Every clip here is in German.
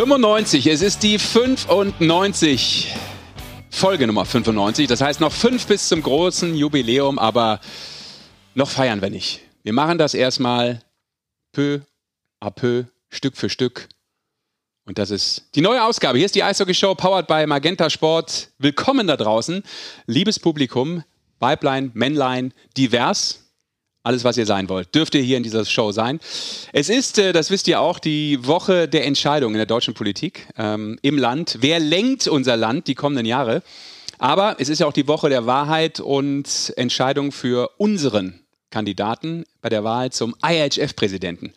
95, es ist die 95. Folge Nummer 95. Das heißt noch fünf bis zum großen Jubiläum, aber noch feiern wir nicht. Wir machen das erstmal peu à peu, Stück für Stück. Und das ist die neue Ausgabe. Hier ist die Eishockey Show powered by Magenta Sport. Willkommen da draußen, liebes Publikum, Weiblein, Männlein, divers. Alles, was ihr sein wollt, dürft ihr hier in dieser Show sein. Es ist, äh, das wisst ihr auch, die Woche der Entscheidung in der deutschen Politik ähm, im Land. Wer lenkt unser Land die kommenden Jahre? Aber es ist ja auch die Woche der Wahrheit und Entscheidung für unseren Kandidaten bei der Wahl zum IHF-Präsidenten.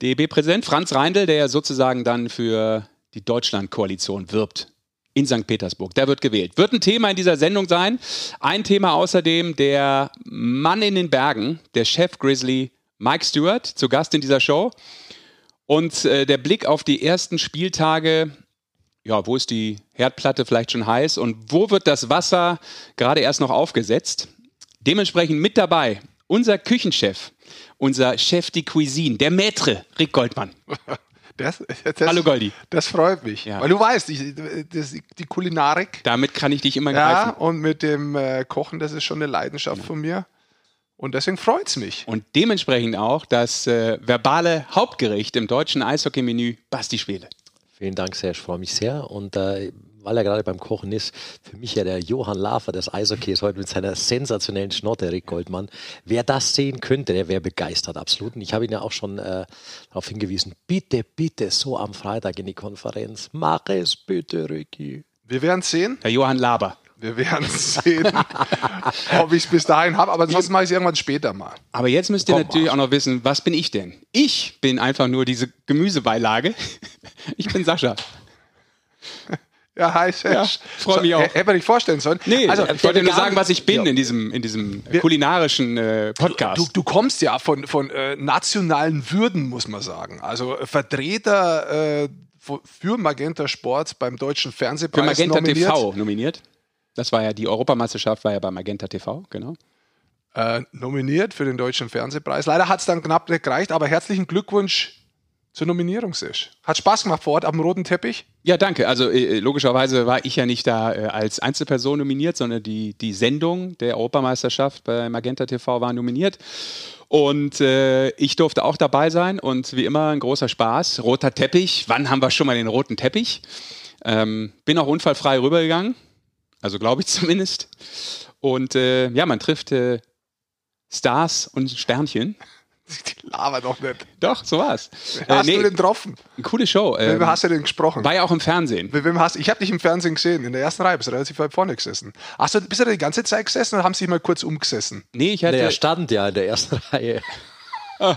DEB-Präsident Franz Reindl, der sozusagen dann für die Deutschland-Koalition wirbt in St. Petersburg. Der wird gewählt. Wird ein Thema in dieser Sendung sein. Ein Thema außerdem der Mann in den Bergen, der Chef Grizzly Mike Stewart, zu Gast in dieser Show. Und äh, der Blick auf die ersten Spieltage, ja, wo ist die Herdplatte vielleicht schon heiß und wo wird das Wasser gerade erst noch aufgesetzt? Dementsprechend mit dabei unser Küchenchef, unser Chef de Cuisine, der Maître, Rick Goldmann. Das, das, Hallo Goldi. Das freut mich. Ja. Weil du weißt, ich, das, die Kulinarik. Damit kann ich dich immer Ja, greifen. und mit dem äh, Kochen, das ist schon eine Leidenschaft von mir. Und deswegen freut es mich. Und dementsprechend auch das äh, verbale Hauptgericht im deutschen Eishockey-Menü Basti Schwede. Vielen Dank, Serge. Ich freue mich sehr. Und äh, weil er gerade beim Kochen ist, für mich ja der Johann Lafer des Eishockeys heute mit seiner sensationellen Schnotte, Rick Goldmann. Wer das sehen könnte, der wäre begeistert, absolut. Und ich habe ihn ja auch schon äh, darauf hingewiesen, bitte, bitte, so am Freitag in die Konferenz. Mach es bitte, Ricky. Wir werden sehen. Der Johann Laber. Wir werden sehen, ob ich es bis dahin habe. Aber sonst mache ich es irgendwann später mal. Aber jetzt müsst ihr Komm, natürlich auch noch wissen, was bin ich denn? Ich bin einfach nur diese Gemüsebeilage. Ich bin Sascha. Ja, hi, Serge. Ja, freu mich auch. H- Hätte man nicht vorstellen sollen. Nee, also, ich wollte nur sagen, was ich bin Ja. in diesem, in diesem kulinarischen äh, Podcast. Du, du kommst ja von, von äh, nationalen Würden, muss man sagen. Also äh, Vertreter äh, für Magenta Sport beim Deutschen Fernsehpreis Für Magenta nominiert. TV nominiert. Das war ja die Europameisterschaft, war ja bei Magenta TV, genau. Äh, nominiert für den Deutschen Fernsehpreis. Leider hat es dann knapp nicht gereicht, aber herzlichen Glückwunsch zur Nominierung, Sisch. Hat Spaß gemacht vor Ort am roten Teppich. Ja, danke. Also äh, logischerweise war ich ja nicht da äh, als Einzelperson nominiert, sondern die, die Sendung der Europameisterschaft bei Magenta TV war nominiert. Und äh, ich durfte auch dabei sein und wie immer ein großer Spaß. Roter Teppich. Wann haben wir schon mal den roten Teppich? Ähm, bin auch unfallfrei rübergegangen. Also glaube ich zumindest. Und äh, ja, man trifft äh, Stars und Sternchen. Die laber doch nicht. Doch, so war's. Wer Äh, hast nee, du denn getroffen? eine coole Show. Mit Ähm, wem hast du denn gesprochen? war ja auch im Fernsehen. Mit wem hast, ich habe dich im Fernsehen gesehen, in der ersten Reihe, bist du relativ weit vorne gesessen. Hast du, bist du da die ganze Zeit gesessen oder haben sie sich mal kurz umgesessen? Nee, ich hatte, Der stand ja in der ersten Reihe.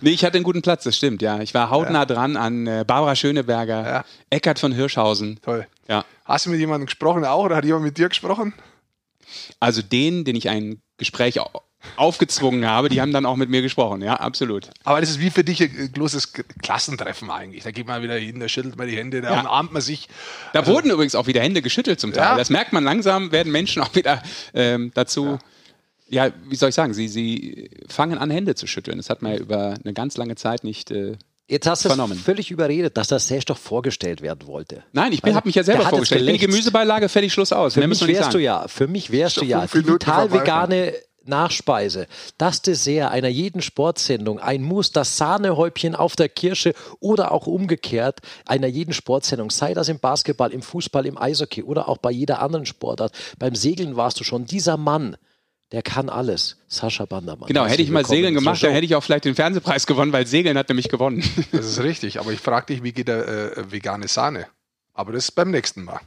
nee, ich hatte einen guten Platz, das stimmt, ja. Ich war hautnah dran an äh, Barbara Schöneberger, Ja. Eckart von Hirschhausen. Toll. Ja. Hast du mit jemandem gesprochen auch oder hat jemand mit dir gesprochen? Also den, den ich ein Gespräch aufgezwungen habe, die haben dann auch mit mir gesprochen, ja, absolut. Aber das ist wie für dich ein großes K- Klassentreffen eigentlich. Da geht man wieder hin, da schüttelt man die Hände, da Ja. umarmt man sich. Da wurden übrigens auch wieder Hände geschüttelt zum Teil. Ja. Das merkt man langsam, werden Menschen auch wieder ähm, dazu, ja. wie soll ich sagen, sie, sie fangen an, Hände zu schütteln. Das hat man ja über eine ganz lange Zeit nicht. Äh, Jetzt hast du es Vernommen. völlig überredet, dass das Serge doch vorgestellt werden wollte. Nein, ich Also, habe mich ja selber vorgestellt. Ich bin. Gemüsebeilage, fertig, Schluss aus. Für Mehr mich wärst du ja, für mich wärst du ja vorbei. vegane Nachspeise, das Dessert einer jeden Sportsendung, ein Muss, das Sahnehäubchen auf der Kirsche oder auch umgekehrt einer jeden Sportsendung, sei das im Basketball, im Fußball, im Eishockey oder auch bei jeder anderen Sportart. Beim Segeln warst du schon dieser Mann, der kann alles. Sascha Bandermann. Genau, hätte ich mal Segeln gemacht, dann hätte ich auch vielleicht den Fernsehpreis gewonnen, weil Segeln hat nämlich gewonnen. Das ist richtig. Aber ich frage dich, wie geht der äh, vegane Sahne? Aber das ist beim nächsten Mal.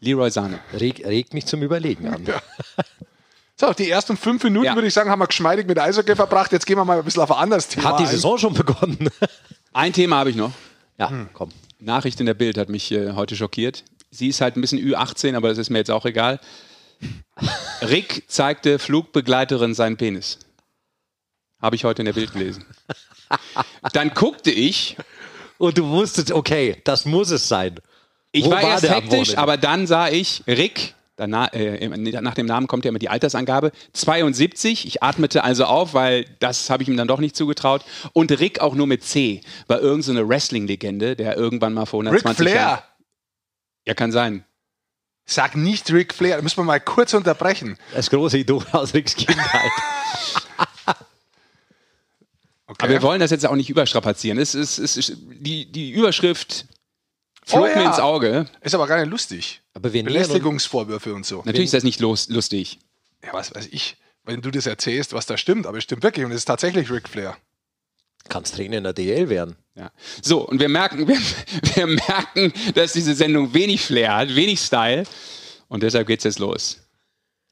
Leroy Sahne. Reg, regt mich zum Überlegen an. So, die ersten fünf Minuten, Ja. würde ich sagen, haben wir geschmeidig mit Eishockey verbracht. Jetzt gehen wir mal ein bisschen auf ein anderes Thema Hat die ein. Saison schon begonnen? Ein Thema habe ich noch. ja, Hm. komm. Nachricht in der Bild hat mich äh, heute schockiert. Sie ist halt ein bisschen Ü18, aber das ist mir jetzt auch egal. Rick zeigte Flugbegleiterin seinen Penis. Habe ich heute in der Bild gelesen. Dann guckte ich. Und du wusstest, okay, das muss es sein. Ich Wo war, erst der am hektisch, aber dann sah ich, Rick Danach, äh, nach dem Namen kommt ja immer die Altersangabe. 72, ich atmete also auf, weil das habe ich ihm dann doch nicht zugetraut. Und Rick auch nur mit C, war irgendeine so Wrestling-Legende, der irgendwann mal vor 120 Ric Flair. Jahren. Ja, kann sein. Sag nicht Ric Flair, da müssen wir mal kurz unterbrechen. Das große Idol aus Ricks Kindheit. Okay. Aber wir wollen das jetzt auch nicht überstrapazieren. Es ist, es ist die, die Überschrift flog Oh ja. mir ins Auge. Ist aber gar nicht lustig. Aber wir Belästigungsvorwürfe und so. Natürlich ist das nicht los, lustig. Ja, was weiß ich, wenn du das erzählst, was da stimmt, aber es stimmt wirklich und es ist tatsächlich Ric Flair. kannst Trainer in der DL werden. Ja. So, und wir merken, wir, wir merken, dass diese Sendung wenig Flair hat, wenig Style. Und deshalb geht's jetzt los.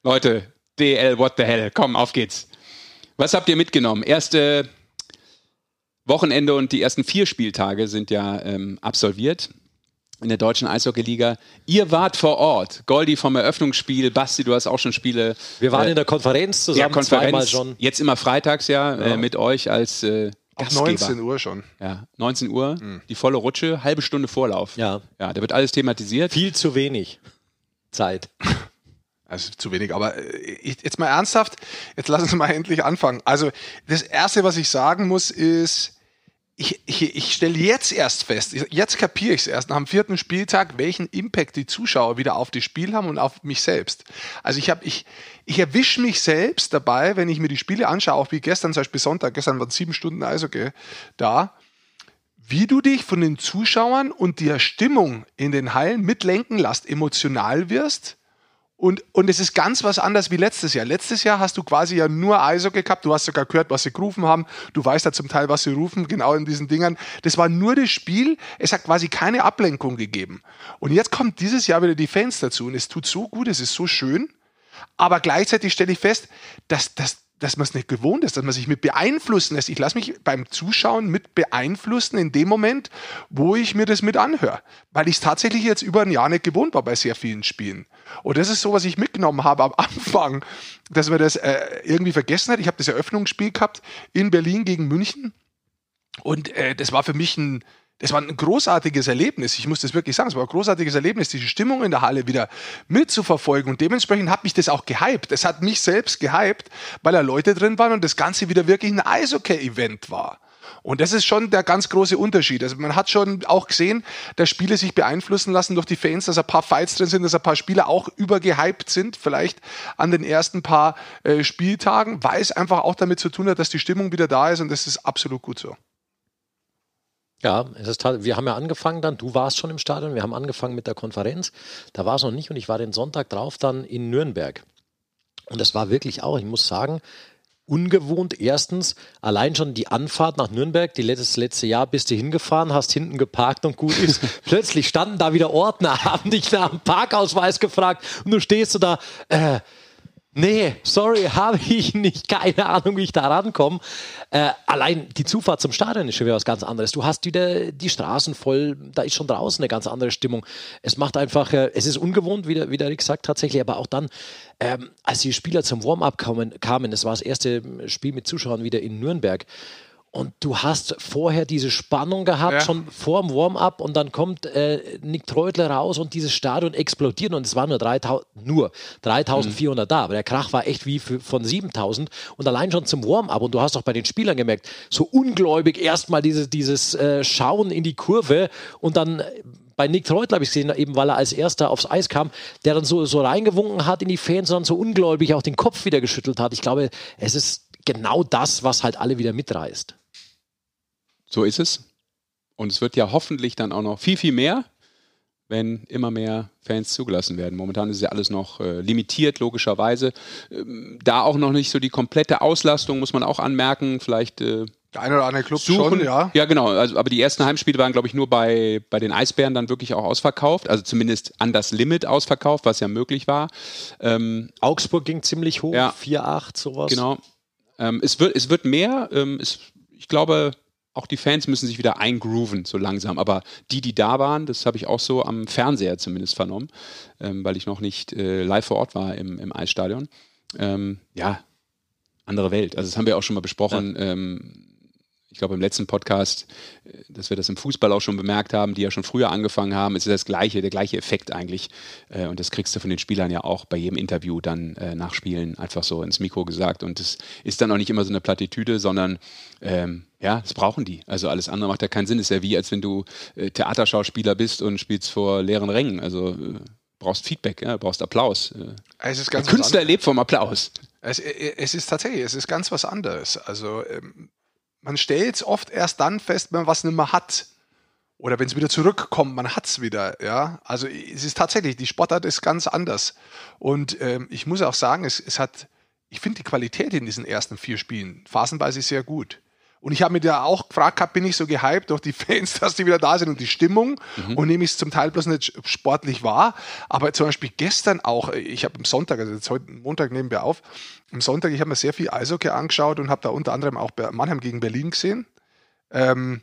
Leute, DL, what the hell? Komm, auf geht's. Was habt ihr mitgenommen? Erste Wochenende und die ersten vier Spieltage sind ja ähm, absolviert in der deutschen Eishockeyliga. Ihr wart vor Ort. Goldi vom Eröffnungsspiel. Basti, du hast auch schon Spiele. Wir waren äh, in der Konferenz ja, zusammen zweimal Konferenz. schon. Jetzt immer freitags ja, Äh, mit euch als äh, Ab Gastgeber. 19 Uhr schon. Ja, 19 Uhr, die volle Rutsche, halbe Stunde Vorlauf. Ja. Ja, da wird alles thematisiert. Viel zu wenig Zeit. Also zu wenig, aber äh, ich, jetzt mal ernsthaft, jetzt lass uns mal endlich anfangen. Also das Erste, was ich sagen muss, ist, ich, ich, ich stelle jetzt erst fest, jetzt kapiere ich es erst nach dem vierten Spieltag, welchen Impact die Zuschauer wieder auf das Spiel haben und auf mich selbst. Also ich habe, ich, ich erwische mich selbst dabei, wenn ich mir die Spiele anschaue, auch wie gestern, zum Beispiel Sonntag, gestern waren sieben Stunden Eishockey da, wie du dich von den Zuschauern und der Stimmung in den Hallen mitlenken lässt, emotional wirst. Und, und es ist ganz was anderes wie letztes Jahr. Letztes Jahr hast du quasi ja nur Eishockey gehabt. Du hast sogar gehört, was sie gerufen haben. Du weißt ja zum Teil, was sie rufen, genau in diesen Dingern. Das war nur das Spiel. Es hat quasi keine Ablenkung gegeben. Und jetzt kommt dieses Jahr wieder die Fans dazu. Und es tut so gut, es ist so schön. Aber gleichzeitig stelle ich fest, dass, dass, dass man es nicht gewohnt ist, dass man sich mit beeinflussen lässt. Ich lasse mich beim Zuschauen mit beeinflussen in dem Moment, wo ich mir das mit anhöre. Weil ich es tatsächlich jetzt über ein Jahr nicht gewohnt war bei sehr vielen Spielen. Und das ist so, was ich mitgenommen habe am Anfang, dass man das äh, irgendwie vergessen hat. Ich habe das Eröffnungsspiel gehabt in Berlin gegen München. Und äh, das war für mich ein, das war ein großartiges Erlebnis. Ich muss das wirklich sagen, es war ein großartiges Erlebnis, diese Stimmung in der Halle wieder mitzuverfolgen. Und dementsprechend hat mich das auch gehypt. Es hat mich selbst gehypt, weil da Leute drin waren und das Ganze wieder wirklich ein Eishockey-Event war. Und das ist schon der ganz große Unterschied. Also man hat schon auch gesehen, dass Spiele sich beeinflussen lassen durch die Fans, dass ein paar Fights drin sind, dass ein paar Spieler auch übergehypt sind, vielleicht an den ersten paar äh, Spieltagen, weil es einfach auch damit zu tun hat, dass die Stimmung wieder da ist und das ist absolut gut so. Ja, es ist wir haben ja angefangen dann, du warst schon im Stadion, wir haben angefangen mit der Konferenz, da war es noch nicht und ich war den Sonntag drauf dann in Nürnberg. Und das war wirklich auch, ich muss sagen, ungewohnt. Erstens, allein schon die Anfahrt nach Nürnberg, die letztes, letzte Jahr bist du hingefahren, hast hinten geparkt und gut ist. Plötzlich standen da wieder Ordner, haben dich nach dem Parkausweis gefragt und du stehst so da, äh, Nee, sorry, habe ich nicht. Keine Ahnung, wie ich da rankomme. Äh, allein die Zufahrt zum Stadion ist schon wieder was ganz anderes. Du hast wieder die Straßen voll, da ist schon draußen eine ganz andere Stimmung. Es macht einfach, äh, es ist ungewohnt, wie der, wie der Rick sagt, tatsächlich, aber auch dann, ähm, als die Spieler zum Warm-up kamen, kamen, das war das erste Spiel mit Zuschauern wieder in Nürnberg. Und du hast vorher diese Spannung gehabt, Ja. schon vor dem Warm-up und dann kommt äh, Nick Treutler raus und dieses Stadion explodiert und es waren nur 3000, nur 3400 da, aber der Krach war echt wie für, von 7000 und allein schon zum Warm-up und du hast auch bei den Spielern gemerkt, so ungläubig erstmal dieses, dieses äh, Schauen in die Kurve und dann bei Nick Treutler habe ich gesehen, eben weil er als erster aufs Eis kam, der dann so, so reingewunken hat in die Fans und dann so ungläubig auch den Kopf wieder geschüttelt hat. Ich glaube, es ist genau das, was halt alle wieder mitreißt. So ist es. Und es wird ja hoffentlich dann auch noch viel, viel mehr, wenn immer mehr Fans zugelassen werden. Momentan ist ja alles noch äh, limitiert, logischerweise. Ähm, da auch noch nicht so die komplette Auslastung, muss man auch anmerken. Vielleicht äh, Der eine oder andere Club suchen. schon, ja. Ja, genau. Also, aber die ersten Heimspiele waren, glaube ich, nur bei, bei den Eisbären dann wirklich auch ausverkauft. Also zumindest an das Limit ausverkauft, was ja möglich war. Ähm, Augsburg ging ziemlich hoch, Ja. 4-8, sowas. Genau. Ähm, es, wird, es wird mehr. Ähm, es, ich glaube, auch die Fans müssen sich wieder eingrooven, so langsam. Aber die, die da waren, das habe ich auch so am Fernseher zumindest vernommen, ähm, weil ich noch nicht äh, live vor Ort war im, im Eisstadion. Ähm, ja, andere Welt. Also das haben wir auch schon mal besprochen. Ähm, ich glaube im letzten Podcast, äh, dass wir das im Fußball auch schon bemerkt haben, die ja schon früher angefangen haben, es ist das gleiche, der gleiche Effekt eigentlich. Äh, und das kriegst du von den Spielern ja auch bei jedem Interview dann äh, nach Spielen einfach so ins Mikro gesagt. Und es ist dann auch nicht immer so eine Plattitüde, sondern ähm, ja, das brauchen die. Also alles andere macht ja keinen Sinn. Es ist ja wie, als wenn du Theaterschauspieler bist und spielst vor leeren Rängen. Also brauchst Feedback, ja, brauchst Applaus. Es ist ganz Der Künstler lebt vom Applaus. Es, es, ist tatsächlich, es ist ganz was anderes. Also ähm, man stellt es oft erst dann fest, wenn man was nicht mehr hat. Oder wenn es wieder zurückkommt, man hat es wieder. Ja? Also es ist tatsächlich, die Sportart ist ganz anders. Und ähm, ich muss auch sagen, es, es hat, ich finde die Qualität in diesen ersten vier Spielen phasenweise sehr gut. Und ich habe mir da auch gefragt gehabt, bin ich so gehypt durch die Fans, dass die wieder da sind und die Stimmung mhm. und nehme ich es zum Teil bloß nicht sportlich wahr. Aber zum Beispiel gestern auch, ich habe am Sonntag, also jetzt heute Montag nehmen wir auf, am Sonntag, ich habe mir sehr viel Eishockey angeschaut und habe da unter anderem auch Mannheim gegen Berlin gesehen. Ähm,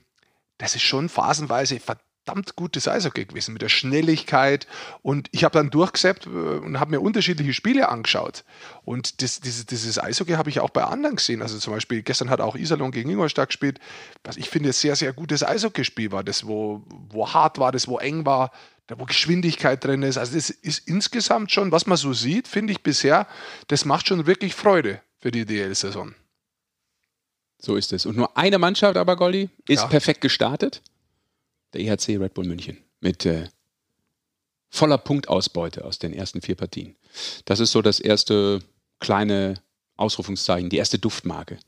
das ist schon phasenweise verdammt verdammt gutes Eishockey gewesen mit der Schnelligkeit. Und ich habe dann durchgesäppt äh, und habe mir unterschiedliche Spiele angeschaut. Und das, dieses, dieses Eishockey habe ich auch bei anderen gesehen. Also zum Beispiel gestern hat auch Iserlohn gegen Ingolstadt gespielt, was ich finde sehr, sehr gutes Eishockeyspiel war. Das, wo, wo hart war, das, wo eng war, da wo Geschwindigkeit drin ist. Also das ist insgesamt schon, was man so sieht, finde ich bisher, das macht schon wirklich Freude für die DL-Saison. So ist es. Und nur eine Mannschaft aber, Goldi, ist ja. perfekt gestartet der EHC Red Bull München mit äh, voller Punktausbeute aus den ersten vier Partien. Das ist so das erste kleine Ausrufungszeichen, die erste Duftmarke.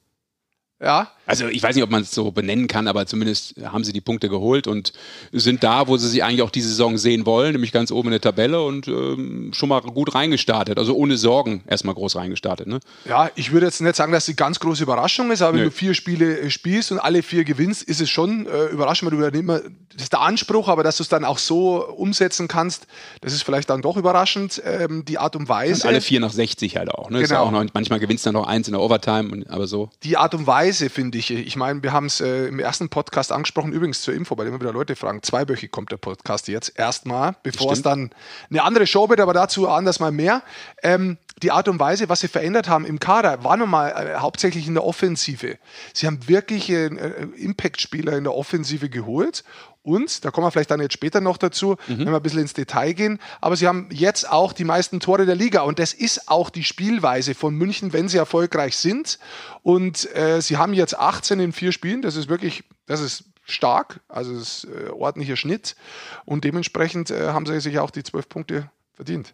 Ja. Also ich weiß nicht, ob man es so benennen kann, aber zumindest haben sie die Punkte geholt und sind da, wo sie sie eigentlich auch diese Saison sehen wollen, nämlich ganz oben in der Tabelle und ähm, schon mal gut reingestartet. Also ohne Sorgen erstmal groß reingestartet. Ne? Ja, ich würde jetzt nicht sagen, dass es die ganz große Überraschung ist, aber Nö. wenn du vier Spiele äh, spielst und alle vier gewinnst, ist es schon äh, überraschend, weil du nicht mehr, das ist der Anspruch, aber dass du es dann auch so umsetzen kannst, das ist vielleicht dann doch überraschend, ähm, die Art und Weise. Und alle vier nach 60 halt auch. Ne? Genau. Ja auch noch, manchmal gewinnst du dann noch eins in der Overtime, und, aber so. Die Art und Weise, finde ich. Ich meine, wir haben es äh, im ersten Podcast angesprochen, übrigens zur Info, weil immer wieder Leute fragen, zweiwöchig kommt der Podcast jetzt erstmal, bevor es dann eine andere Show wird, aber dazu anders mal mehr. Ähm, die Art und Weise, was sie verändert haben im Kader, war nun mal äh, hauptsächlich in der Offensive. Sie haben wirklich äh, Impact-Spieler in der Offensive geholt und, da kommen wir vielleicht dann jetzt später noch dazu, mhm. wenn wir ein bisschen ins Detail gehen, aber sie haben jetzt auch die meisten Tore der Liga und das ist auch die Spielweise von München, wenn sie erfolgreich sind. Und äh, sie haben jetzt 18 in vier Spielen, das ist wirklich, das ist stark, also das ist äh, ordentlicher Schnitt und dementsprechend äh, haben sie sich auch die zwölf Punkte verdient.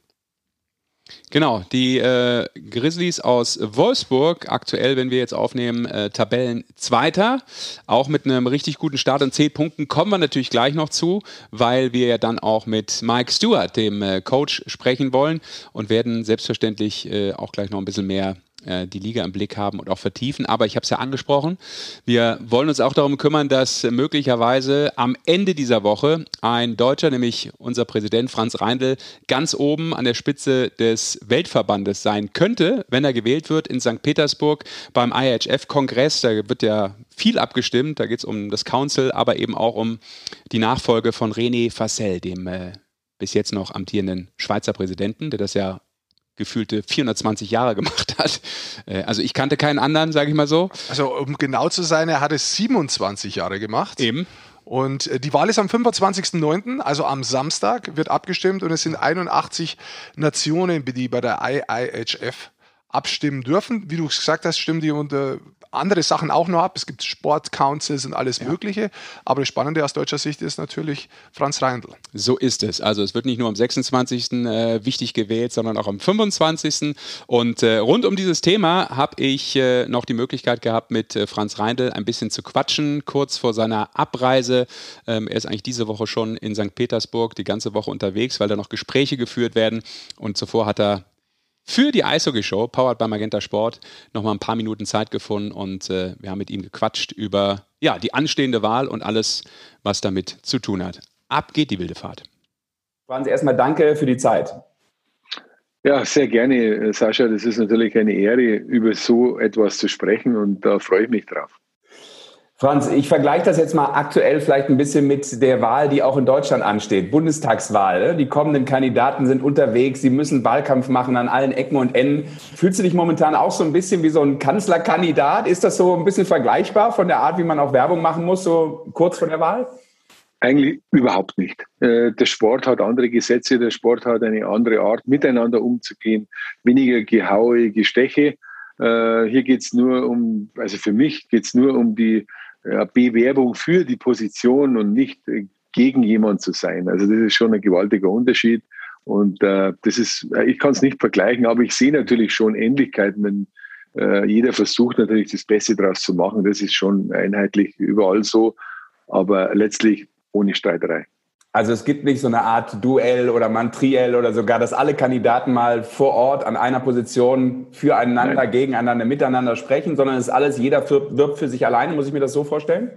Genau, die äh, Grizzlies aus Wolfsburg, aktuell, wenn wir jetzt aufnehmen, äh, Tabellenzweiter, auch mit einem richtig guten Start und 10 Punkten, kommen wir natürlich gleich noch zu, weil wir ja dann auch mit Mike Stewart, dem äh, Coach, sprechen wollen und werden selbstverständlich äh, auch gleich noch ein bisschen mehr die Liga im Blick haben und auch vertiefen. Aber ich habe es ja angesprochen, wir wollen uns auch darum kümmern, dass möglicherweise am Ende dieser Woche ein Deutscher, nämlich unser Präsident Franz Reindl, ganz oben an der Spitze des Weltverbandes sein könnte, wenn er gewählt wird in St. Petersburg beim IHF-Kongress. Da wird ja viel abgestimmt, da geht es um das Council, aber eben auch um die Nachfolge von René Fassel, dem äh, bis jetzt noch amtierenden Schweizer Präsidenten, der das ja gefühlte 420 Jahre gemacht hat. Äh, also ich kannte keinen anderen, sage ich mal so. Also um genau zu sein, er hat es 27 Jahre gemacht. Eben. Und äh, die Wahl ist am 25.09., also am Samstag, wird abgestimmt und es sind 81 Nationen, die bei der IIHF abstimmen dürfen. Wie du gesagt hast, stimmen die unter andere Sachen auch noch ab. Es gibt Sportcouncils und alles ja. Mögliche. Aber das Spannende aus deutscher Sicht ist natürlich Franz Reindl. So ist es. Also es wird nicht nur am 26. Äh, wichtig gewählt, sondern auch am 25. Und äh, rund um dieses Thema habe ich äh, noch die Möglichkeit gehabt, mit Franz Reindl ein bisschen zu quatschen, kurz vor seiner Abreise. Ähm, er ist eigentlich diese Woche schon in St. Petersburg die ganze Woche unterwegs, weil da noch Gespräche geführt werden. Und zuvor hat er für die Eishockey-Show, powered by Magenta Sport, nochmal ein paar Minuten Zeit gefunden und äh, wir haben mit ihm gequatscht über ja, die anstehende Wahl und alles, was damit zu tun hat. Ab geht die wilde Fahrt. Waren Sie erstmal danke für die Zeit. Ja, sehr gerne, Sascha. Das ist natürlich eine Ehre, über so etwas zu sprechen und da freue ich mich drauf. Franz, ich vergleiche das jetzt mal aktuell vielleicht ein bisschen mit der Wahl, die auch in Deutschland ansteht. Bundestagswahl. Die kommenden Kandidaten sind unterwegs, sie müssen Wahlkampf machen an allen Ecken und Enden. Fühlst du dich momentan auch so ein bisschen wie so ein Kanzlerkandidat? Ist das so ein bisschen vergleichbar von der Art, wie man auch Werbung machen muss, so kurz vor der Wahl? Eigentlich überhaupt nicht. Äh, der Sport hat andere Gesetze, der Sport hat eine andere Art, miteinander umzugehen, weniger Gehaue, Gesteche. Äh, hier geht es nur um, also für mich geht es nur um die Bewerbung für die Position und nicht äh, gegen jemanden zu sein. Also das ist schon ein gewaltiger Unterschied. Und äh, das ist, äh, ich kann es nicht vergleichen, aber ich sehe natürlich schon Ähnlichkeiten, wenn äh, jeder versucht natürlich das Beste daraus zu machen. Das ist schon einheitlich überall so, aber letztlich ohne Streiterei. Also es gibt nicht so eine Art Duell oder Mantriel oder sogar, dass alle Kandidaten mal vor Ort an einer Position füreinander, Nein. gegeneinander, miteinander sprechen, sondern es ist alles, jeder wirbt für sich alleine. Muss ich mir das so vorstellen?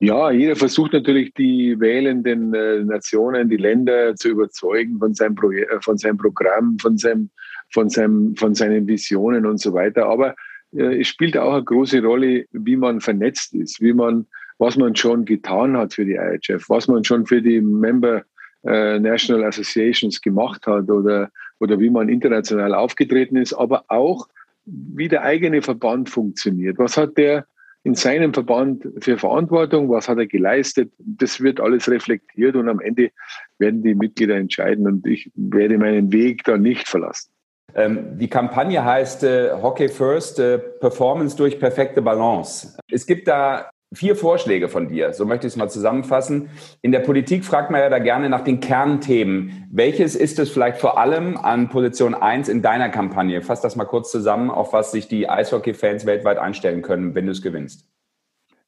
Ja, jeder versucht natürlich die wählenden äh, Nationen, die Länder zu überzeugen von seinem, Pro äh, von seinem Programm, von, seinem, von, seinem, von seinen Visionen und so weiter. Aber äh, es spielt auch eine große Rolle, wie man vernetzt ist, wie man was man schon getan hat für die IHF, was man schon für die Member äh, National Associations gemacht hat oder, oder wie man international aufgetreten ist, aber auch wie der eigene Verband funktioniert. Was hat der in seinem Verband für Verantwortung? Was hat er geleistet? Das wird alles reflektiert und am Ende werden die Mitglieder entscheiden und ich werde meinen Weg da nicht verlassen. Ähm, die Kampagne heißt äh, Hockey First, äh, Performance durch perfekte Balance. Es gibt da vier Vorschläge von dir, so möchte ich es mal zusammenfassen. In der Politik fragt man ja da gerne nach den Kernthemen. Welches ist es vielleicht vor allem an Position 1 in deiner Kampagne? Fass das mal kurz zusammen, auf was sich die Eishockey-Fans weltweit einstellen können, wenn du es gewinnst.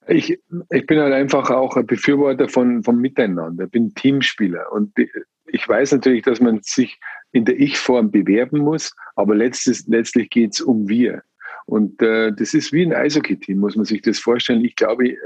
Ich, ich bin halt einfach auch ein Befürworter von, von Miteinander, bin Teamspieler und ich weiß natürlich, dass man sich in der Ich-Form bewerben muss, aber letztes, letztlich geht es um wir. Und äh, das ist wie ein Eishockey-Team, muss man sich das vorstellen. Ich glaube äh,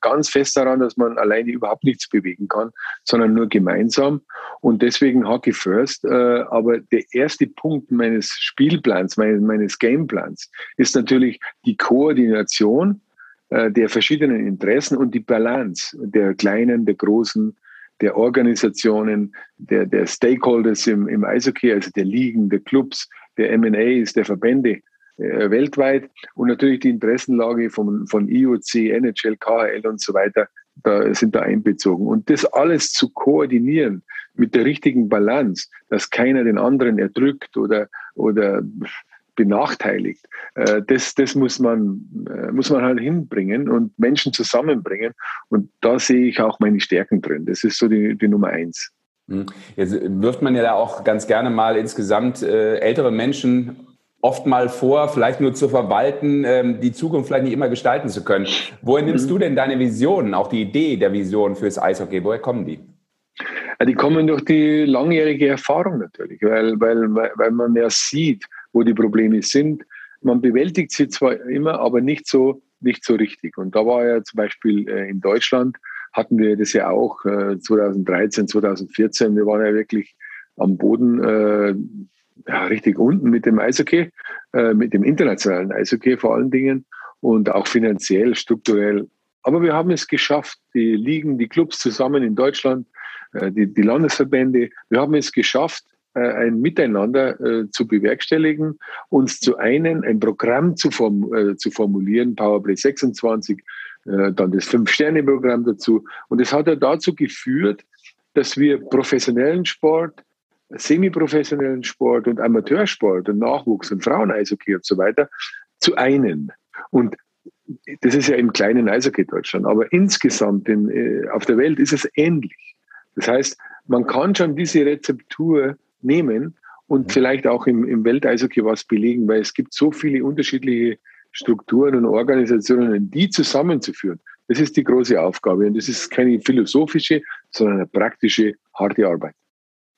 ganz fest daran, dass man alleine überhaupt nichts bewegen kann, sondern nur gemeinsam. Und deswegen Hockey First. Äh, aber der erste Punkt meines Spielplans, meines, meines Gameplans ist natürlich die Koordination äh, der verschiedenen Interessen und die Balance der kleinen, der großen, der Organisationen, der, der Stakeholders im, im Eishockey, also der Ligen, der Clubs, der M&As, der Verbände äh, weltweit und natürlich die Interessenlage von, von IOC, NHL, KHL und so weiter da sind da einbezogen. Und das alles zu koordinieren mit der richtigen Balance, dass keiner den anderen erdrückt oder, oder benachteiligt, äh, das, das muss, man, äh, muss man halt hinbringen und Menschen zusammenbringen. Und da sehe ich auch meine Stärken drin. Das ist so die, die Nummer eins. Hm. Jetzt wirft man ja da auch ganz gerne mal insgesamt ältere Menschen oft mal vor, vielleicht nur zu verwalten, ähm, die Zukunft vielleicht nicht immer gestalten zu können. Woher nimmst mhm. du denn deine Visionen, auch die Idee der Vision fürs Eishockey? Woher kommen die? die kommen durch die langjährige Erfahrung natürlich, weil, weil, weil man ja sieht, wo die Probleme sind. Man bewältigt sie zwar immer, aber nicht so, nicht so richtig. Und da war ja zum Beispiel äh, in Deutschland, hatten wir das ja auch 2013, äh, 2014. Wir waren ja wirklich am Boden äh, ja, richtig unten mit dem Eishockey, äh, mit dem internationalen Eishockey vor allen Dingen und auch finanziell, strukturell. Aber wir haben es geschafft, die Ligen, die Clubs zusammen in Deutschland, äh, die, die Landesverbände, wir haben es geschafft, äh, ein Miteinander äh, zu bewerkstelligen, uns zu einen, ein Programm zu, form, äh, zu formulieren, Powerplay 26, äh, dann das Fünf-Sterne-Programm dazu. Und es hat ja dazu geführt, dass wir professionellen Sport, semiprofessionellen Sport und Amateursport und Nachwuchs und Frauen-Eishockey und so weiter zu einen. Und das ist ja im kleinen Eishockey Deutschland, aber insgesamt in, äh, auf der Welt ist es ähnlich. Das heißt, man kann schon diese Rezeptur nehmen und vielleicht auch im, im Welteishockey was belegen, weil es gibt so viele unterschiedliche Strukturen und Organisationen, die zusammenzuführen. Das ist die große Aufgabe und das ist keine philosophische, sondern eine praktische, harte Arbeit.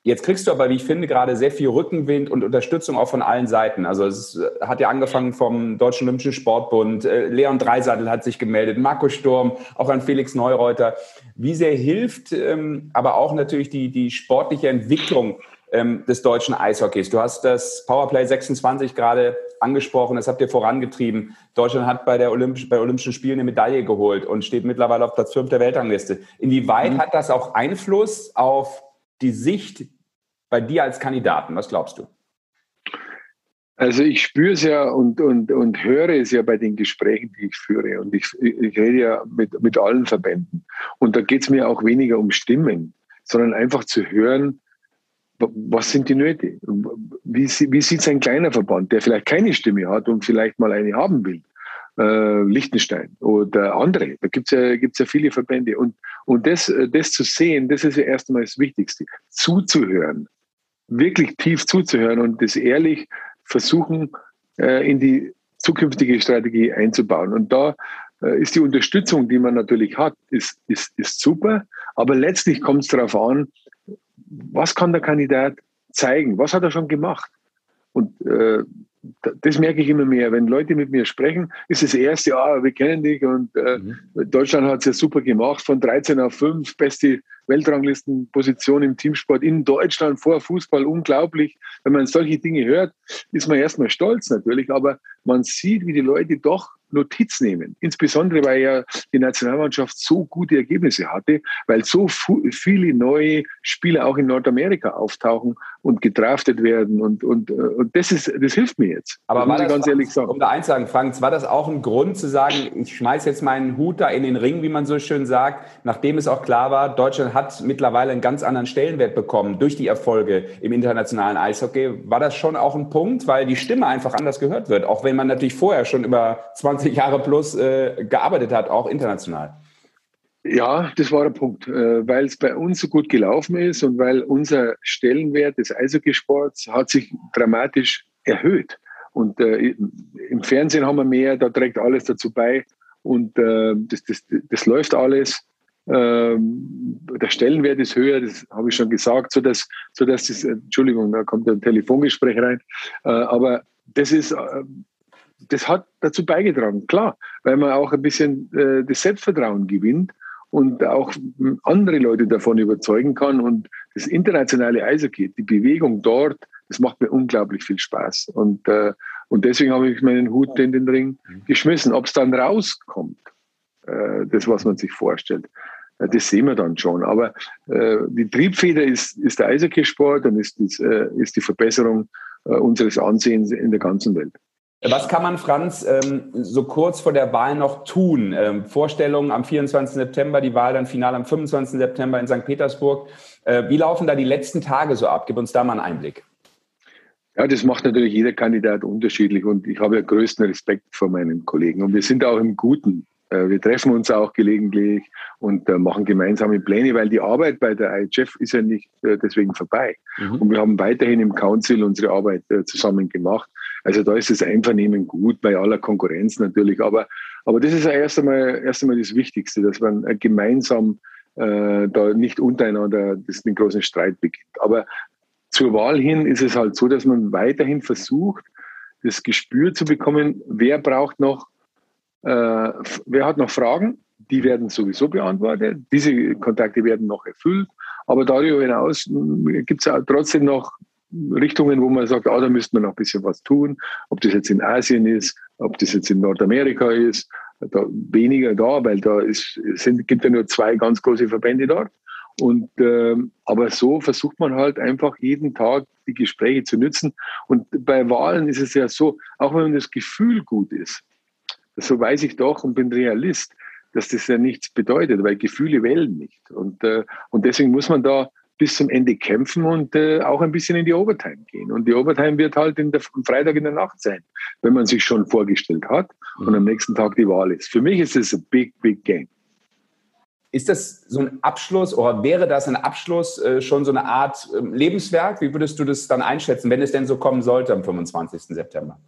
Jetzt kriegst du aber, wie ich finde, gerade sehr viel Rückenwind und Unterstützung auch von allen Seiten. Also es äh, hat ja angefangen vom Deutschen Olympischen Sportbund, äh, Leon Dreiseitel hat sich gemeldet, Markus Sturm, auch an Felix Neureuter. Wie sehr hilft ähm, aber auch natürlich die, die sportliche Entwicklung ähm, des deutschen Eishockeys. Du hast das Powerplay 26 gerade angesprochen, das habt ihr vorangetrieben. Deutschland hat bei, der Olympisch, bei Olympischen Spielen eine Medaille geholt und steht mittlerweile auf Platz 5 der Weltrangliste. Inwieweit mhm. hat das auch Einfluss auf die Sicht bei dir als Kandidaten? Was glaubst du? Also ich spüre es ja und, und, und höre es ja bei den Gesprächen, die ich führe. Und ich, ich rede ja mit, mit allen Verbänden. Und da geht es mir auch weniger um Stimmen, sondern einfach zu hören, was sind die Nöte? Wie, wie sieht es ein kleiner Verband, der vielleicht keine Stimme hat und vielleicht mal eine haben will? Äh, Liechtenstein oder andere. Da gibt es ja, gibt's ja viele Verbände. Und, und das, das zu sehen, das ist ja erstmal das Wichtigste. Zuzuhören, wirklich tief zuzuhören und das ehrlich versuchen, äh, in die zukünftige Strategie einzubauen. Und da äh, ist die Unterstützung, die man natürlich hat, ist, ist, ist super. Aber letztlich kommt es darauf an, was kann der Kandidat zeigen? Was hat er schon gemacht? Und äh, das merke ich immer mehr. Wenn Leute mit mir sprechen, ist das erste, ja, wir kennen dich und äh, mhm. Deutschland hat es ja super gemacht, von 13 auf 5, beste Weltranglistenposition im Teamsport in Deutschland vor Fußball, unglaublich. Wenn man solche Dinge hört, ist man erstmal stolz natürlich, aber man sieht, wie die Leute doch Notiz nehmen. Insbesondere, weil ja die Nationalmannschaft so gute Ergebnisse hatte, weil so viele neue Spieler auch in Nordamerika auftauchen und gedraftet werden. Und, und, äh, und das, ist, das hilft mir jetzt. Aber das war das, ganz ehrlich sagen. um da eins sagen, Frank, war das auch ein Grund zu sagen, ich schmeiße jetzt meinen Hut da in den Ring, wie man so schön sagt, nachdem es auch klar war, Deutschland hat mittlerweile einen ganz anderen Stellenwert bekommen durch die Erfolge im internationalen Eishockey. War das schon auch ein Punkt, weil die Stimme einfach anders gehört wird, auch wenn man natürlich vorher schon über 20 Jahre plus äh, gearbeitet hat, auch international? Ja, das war der Punkt, äh, weil es bei uns so gut gelaufen ist und weil unser Stellenwert des Eishockeysports hat sich dramatisch erhöht. Und äh, im Fernsehen haben wir mehr, da trägt alles dazu bei und äh, das, das, das läuft alles. Ähm, der Stellenwert ist höher, das habe ich schon gesagt, so dass, so dass das, Entschuldigung, da kommt ein Telefongespräch rein, äh, aber das ist, äh, das hat dazu beigetragen, klar, weil man auch ein bisschen äh, das Selbstvertrauen gewinnt und auch andere Leute davon überzeugen kann. Und das internationale Eishockey, die Bewegung dort, das macht mir unglaublich viel Spaß. Und, äh, und deswegen habe ich meinen Hut in den Ring geschmissen. Ob es dann rauskommt, äh, das, was man sich vorstellt, äh, das sehen wir dann schon. Aber äh, die Triebfeder ist, ist der Eishockeysport und ist, ist, äh, ist die Verbesserung äh, unseres Ansehens in der ganzen Welt. Was kann man, Franz, ähm, so kurz vor der Wahl noch tun? Ähm, Vorstellungen am 24. September, die Wahl dann final am 25. September in St. Petersburg. Äh, wie laufen da die letzten Tage so ab? Gib uns da mal einen Einblick. Ja, das macht natürlich jeder Kandidat unterschiedlich und ich habe ja größten Respekt vor meinen Kollegen und wir sind auch im Guten äh, wir treffen uns auch gelegentlich und äh, machen gemeinsame Pläne, weil die Arbeit bei der IHF ist ja nicht deswegen vorbei. Mhm. Und wir haben weiterhin im Council unsere Arbeit zusammen gemacht. Also da ist das Einvernehmen gut, bei aller Konkurrenz natürlich. Aber, aber das ist ja erst einmal, erst einmal das Wichtigste, dass man gemeinsam äh, da nicht untereinander den großen Streit beginnt. Aber zur Wahl hin ist es halt so, dass man weiterhin versucht, das Gespür zu bekommen, wer braucht noch äh, wer hat noch Fragen? Die werden sowieso beantwortet. Diese Kontakte werden noch erfüllt. Aber darüber hinaus gibt es trotzdem noch Richtungen, wo man sagt, ah, da müsste man noch ein bisschen was tun. Ob das jetzt in Asien ist, ob das jetzt in Nordamerika ist, da weniger da, weil da ist, sind, gibt ja nur zwei ganz große Verbände dort. Und ähm, aber so versucht man halt einfach jeden Tag die Gespräche zu nützen. Und bei Wahlen ist es ja so, auch wenn das Gefühl gut ist, so weiß ich doch und bin Realist, dass das ja nichts bedeutet, weil Gefühle wählen nicht. Und, äh, und deswegen muss man da bis zum Ende kämpfen und äh, auch ein bisschen in die Overtime gehen. Und die Overtime wird halt der, am Freitag in der Nacht sein, wenn man sich schon vorgestellt hat und am nächsten Tag die Wahl ist. Für mich ist es ein big, big game. Ist das so ein Abschluss oder wäre das ein Abschluss äh, schon so eine Art äh, Lebenswerk? Wie würdest du das dann einschätzen, wenn es denn so kommen sollte am 25. September?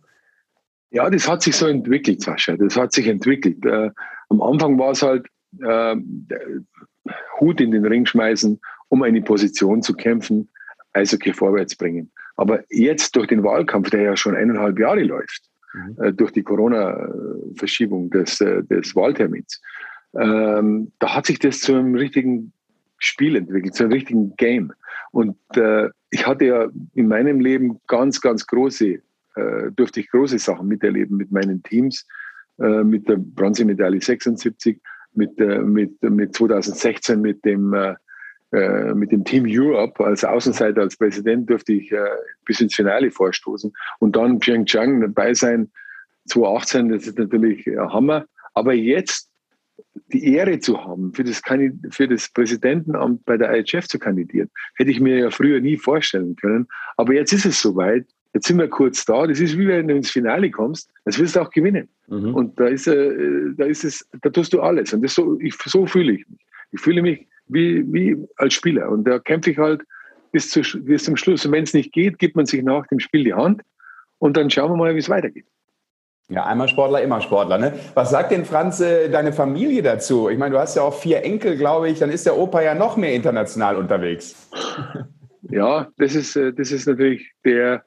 Ja, das hat sich so entwickelt, Sascha. Das hat sich entwickelt. Äh, am Anfang war es halt äh, Hut in den Ring schmeißen, um eine Position zu kämpfen, Eishockey vorwärts bringen. Aber jetzt durch den Wahlkampf, der ja schon eineinhalb Jahre läuft, mhm. äh, durch die Corona-Verschiebung des, äh, des Wahltermins, ähm, da hat sich das zu einem richtigen Spiel entwickelt, zu einem richtigen Game. Und äh, ich hatte ja in meinem Leben ganz, ganz große, äh, durfte ich große Sachen miterleben mit meinen Teams, äh, mit der Bronzemedaille 76, mit, äh, mit, mit 2016 mit dem, äh, mit dem Team Europe als Außenseiter, als Präsident durfte ich äh, bis ins Finale vorstoßen und dann Pyeongchang dabei sein, 2018, das ist natürlich ein Hammer. Aber jetzt die Ehre zu haben, für das, für das Präsidentenamt bei der IHF zu kandidieren, hätte ich mir ja früher nie vorstellen können. Aber jetzt ist es soweit. Jetzt sind wir kurz da. Das ist wie wenn du ins Finale kommst. Das wirst du auch gewinnen. Mhm. Und da ist, äh, da ist es, da tust du alles. Und das so, ich, so fühle ich mich. Ich fühle mich wie, wie als Spieler. Und da kämpfe ich halt bis, zu, bis zum Schluss. Und wenn es nicht geht, gibt man sich nach dem Spiel die Hand. Und dann schauen wir mal, wie es weitergeht. Ja, einmal Sportler, immer Sportler. Ne? Was sagt denn Franz äh, deine Familie dazu? Ich meine, du hast ja auch vier Enkel, glaube ich. Dann ist der Opa ja noch mehr international unterwegs. Ja, das ist, äh, das ist natürlich der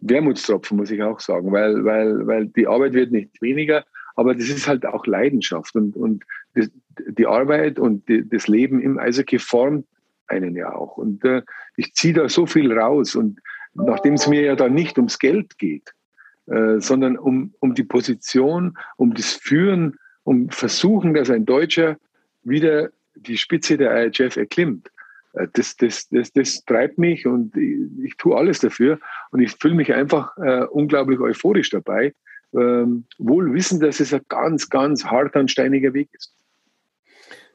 Wermutstropfen, muss ich auch sagen, weil, weil, weil die Arbeit wird nicht weniger, aber das ist halt auch Leidenschaft und, und das, die Arbeit und die, das Leben im Eishockey formt einen ja auch. Und äh, ich ziehe da so viel raus und nachdem es mir ja da nicht ums Geld geht, äh, sondern um, um die Position, um das Führen, um Versuchen, dass ein Deutscher wieder die Spitze der IHF erklimmt. Äh, das, das, das, das treibt mich und ich, ich tue alles dafür und ich fühle mich einfach äh, unglaublich euphorisch dabei, ähm, wohl wissen, dass es ein ganz, ganz harter und steiniger Weg ist.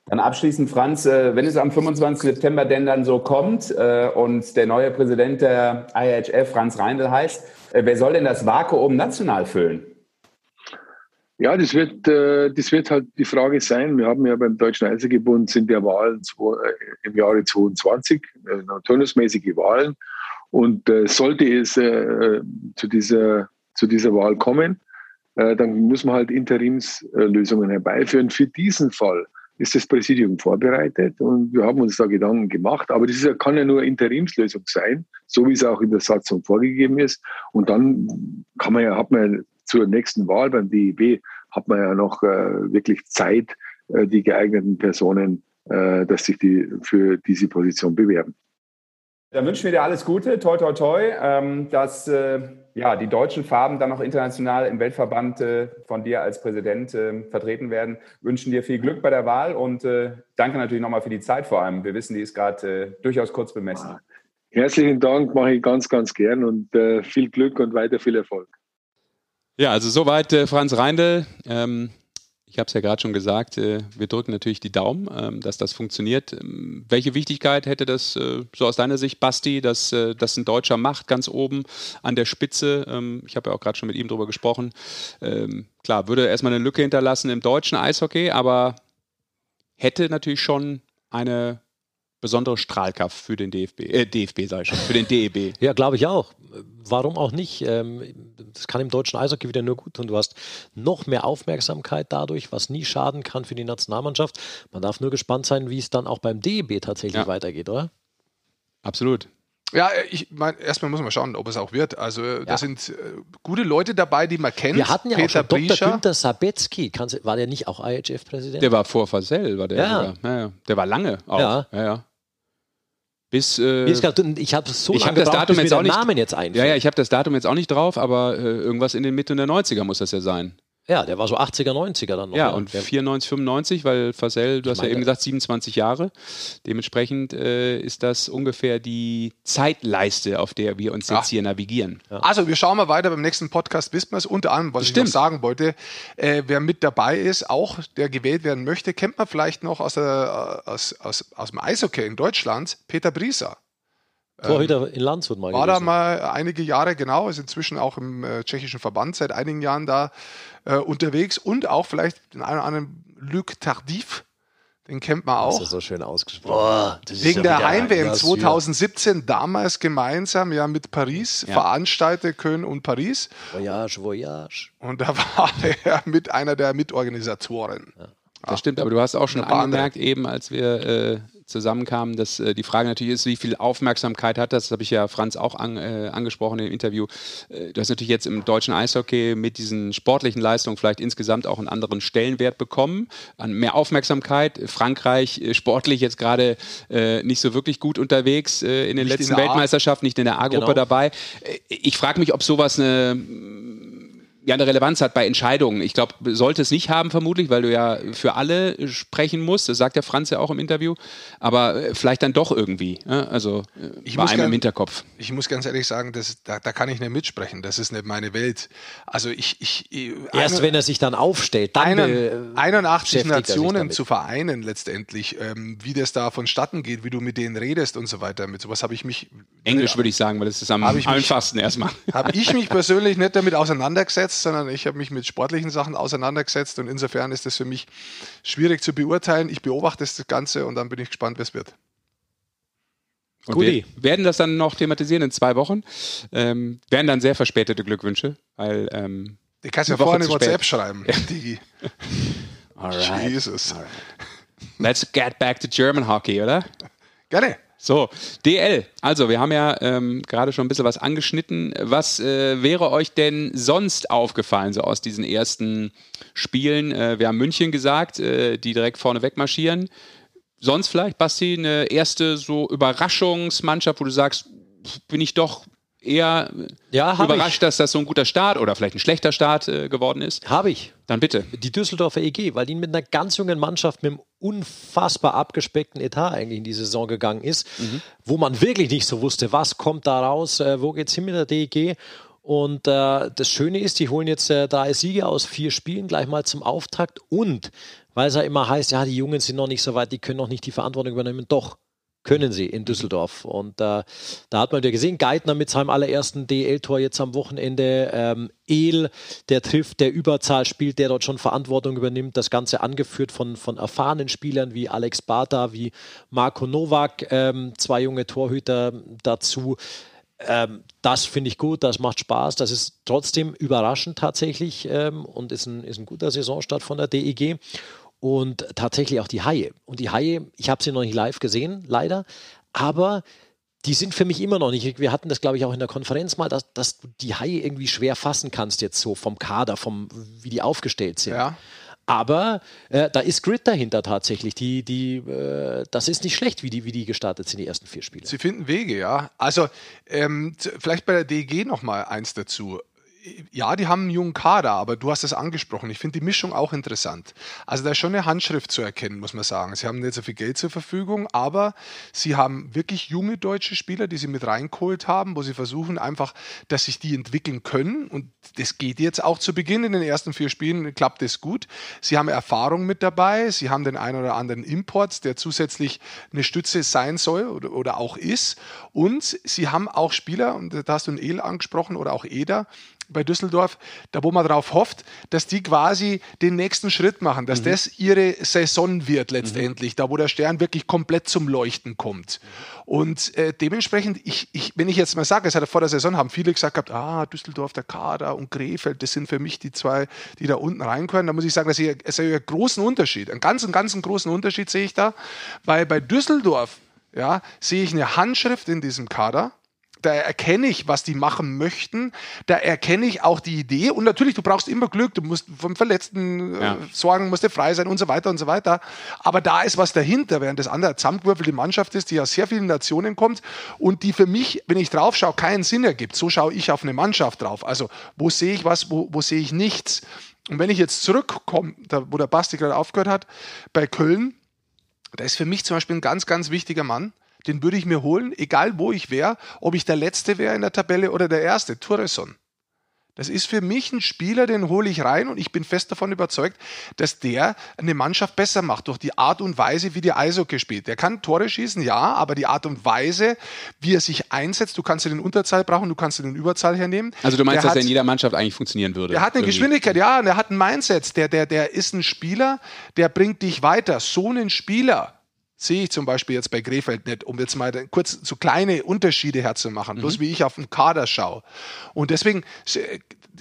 Dann abschließend, Franz, äh, wenn es am 25. September denn dann so kommt äh, und der neue Präsident der IHF, Franz Reindl, heißt, äh, wer soll denn das Vakuum national füllen? Ja, das wird, das wird halt die Frage sein. Wir haben ja beim Deutschen Eishockeybund sind ja Wahlen im Jahre 22, turnusmäßige Wahlen. Und sollte es zu dieser, zu dieser Wahl kommen, dann muss man halt Interimslösungen herbeiführen. Für diesen Fall ist das Präsidium vorbereitet und wir haben uns da Gedanken gemacht. Aber das ist, kann ja nur Interimslösung sein, so wie es auch in der Satzung vorgegeben ist. Und dann kann man ja, hat man ja zur nächsten Wahl beim DEB hat man ja noch äh, wirklich Zeit, äh, die geeigneten Personen, äh, dass sich die für diese Position bewerben. Dann wünschen wir dir alles Gute, toi toi toi, ähm, dass äh, ja, die deutschen Farben dann noch international im Weltverband äh, von dir als Präsident äh, vertreten werden. Wünschen dir viel Glück bei der Wahl und äh, danke natürlich nochmal für die Zeit vor allem. Wir wissen, die ist gerade äh, durchaus kurz bemessen. Herzlichen Dank, mache ich ganz, ganz gern und äh, viel Glück und weiter viel Erfolg. Ja, also soweit Franz Reindl. Ähm ich habe es ja gerade schon gesagt, äh, wir drücken natürlich die Daumen, ähm, dass das funktioniert. Ähm, welche Wichtigkeit hätte das äh, so aus deiner Sicht, Basti, dass äh, das ein Deutscher macht, ganz oben an der Spitze? Ähm, ich habe ja auch gerade schon mit ihm drüber gesprochen. klar, würde erstmal eine Lücke hinterlassen im deutschen Eishockey, aber hätte natürlich schon eine besondere Strahlkraft für den DFB, äh, DFB sage ich schon, für den DEB. Ja, glaube ich auch. Warum auch nicht? Ähm, das kann im deutschen Eishockey wieder nur gut tun. Du hast noch mehr Aufmerksamkeit dadurch, was nie schaden kann für die Nationalmannschaft. Man darf nur gespannt sein, wie es dann auch beim DEB tatsächlich ja. weitergeht, oder? Absolut. Ja, ich meine, erstmal muss man schauen, ob es auch wird. Also ja. da sind äh, gute Leute dabei, die man kennt. Wir hatten ja Peter auch schon Dr. Günther Sabetzky. War der nicht auch IHF-Präsident? Der war vor Fasel, war der ja. ja. Der war lange auch. Ja. ja, ja. Bis, äh, ich habe so ich hab das Datum jetzt auch nicht, Namen jetzt einfällt. Ja, ja, ich habe das Datum jetzt auch nicht drauf, aber äh, irgendwas in den Mitte der 90er muss das ja sein. Ja, der war so 80er, 90er dann noch. Ja, ja. und 94, 95, weil Fasel, du ich hast meine, ja eben gesagt, 27 Jahre. Dementsprechend äh, ist das ungefähr die Zeitleiste, auf der wir uns jetzt hier navigieren. Ja. Also, wir schauen mal weiter beim nächsten Podcast, wissen wir es. Unter anderem, was Stimmt. ich noch sagen wollte, äh, wer mit dabei ist, auch der gewählt werden möchte, kennt man vielleicht noch aus, der, aus, aus, aus dem Eishockey in Deutschland, Peter Brieser. Torhüter ähm, in Landshut mal. War gewesen. da mal einige Jahre, genau, ist inzwischen auch im äh, tschechischen Verband seit einigen Jahren da äh, unterwegs und auch vielleicht den einen oder anderen Luc Tardif, den kennt man auch. Das ist so schön ausgesprochen. Boah, Wegen ja der Heim-WM 2017 damals gemeinsam ja mit Paris ja. veranstaltet Köln und Paris. Voyage, Voyage. Und da war er mit einer der Mitorganisatoren. Ja. Das stimmt, aber du hast auch schon angemerkt, eben als wir äh, zusammenkamen, dass äh, die Frage natürlich ist, wie viel Aufmerksamkeit hat das? Das habe ich ja Franz auch an, äh, angesprochen im Interview. Äh, du hast natürlich jetzt im deutschen Eishockey mit diesen sportlichen Leistungen vielleicht insgesamt auch einen anderen Stellenwert bekommen, an mehr Aufmerksamkeit. Frankreich äh, sportlich jetzt gerade äh, nicht so wirklich gut unterwegs äh, in den nicht letzten Weltmeisterschaften, nicht in der A-Gruppe genau. dabei. Ich frage mich, ob sowas eine ja eine Relevanz hat bei Entscheidungen. Ich glaube, sollte es nicht haben vermutlich, weil du ja für alle sprechen musst. Das sagt der Franz ja auch im Interview. Aber äh, vielleicht dann doch irgendwie. Also äh, ich bei einem ganz, im Hinterkopf. Ich muss ganz ehrlich sagen, das, da, da, kann ich nicht mitsprechen. Das ist nicht meine Welt. Also ich, ich, ich erst eine, wenn er sich dann aufstellt, dann einen, 81 Nationen zu vereinen letztendlich, ähm, wie das da vonstatten geht, wie du mit denen redest und so weiter. Mit sowas habe ich mich Englisch würde ich sagen, weil das ist am einfachsten erstmal. Habe ich mich persönlich nicht damit auseinandergesetzt auseinandergesetzt, sondern ich habe mich mit sportlichen Sachen auseinandergesetzt und insofern ist das für mich schwierig zu beurteilen. Ich beobachte das Ganze und dann bin ich gespannt, was wird. Und wir werden das dann noch thematisieren in zwei Wochen. Ähm, werden dann sehr verspätete Glückwünsche, weil. Ähm, ich kann ja vorne WhatsApp schreiben, Digi. Alright. Jesus. Alright. Let's get back to German Hockey, oder? Gerne. So, DL. Also, wir haben ja ähm, gerade schon ein bisschen was angeschnitten. Was äh, wäre euch denn sonst aufgefallen, so aus diesen ersten Spielen? Äh, wir haben München gesagt, äh, die direkt vorne wegmarschieren. Sonst vielleicht, Basti, eine erste so Überraschungsmannschaft, wo du sagst, bin ich doch eher ja, überrascht, ich. dass das so ein guter Start oder vielleicht ein schlechter Start äh, geworden ist? Habe ich. Dann bitte. Die Düsseldorfer EG, weil die mit einer ganz jungen Mannschaft mit einem unfassbar abgespeckten Etat eigentlich in die Saison gegangen ist, mhm. wo man wirklich nicht so wusste, was kommt da raus, äh, wo es hin mit der DEG. Und äh, das Schöne ist, die holen jetzt äh, drei Siege aus vier Spielen gleich mal zum Auftakt und weil es ja immer heißt, ja, die Jungen sind noch nicht so weit, die können noch nicht die Verantwortung übernehmen. Doch, können sie in Düsseldorf. Und äh, da hat man wieder gesehen, Geithner mit seinem allerersten DL-Tor jetzt am Wochenende, ähm, El, der trifft, der Überzahl spielt, der dort schon Verantwortung übernimmt, das Ganze angeführt von, von erfahrenen Spielern wie Alex Bata, wie Marco Nowak, ähm, zwei junge Torhüter dazu. Ähm, das finde ich gut, das macht Spaß, das ist trotzdem überraschend tatsächlich ähm, und ist ein, ist ein guter Saisonstart von der DEG und tatsächlich auch die Haie. Und die Haie, ich habe sie noch nicht live gesehen, leider, aber die sind für mich immer noch nicht. Wir hatten das, glaube ich, auch in der Konferenz mal, dass, dass du die Haie irgendwie schwer fassen kannst, jetzt so vom Kader, vom, wie die aufgestellt sind. Ja. Aber äh, da ist Grid dahinter tatsächlich. Die, die, äh, das ist nicht schlecht, wie die, wie die gestartet sind, die ersten vier Spiele. Sie finden Wege, ja. Also ähm, vielleicht bei der DG noch mal eins dazu ja, die haben einen jungen Kader, aber du hast es angesprochen. Ich finde die Mischung auch interessant. Also da ist schon eine Handschrift zu erkennen, muss man sagen. Sie haben nicht so viel Geld zur Verfügung, aber sie haben wirklich junge deutsche Spieler, die sie mit reingeholt haben, wo sie versuchen einfach, dass sich die entwickeln können. Und das geht jetzt auch zu Beginn in den ersten vier Spielen, klappt es gut. Sie haben Erfahrung mit dabei. Sie haben den einen oder anderen Import, der zusätzlich eine Stütze sein soll oder, oder auch ist. Und sie haben auch Spieler, und da hast du einen El angesprochen oder auch Eder, bei Düsseldorf, da wo man darauf hofft, dass die quasi den nächsten Schritt machen, dass mhm. das ihre Saison wird letztendlich, mhm. da wo der Stern wirklich komplett zum Leuchten kommt. Und äh, dementsprechend, ich, ich, wenn ich jetzt mal sage, es hat vor der Saison haben viele gesagt gehabt, ah, Düsseldorf, der Kader und Krefeld, das sind für mich die zwei, die da unten reinkommen. Da muss ich sagen, dass ich, es einen großen Unterschied, einen ganz, ganz großen Unterschied sehe ich da, weil bei Düsseldorf ja, sehe ich eine Handschrift in diesem Kader, da erkenne ich, was die machen möchten, da erkenne ich auch die Idee und natürlich, du brauchst immer Glück, du musst vom Verletzten äh, ja. sorgen, musst du frei sein und so weiter und so weiter, aber da ist was dahinter, während das andere zusammengewürfelte Mannschaft ist, die aus sehr vielen Nationen kommt und die für mich, wenn ich drauf schaue, keinen Sinn ergibt. So schaue ich auf eine Mannschaft drauf. Also, wo sehe ich was, wo, wo sehe ich nichts? Und wenn ich jetzt zurückkomme, da, wo der Basti gerade aufgehört hat, bei Köln, da ist für mich zum Beispiel ein ganz, ganz wichtiger Mann, den würde ich mir holen, egal wo ich wäre, ob ich der Letzte wäre in der Tabelle oder der Erste, Tourisson. Das ist für mich ein Spieler, den hole ich rein und ich bin fest davon überzeugt, dass der eine Mannschaft besser macht durch die Art und Weise, wie der Eishockey spielt. Der kann Tore schießen, ja, aber die Art und Weise, wie er sich einsetzt, du kannst ihn in Unterzahl brauchen, du kannst ihn in Überzahl hernehmen. Also du meinst, der dass hat, er in jeder Mannschaft eigentlich funktionieren würde? Er hat eine irgendwie. Geschwindigkeit, ja, und er hat ein Mindset. Der, der, der ist ein Spieler, der bringt dich weiter. So einen Spieler sehe ich zum Beispiel jetzt bei Krefeld nicht, um jetzt mal kurz so kleine Unterschiede herzumachen, mhm. bloß wie ich auf den Kader schaue. Und deswegen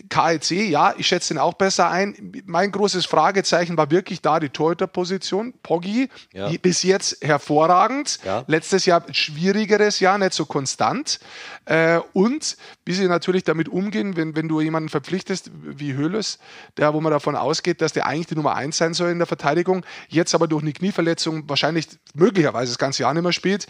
KLC, ja, ich schätze ihn auch besser ein. Mein großes Fragezeichen war wirklich da die Torhüterposition. Poggi, ja. bis jetzt hervorragend. Ja. Letztes Jahr schwierigeres Jahr, nicht so konstant. Äh, und wie sie natürlich damit umgehen, wenn, wenn du jemanden verpflichtest wie Höhles, der, wo man davon ausgeht, dass der eigentlich die Nummer eins sein soll in der Verteidigung, jetzt aber durch eine Knieverletzung wahrscheinlich möglicherweise das ganze Jahr nicht mehr spielt,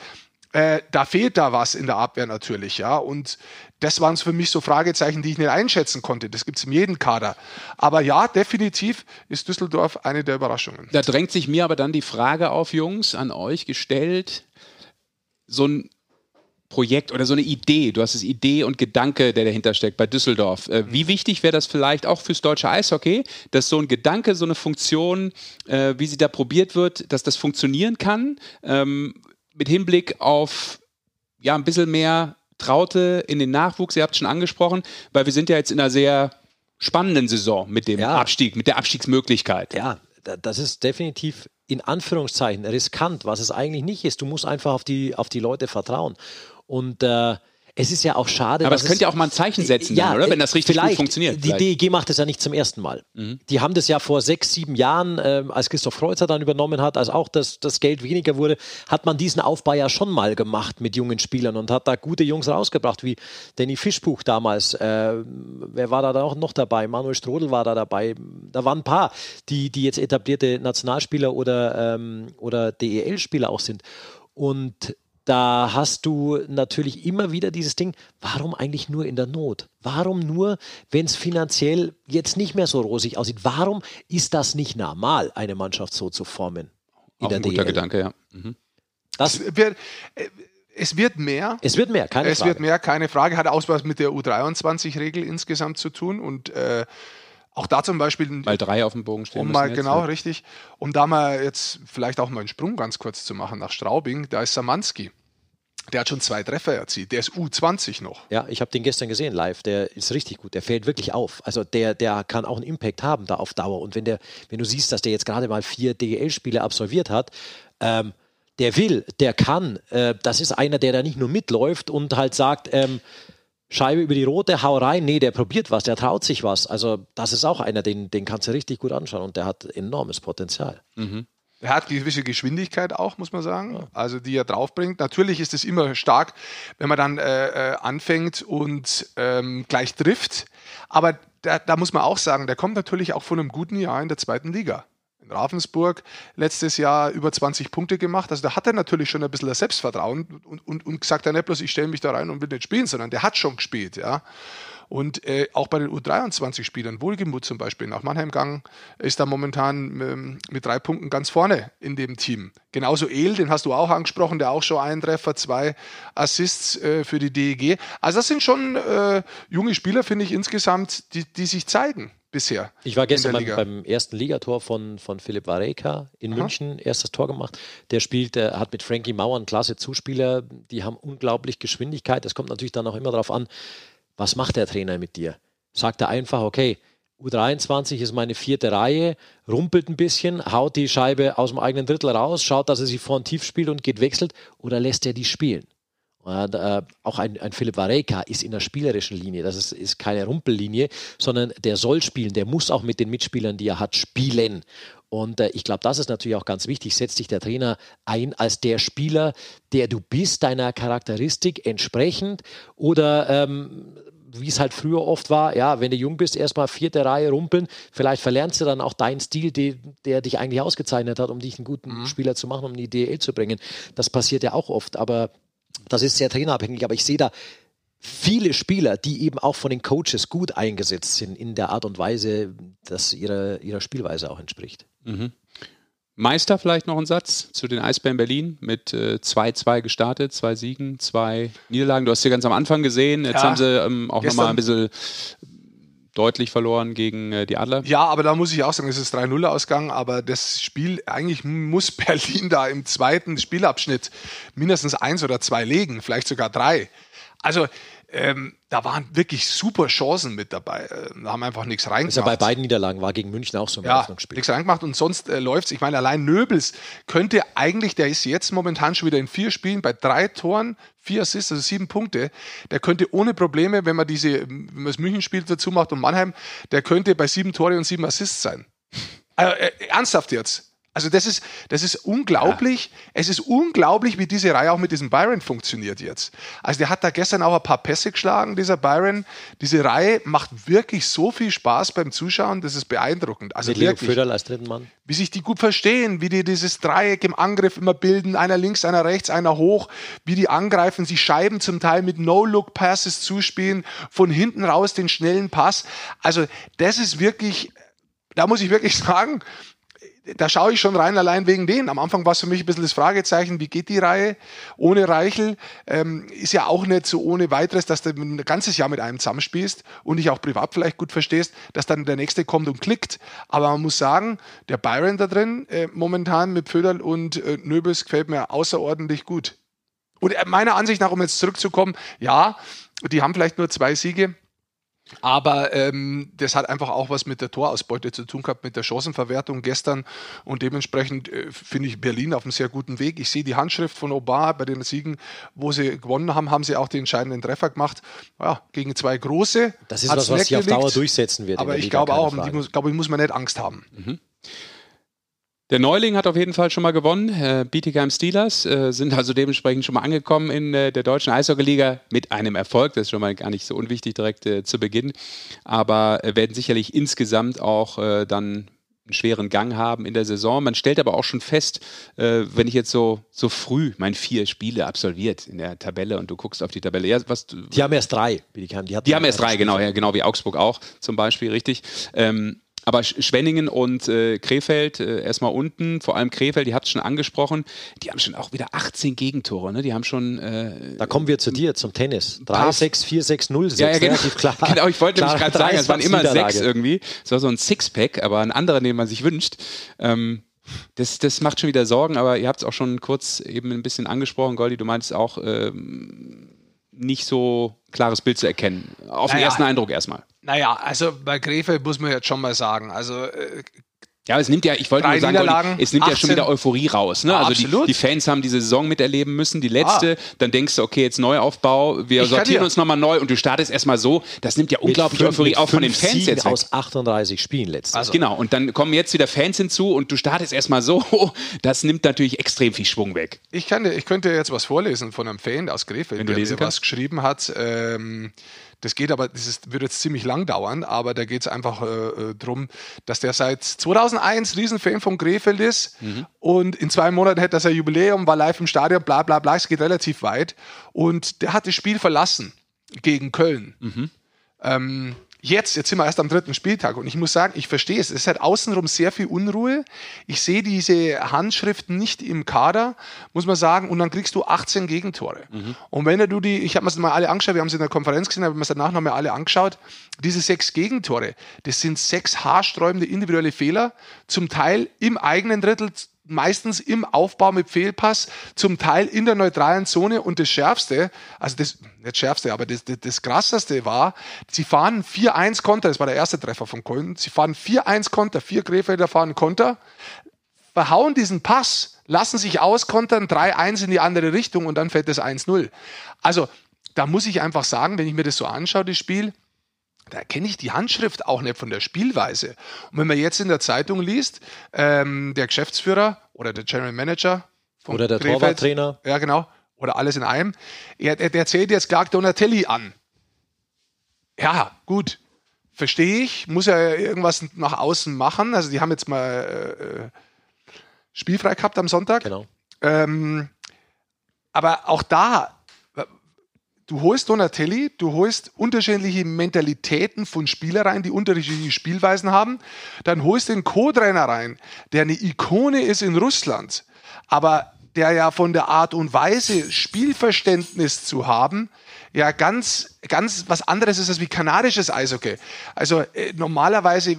äh, da fehlt da was in der Abwehr natürlich, ja. Und das waren für mich so Fragezeichen, die ich nicht einschätzen konnte. Das gibt es in jedem Kader. Aber ja, definitiv ist Düsseldorf eine der Überraschungen. Da drängt sich mir aber dann die Frage auf, Jungs, an euch gestellt. So ein Projekt oder so eine Idee, du hast es Idee und Gedanke, der dahinter steckt bei Düsseldorf. Äh, wie wichtig wäre das vielleicht auch fürs deutsche Eishockey, dass so ein Gedanke, so eine Funktion, äh, wie sie da probiert wird, dass das funktionieren kann? Ähm, mit Hinblick auf ja ein bisschen mehr Traute in den Nachwuchs, ihr habt es schon angesprochen, weil wir sind ja jetzt in einer sehr spannenden Saison mit dem ja. Abstieg, mit der Abstiegsmöglichkeit. Ja, das ist definitiv in Anführungszeichen riskant, was es eigentlich nicht ist. Du musst einfach auf die, auf die Leute vertrauen. Und äh, es ist ja auch schade. Aber es könnte ja auch mal ein Zeichen setzen, ja, dann, oder? Wenn das richtig gut funktioniert. Die DEG macht es ja nicht zum ersten Mal. Mhm. Die haben das ja vor sechs, sieben Jahren, äh, als Christoph Kreuzer dann übernommen hat, als auch das, das Geld weniger wurde, hat man diesen Aufbau ja schon mal gemacht mit jungen Spielern und hat da gute Jungs rausgebracht, wie Danny Fischbuch damals. Äh, wer war da auch noch dabei? Manuel Strodel war da dabei. Da waren ein paar, die, die jetzt etablierte Nationalspieler oder, ähm, oder DEL-Spieler auch sind. Und da hast du natürlich immer wieder dieses Ding, warum eigentlich nur in der Not? Warum nur, wenn es finanziell jetzt nicht mehr so rosig aussieht? Warum ist das nicht normal, eine Mannschaft so zu formen? In Auch der ein guter DL? Gedanke, ja. Mhm. Das wird, äh, es wird mehr. Es wird mehr, keine es Frage. Es wird mehr, keine Frage. Hat auch was mit der U23-Regel insgesamt zu tun und äh, auch da zum Beispiel. Mal drei auf dem Bogen stehen. Um mal, jetzt, genau, ja. richtig. Um da mal jetzt vielleicht auch mal einen Sprung ganz kurz zu machen nach Straubing, da ist Samanski. Der hat schon zwei Treffer erzielt. Der ist U20 noch. Ja, ich habe den gestern gesehen live. Der ist richtig gut. Der fällt wirklich auf. Also der, der kann auch einen Impact haben da auf Dauer. Und wenn der, wenn du siehst, dass der jetzt gerade mal vier DEL-Spiele absolviert hat, ähm, der will, der kann. Äh, das ist einer, der da nicht nur mitläuft und halt sagt, ähm, Scheibe über die rote, hau rein. Nee, der probiert was, der traut sich was. Also, das ist auch einer, den, den kannst du richtig gut anschauen und der hat enormes Potenzial. Mhm. Er hat gewisse Geschwindigkeit auch, muss man sagen, also die er draufbringt. Natürlich ist es immer stark, wenn man dann äh, äh, anfängt und ähm, gleich trifft. Aber da, da muss man auch sagen, der kommt natürlich auch von einem guten Jahr in der zweiten Liga. Ravensburg letztes Jahr über 20 Punkte gemacht. Also da hat er natürlich schon ein bisschen das Selbstvertrauen und, und, und gesagt er nicht bloß, ich stelle mich da rein und will nicht spielen, sondern der hat schon gespielt, ja. Und äh, auch bei den U23-Spielern, Wohlgemut zum Beispiel, nach Mannheim gegangen, ist da momentan ähm, mit drei Punkten ganz vorne in dem Team. Genauso El, den hast du auch angesprochen, der auch schon einen Treffer, zwei Assists äh, für die DEG. Also das sind schon äh, junge Spieler, finde ich insgesamt, die, die sich zeigen bisher. Ich war gestern beim, beim, ersten Ligator von, von Philipp Vareka in Aha. München, erstes Tor gemacht. Der spielt, der hat mit Frankie Mauer einen klasse Zuspieler, die haben unglaublich Geschwindigkeit. Das kommt natürlich dann auch immer darauf an, was macht der Trainer mit dir? Sagt er einfach, okay, U23 ist meine vierte Reihe, rumpelt ein bisschen, haut die Scheibe aus dem eigenen Drittel raus, schaut, dass er sie vorn tief spielt und geht wechselt oder lässt er die spielen? Und, äh, auch ein, ein Philipp Vareka ist in der spielerischen Linie. Das ist, ist keine Rumpellinie, sondern der soll spielen. Der muss auch mit den Mitspielern, die er hat, spielen. Und äh, ich glaube, das ist natürlich auch ganz wichtig. Setzt dich der Trainer ein als der Spieler, der du bist, deiner Charakteristik entsprechend oder ähm, wie es halt früher oft war, ja, wenn du jung bist, erstmal vierte Reihe rumpeln, vielleicht verlernst du dann auch deinen Stil, die, der dich eigentlich ausgezeichnet hat, um dich einen guten mhm. Spieler zu machen, um die DL zu bringen. Das passiert ja auch oft, aber das ist sehr trainerabhängig, aber ich sehe da viele Spieler, die eben auch von den Coaches gut eingesetzt sind in der Art und Weise, dass ihrer, ihrer Spielweise auch entspricht. Mhm. Meister vielleicht noch ein Satz zu den Eisbären Berlin mit 2-2 äh, gestartet, zwei Siegen, zwei Niederlagen. Du hast sie ganz am Anfang gesehen. Jetzt ja, haben sie ähm, auch nochmal ein bisschen deutlich verloren gegen äh, die Adler. Ja, aber da muss ich auch sagen, es ist 3-0 Ausgang, aber das Spiel, eigentlich muss Berlin da im zweiten Spielabschnitt mindestens eins oder zwei legen, vielleicht sogar drei. Also ähm, da waren wirklich super Chancen mit dabei. Äh, haben einfach nichts reingemacht. Ist ja bei beiden Niederlagen war gegen München auch so ein ja, nichts reingemacht und sonst äh, läuft's. Ich meine, allein Nöbels könnte eigentlich, der ist jetzt momentan schon wieder in vier Spielen bei drei Toren, vier Assists, also sieben Punkte. Der könnte ohne Probleme, wenn man diese, wenn man das München-Spiel dazu macht und Mannheim, der könnte bei sieben Tore und sieben Assists sein. Äh, äh, ernsthaft jetzt. Also das ist, das ist unglaublich. Ja. Es ist unglaublich, wie diese Reihe auch mit diesem Byron funktioniert jetzt. Also der hat da gestern auch ein paar Pässe geschlagen, dieser Byron. Diese Reihe macht wirklich so viel Spaß beim Zuschauen, das ist beeindruckend. Also mit wirklich, Leo Föderl als dritten Mann. Wie sich die gut verstehen, wie die dieses Dreieck im Angriff immer bilden, einer links, einer rechts, einer hoch, wie die angreifen, sie Scheiben zum Teil mit No-Look-Passes zuspielen, von hinten raus den schnellen Pass. Also das ist wirklich, da muss ich wirklich sagen, da schaue ich schon rein, allein wegen denen. Am Anfang war es für mich ein bisschen das Fragezeichen, wie geht die Reihe ohne Reichel? Ähm, ist ja auch nicht so ohne weiteres, dass du ein ganzes Jahr mit einem zusammenspielst und dich auch privat vielleicht gut verstehst, dass dann der nächste kommt und klickt. Aber man muss sagen, der Byron da drin, äh, momentan mit Föderl und äh, Nöbels, gefällt mir außerordentlich gut. Und äh, meiner Ansicht nach, um jetzt zurückzukommen, ja, die haben vielleicht nur zwei Siege, aber ähm, das hat einfach auch was mit der Torausbeute zu tun gehabt, mit der Chancenverwertung gestern. Und dementsprechend äh, finde ich Berlin auf einem sehr guten Weg. Ich sehe die Handschrift von Obar bei den Siegen, wo sie gewonnen haben, haben sie auch den entscheidenden Treffer gemacht. Ja, gegen zwei große. Das ist was, was sich auf Dauer durchsetzen wird. Aber ich glaube auch, ich muss, glaube, ich muss man nicht Angst haben. Mhm. Der Neuling hat auf jeden Fall schon mal gewonnen. Äh, Bietigheim Steelers äh, sind also dementsprechend schon mal angekommen in äh, der deutschen Eishockeyliga mit einem Erfolg. Das ist schon mal gar nicht so unwichtig direkt zu Beginn. Aber werden sicherlich insgesamt auch dann einen schweren Gang haben in der Saison. Man stellt aber auch schon fest, wenn ich jetzt so, so früh meine vier Spiele absolviert in der Tabelle und du guckst auf die Tabelle. Ja, was, die haben erst drei. Die, haben, die, die haben erst drei, genau, ja, genau wie Augsburg auch zum Beispiel, richtig. Ähm, aber Schwenningen und äh, Krefeld äh, erstmal unten, vor allem Krefeld, die habt schon angesprochen, die haben schon auch wieder 18 Gegentore. Ne? Die haben schon. Äh, da kommen wir zu dir, zum Tennis. 3-6, 4-6, 0, 6, ja, ja, genau. relativ klar. Genau, ich wollte nämlich gerade sagen, es waren immer sechs irgendwie. Es war so ein Sixpack, aber ein anderer, den man sich wünscht. Ähm, das, das macht schon wieder Sorgen, aber ihr habt es auch schon kurz eben ein bisschen angesprochen, Goldi, du meintest auch, ähm, nicht so klares Bild zu erkennen. Auf naja, den ersten Eindruck erstmal. Naja, also bei Krefeld muss man jetzt schon mal sagen, also äh, ja, es nimmt ja, ich wollte nur sagen, es nimmt 18. ja schon wieder Euphorie raus. Ne? Ja, also die, die, Fans haben diese Saison miterleben müssen, die letzte. Ah. Dann denkst du, okay, jetzt Neuaufbau, wir ich sortieren uns nochmal neu und du startest erstmal so. Das nimmt ja unglaublich fünf, Euphorie auch von den Fans Siegen jetzt. aus 38 Spielen letztes also. Genau, und dann kommen jetzt wieder Fans hinzu und du startest erstmal so. Das nimmt natürlich extrem viel Schwung weg. Ich, kann, ich könnte jetzt was vorlesen von einem Fan aus Krefeld, Wenn du der was geschrieben hat. Ähm, das geht aber, das ist, wird jetzt ziemlich lang dauern, aber da geht es einfach äh, äh, drum, dass der seit 2001 Riesenfan von Krefeld ist mhm. und in zwei Monaten hätte er sein Jubiläum, war live im Stadion, bla bla bla, es geht relativ weit. Und der hat das Spiel verlassen gegen Köln. Mhm. Ähm, Jetzt, jetzt sind wir erst am dritten Spieltag und ich muss sagen, ich verstehe es. Es ist halt außenrum sehr viel Unruhe. Ich sehe diese Handschriften nicht im Kader, muss man sagen, und dann kriegst du 18 Gegentore. Mhm. Und wenn du die, ich habe mir das mal alle angeschaut, wir haben sie in der Konferenz gesehen, aber wir haben es danach nochmal alle angeschaut, diese sechs Gegentore, das sind sechs haarsträubende individuelle Fehler, zum Teil im eigenen Drittel, meistens im Aufbau mit Fehlpass, zum Teil in der neutralen Zone und das Schärfste, also das, nicht Schärfste, aber das, das, das Krasseste war, sie fahren 4-1 Konter, das war der erste Treffer von Köln, sie fahren 4-1 Konter, vier Krefelder fahren Konter, verhauen diesen Pass, lassen sich auskontern, 3-1 in die andere Richtung und dann fällt das 1-0. Also, da muss ich einfach sagen, wenn ich mir das so anschaue, das Spiel, da kenne ich die Handschrift auch nicht von der Spielweise. Und wenn man jetzt in der Zeitung liest, ähm, der Geschäftsführer oder der General Manager oder der Krefeld, Torwarttrainer, ja genau, oder alles in einem, er, er, der zählt jetzt Clark Donatelli an. Ja, gut, verstehe ich, muss er irgendwas nach außen machen. Also die haben jetzt mal äh, äh spielfrei gehabt am Sonntag. Genau. Ähm, aber auch da du holst Donatelli, du holst unterschiedliche Mentalitäten von Spielereien, die unterschiedliche Spielweisen haben, dann holst den Co-Trainer rein, der eine Ikone ist in Russland, aber der ja von der Art und Weise Spielverständnis zu haben, ja ganz, ganz was anderes ist als wie kanadisches Eishockey. Also äh, normalerweise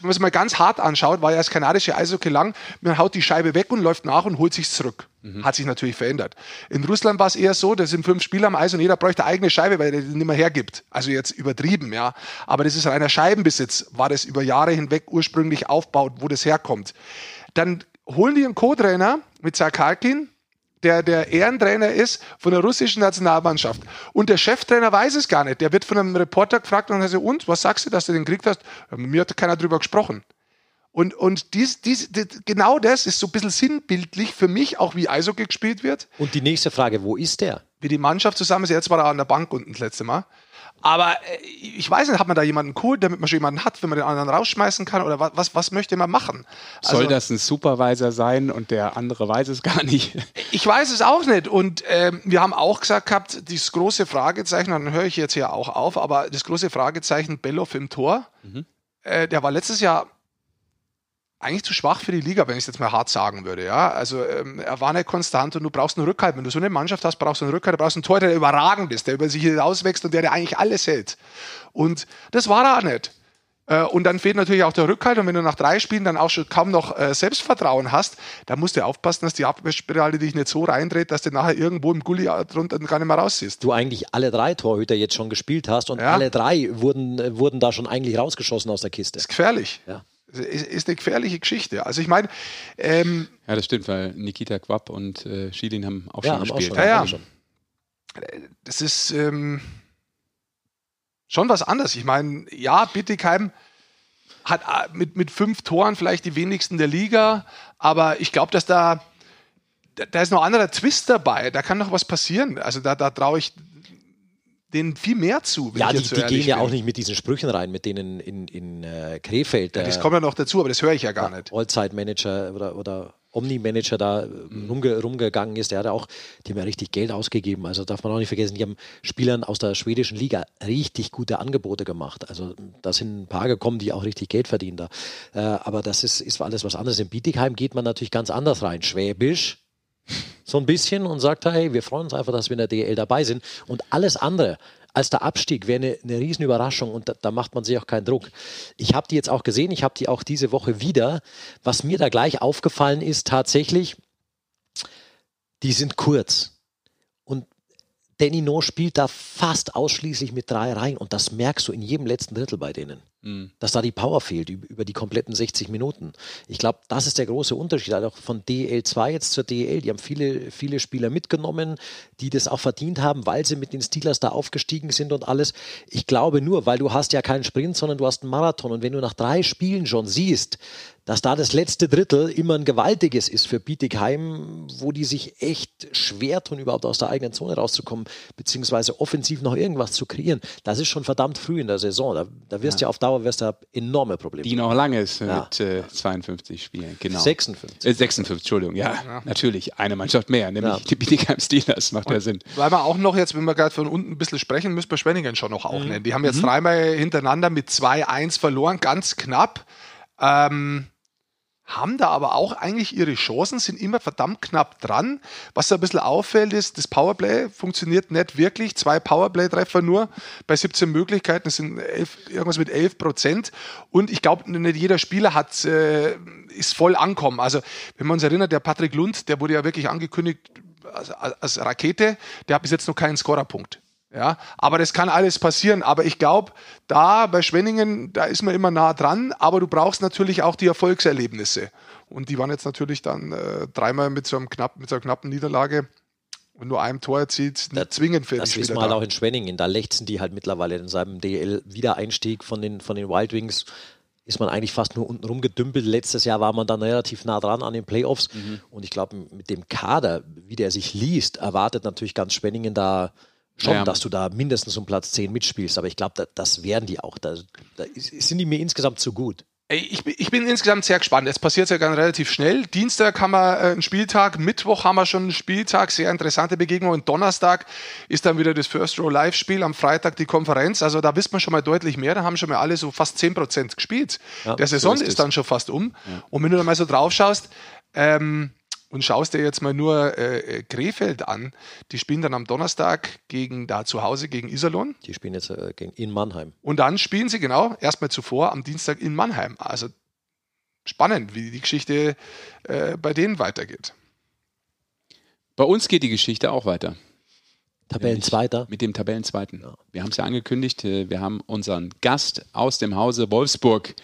wenn man es mal ganz hart anschaut, war ja das kanadische Eishockey lang, man haut die Scheibe weg und läuft nach und holt sich zurück. Mhm. Hat sich natürlich verändert. In Russland war es eher so, da sind fünf Spieler am Eis und jeder bräuchte eine eigene Scheibe, weil er die nicht mehr hergibt. Also jetzt übertrieben, ja. Aber das ist reiner Scheibenbesitz, war das über Jahre hinweg ursprünglich aufbaut, wo das herkommt. Dann holen die einen Co-Trainer mit Sakalkin, der der Ehrentrainer ist von der russischen Nationalmannschaft. Und der Cheftrainer weiß es gar nicht. Der wird von einem Reporter gefragt und sagt, und, was sagst du, dass du den gekriegt hast? Mir hat keiner drüber gesprochen. Und, und dies, dies, dies, genau das ist so ein bisschen sinnbildlich für mich, auch wie Eishockey gespielt wird. Und die nächste Frage, wo ist der? Wie die Mannschaft zusammen ist. Jetzt war er an der Bank unten das letzte Mal. Aber äh, ich weiß nicht, hat man da jemanden cool, damit man schon jemanden hat, wenn man den anderen rausschmeißen kann? Oder was, was, was möchte man machen? Also, Soll das ein Supervisor sein und der andere weiß es gar nicht? Ich weiß es auch nicht. Und ähm, wir haben auch gesagt gehabt, dieses große Fragezeichen, dann höre ich jetzt hier auch auf, aber das große Fragezeichen Belloff im Tor, mhm. äh, der war letztes Jahr eigentlich zu schwach für die Liga, wenn ich es jetzt mal hart sagen würde. Ja? Also ähm, er war nicht konstant und du brauchst einen Rückhalt. Wenn du so eine Mannschaft hast, brauchst du einen Rückhalt, du brauchst einen Tor, der überragend ist, der über sich hinauswächst und der, der eigentlich alles hält. Und das war er auch nicht. Äh, und dann fehlt natürlich auch der Rückhalt. Und wenn du nach drei Spielen dann auch schon kaum noch äh, Selbstvertrauen hast, dann musst du aufpassen, dass die Abwehrspirale dich nicht so reindreht, dass du nachher irgendwo im Gully drunter gar nicht mehr raussiehst. Du eigentlich alle drei Torhüter jetzt schon gespielt hast und ja. alle drei wurden, äh, wurden da schon eigentlich rausgeschossen aus der Kiste. Das ist gefährlich. Ja. Ist, ist eine gefährliche Geschichte. Also ich meine. Ähm, ja, das stimmt, weil Nikita Quapp und äh, Schiedin haben auch ja, schon haben gespielt. Auch schon, ja, ja. Das ist ähm, schon was anderes. Ich meine, ja, Bittigheim hat äh, mit, mit fünf Toren vielleicht die wenigsten der Liga, aber ich glaube, dass da, da ist noch ein anderer Twist dabei. Da kann noch was passieren. Also da, da traue ich denen viel mehr zu. Ja, die, die gehen ja auch nicht mit diesen Sprüchen rein, mit denen in, in äh, Krefeld. Ja, das kommt ja noch dazu, aber das höre ich ja gar nicht. Allzeit-Manager oder, oder Omni-Manager da mhm. rumge rumgegangen ist, der hat auch, die haben ja richtig Geld ausgegeben. Also darf man auch nicht vergessen, die haben Spielern aus der schwedischen Liga richtig gute Angebote gemacht. Also da sind ein paar gekommen, die auch richtig Geld verdienen da. Äh, aber das ist, ist alles was anderes. In Bietigheim geht man natürlich ganz anders rein. Schwäbisch, so ein bisschen und sagt, hey, wir freuen uns einfach, dass wir in der DL dabei sind. Und alles andere als der Abstieg wäre eine, eine Riesenüberraschung und da, da, macht man sich auch keinen Druck. Ich habe die jetzt auch gesehen, ich habe die auch diese Woche wieder. Was mir da gleich aufgefallen ist, tatsächlich, die sind kurz. Und Danny No spielt da fast ausschließlich mit drei Reihen und das merkst du in jedem letzten Drittel bei denen. Mhm. Dass da die Power fehlt über die kompletten 60 Minuten. Ich glaube, das ist der große Unterschied. Also von DL2 jetzt zur DL. Die haben viele, viele Spieler mitgenommen, die das auch verdient haben, weil sie mit den Steelers da aufgestiegen sind und alles. Ich glaube nur, weil du hast ja keinen Sprint, sondern du hast einen Marathon. Und wenn du nach drei Spielen schon siehst, dass da das letzte Drittel immer ein gewaltiges ist für Bietigheim, wo die sich echt schwer tun, überhaupt aus der eigenen Zone rauszukommen, beziehungsweise offensiv noch irgendwas zu kreieren. Das ist schon verdammt früh in der Saison. Da, da wirst du ja. ja auf Dauer wirst du enorme Probleme. Die noch lange ist ja. mit äh, 52 Spielen, genau. 56. Äh, 56, Entschuldigung, ja, ja, natürlich. Eine Mannschaft mehr, nämlich die Bietigheim Steelers, macht ja Sinn. Weil wir auch noch jetzt, wenn wir gerade von unten ein bisschen sprechen, müssen wir Schwenningen schon noch auch mhm. nennen. Die haben jetzt mhm. dreimal hintereinander mit 2-1 verloren, ganz knapp. Ähm, haben da aber auch eigentlich ihre Chancen, sind immer verdammt knapp dran. Was da ein bisschen auffällt, ist, das Powerplay funktioniert nicht wirklich. Zwei Powerplay-Treffer nur bei 17 Möglichkeiten, das sind 11, irgendwas mit 11 Prozent. Und ich glaube, nicht jeder Spieler hat, äh, ist voll ankommen. Also, wenn man uns erinnert, der Patrick Lund, der wurde ja wirklich angekündigt als, als Rakete, der hat bis jetzt noch keinen Scorerpunkt. Ja, aber das kann alles passieren. Aber ich glaube, da bei Schwenningen, da ist man immer nah dran. Aber du brauchst natürlich auch die Erfolgserlebnisse. Und die waren jetzt natürlich dann äh, dreimal mit so, einem knapp, mit so einer knappen Niederlage und nur einem Tor erzielt, nicht zwingend für Das ist mal da. auch in Schwenningen. Da lechzen die halt mittlerweile in seinem DL-Wiedereinstieg von den, von den Wild Wings ist man eigentlich fast nur unten rumgedümpelt. Letztes Jahr war man dann relativ nah dran an den Playoffs. Mhm. Und ich glaube, mit dem Kader, wie der sich liest, erwartet natürlich ganz Schwenningen da schon, ja. dass du da mindestens um Platz 10 mitspielst. Aber ich glaube, da, das werden die auch. Da, da, sind die mir insgesamt zu gut. Ich, ich, bin insgesamt sehr gespannt. Es passiert ja ganz relativ schnell. Dienstag haben wir äh, einen Spieltag, Mittwoch haben wir schon einen Spieltag, sehr interessante Begegnung. Und Donnerstag ist dann wieder das First Row Live-Spiel, am Freitag die Konferenz. Also da wissen wir schon mal deutlich mehr. Da haben schon mal alle so fast 10% gespielt. Ja, Der Saison so ist, ist, dann schon fast um. Ja. Und wenn du da mal so drauf schaust, ähm, und schaust dir jetzt mal nur äh, Krefeld an. Die spielen dann am Donnerstag gegen da zu Hause gegen Iserlohn. Die spielen jetzt äh, gegen, in Mannheim. Und dann spielen sie genau erstmal zuvor am Dienstag in Mannheim. Also spannend, wie die Geschichte äh, bei denen weitergeht. Bei uns geht die Geschichte auch weiter. Tabellenzweiter. Mit dem Tabellenzweiten. Ja. Wir haben es ja angekündigt, äh, wir haben unseren Gast aus dem Hause Wolfsburg,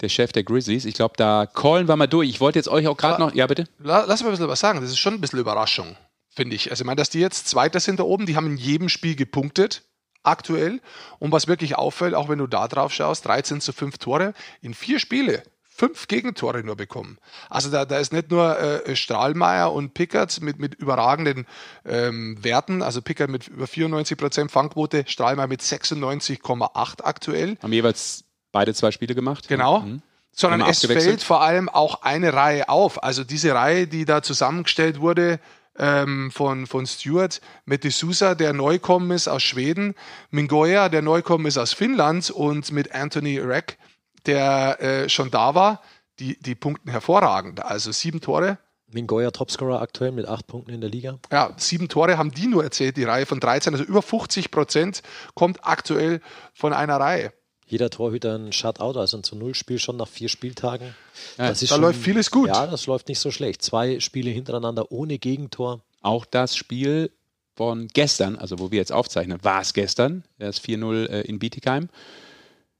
der Chef der Grizzlies. Ich glaube, da callen wir mal durch. Ich wollte jetzt euch auch gerade noch. Ja, bitte? Lass mal ein bisschen was sagen. Das ist schon ein bisschen Überraschung, finde ich. Also, ich meine, dass die jetzt Zweiter sind da oben, die haben in jedem Spiel gepunktet aktuell. Und was wirklich auffällt, auch wenn du da drauf schaust, 13 zu 5 Tore in vier Spiele fünf Gegentore nur bekommen. Also da, da ist nicht nur äh, Strahlmeier und Pickert mit, mit überragenden ähm, Werten, also Pickert mit über 94 Prozent Fangquote, Strahlmeier mit 96,8 aktuell. Haben jeweils beide zwei Spiele gemacht. Genau. Mhm. Sondern es fällt vor allem auch eine Reihe auf. Also diese Reihe, die da zusammengestellt wurde, ähm, von, von Stuart, mit D'Souza, der Neukommen ist aus Schweden, Mingoya, der Neukommen ist aus Finnland und mit Anthony Reck, der äh, schon da war, die, die punkten hervorragend. Also sieben Tore. Mingoya Topscorer aktuell mit acht Punkten in der Liga. Ja, sieben Tore haben die nur erzählt, die Reihe von 13. Also über 50 Prozent kommt aktuell von einer Reihe. Jeder Torhüter ein Shutout, also ein zu Null-Spiel schon nach vier Spieltagen. Ja, da schon, läuft vieles gut. Ja, das läuft nicht so schlecht. Zwei Spiele hintereinander ohne Gegentor. Auch das Spiel von gestern, also wo wir jetzt aufzeichnen, war es gestern, das 4-0 äh, in Bietigheim.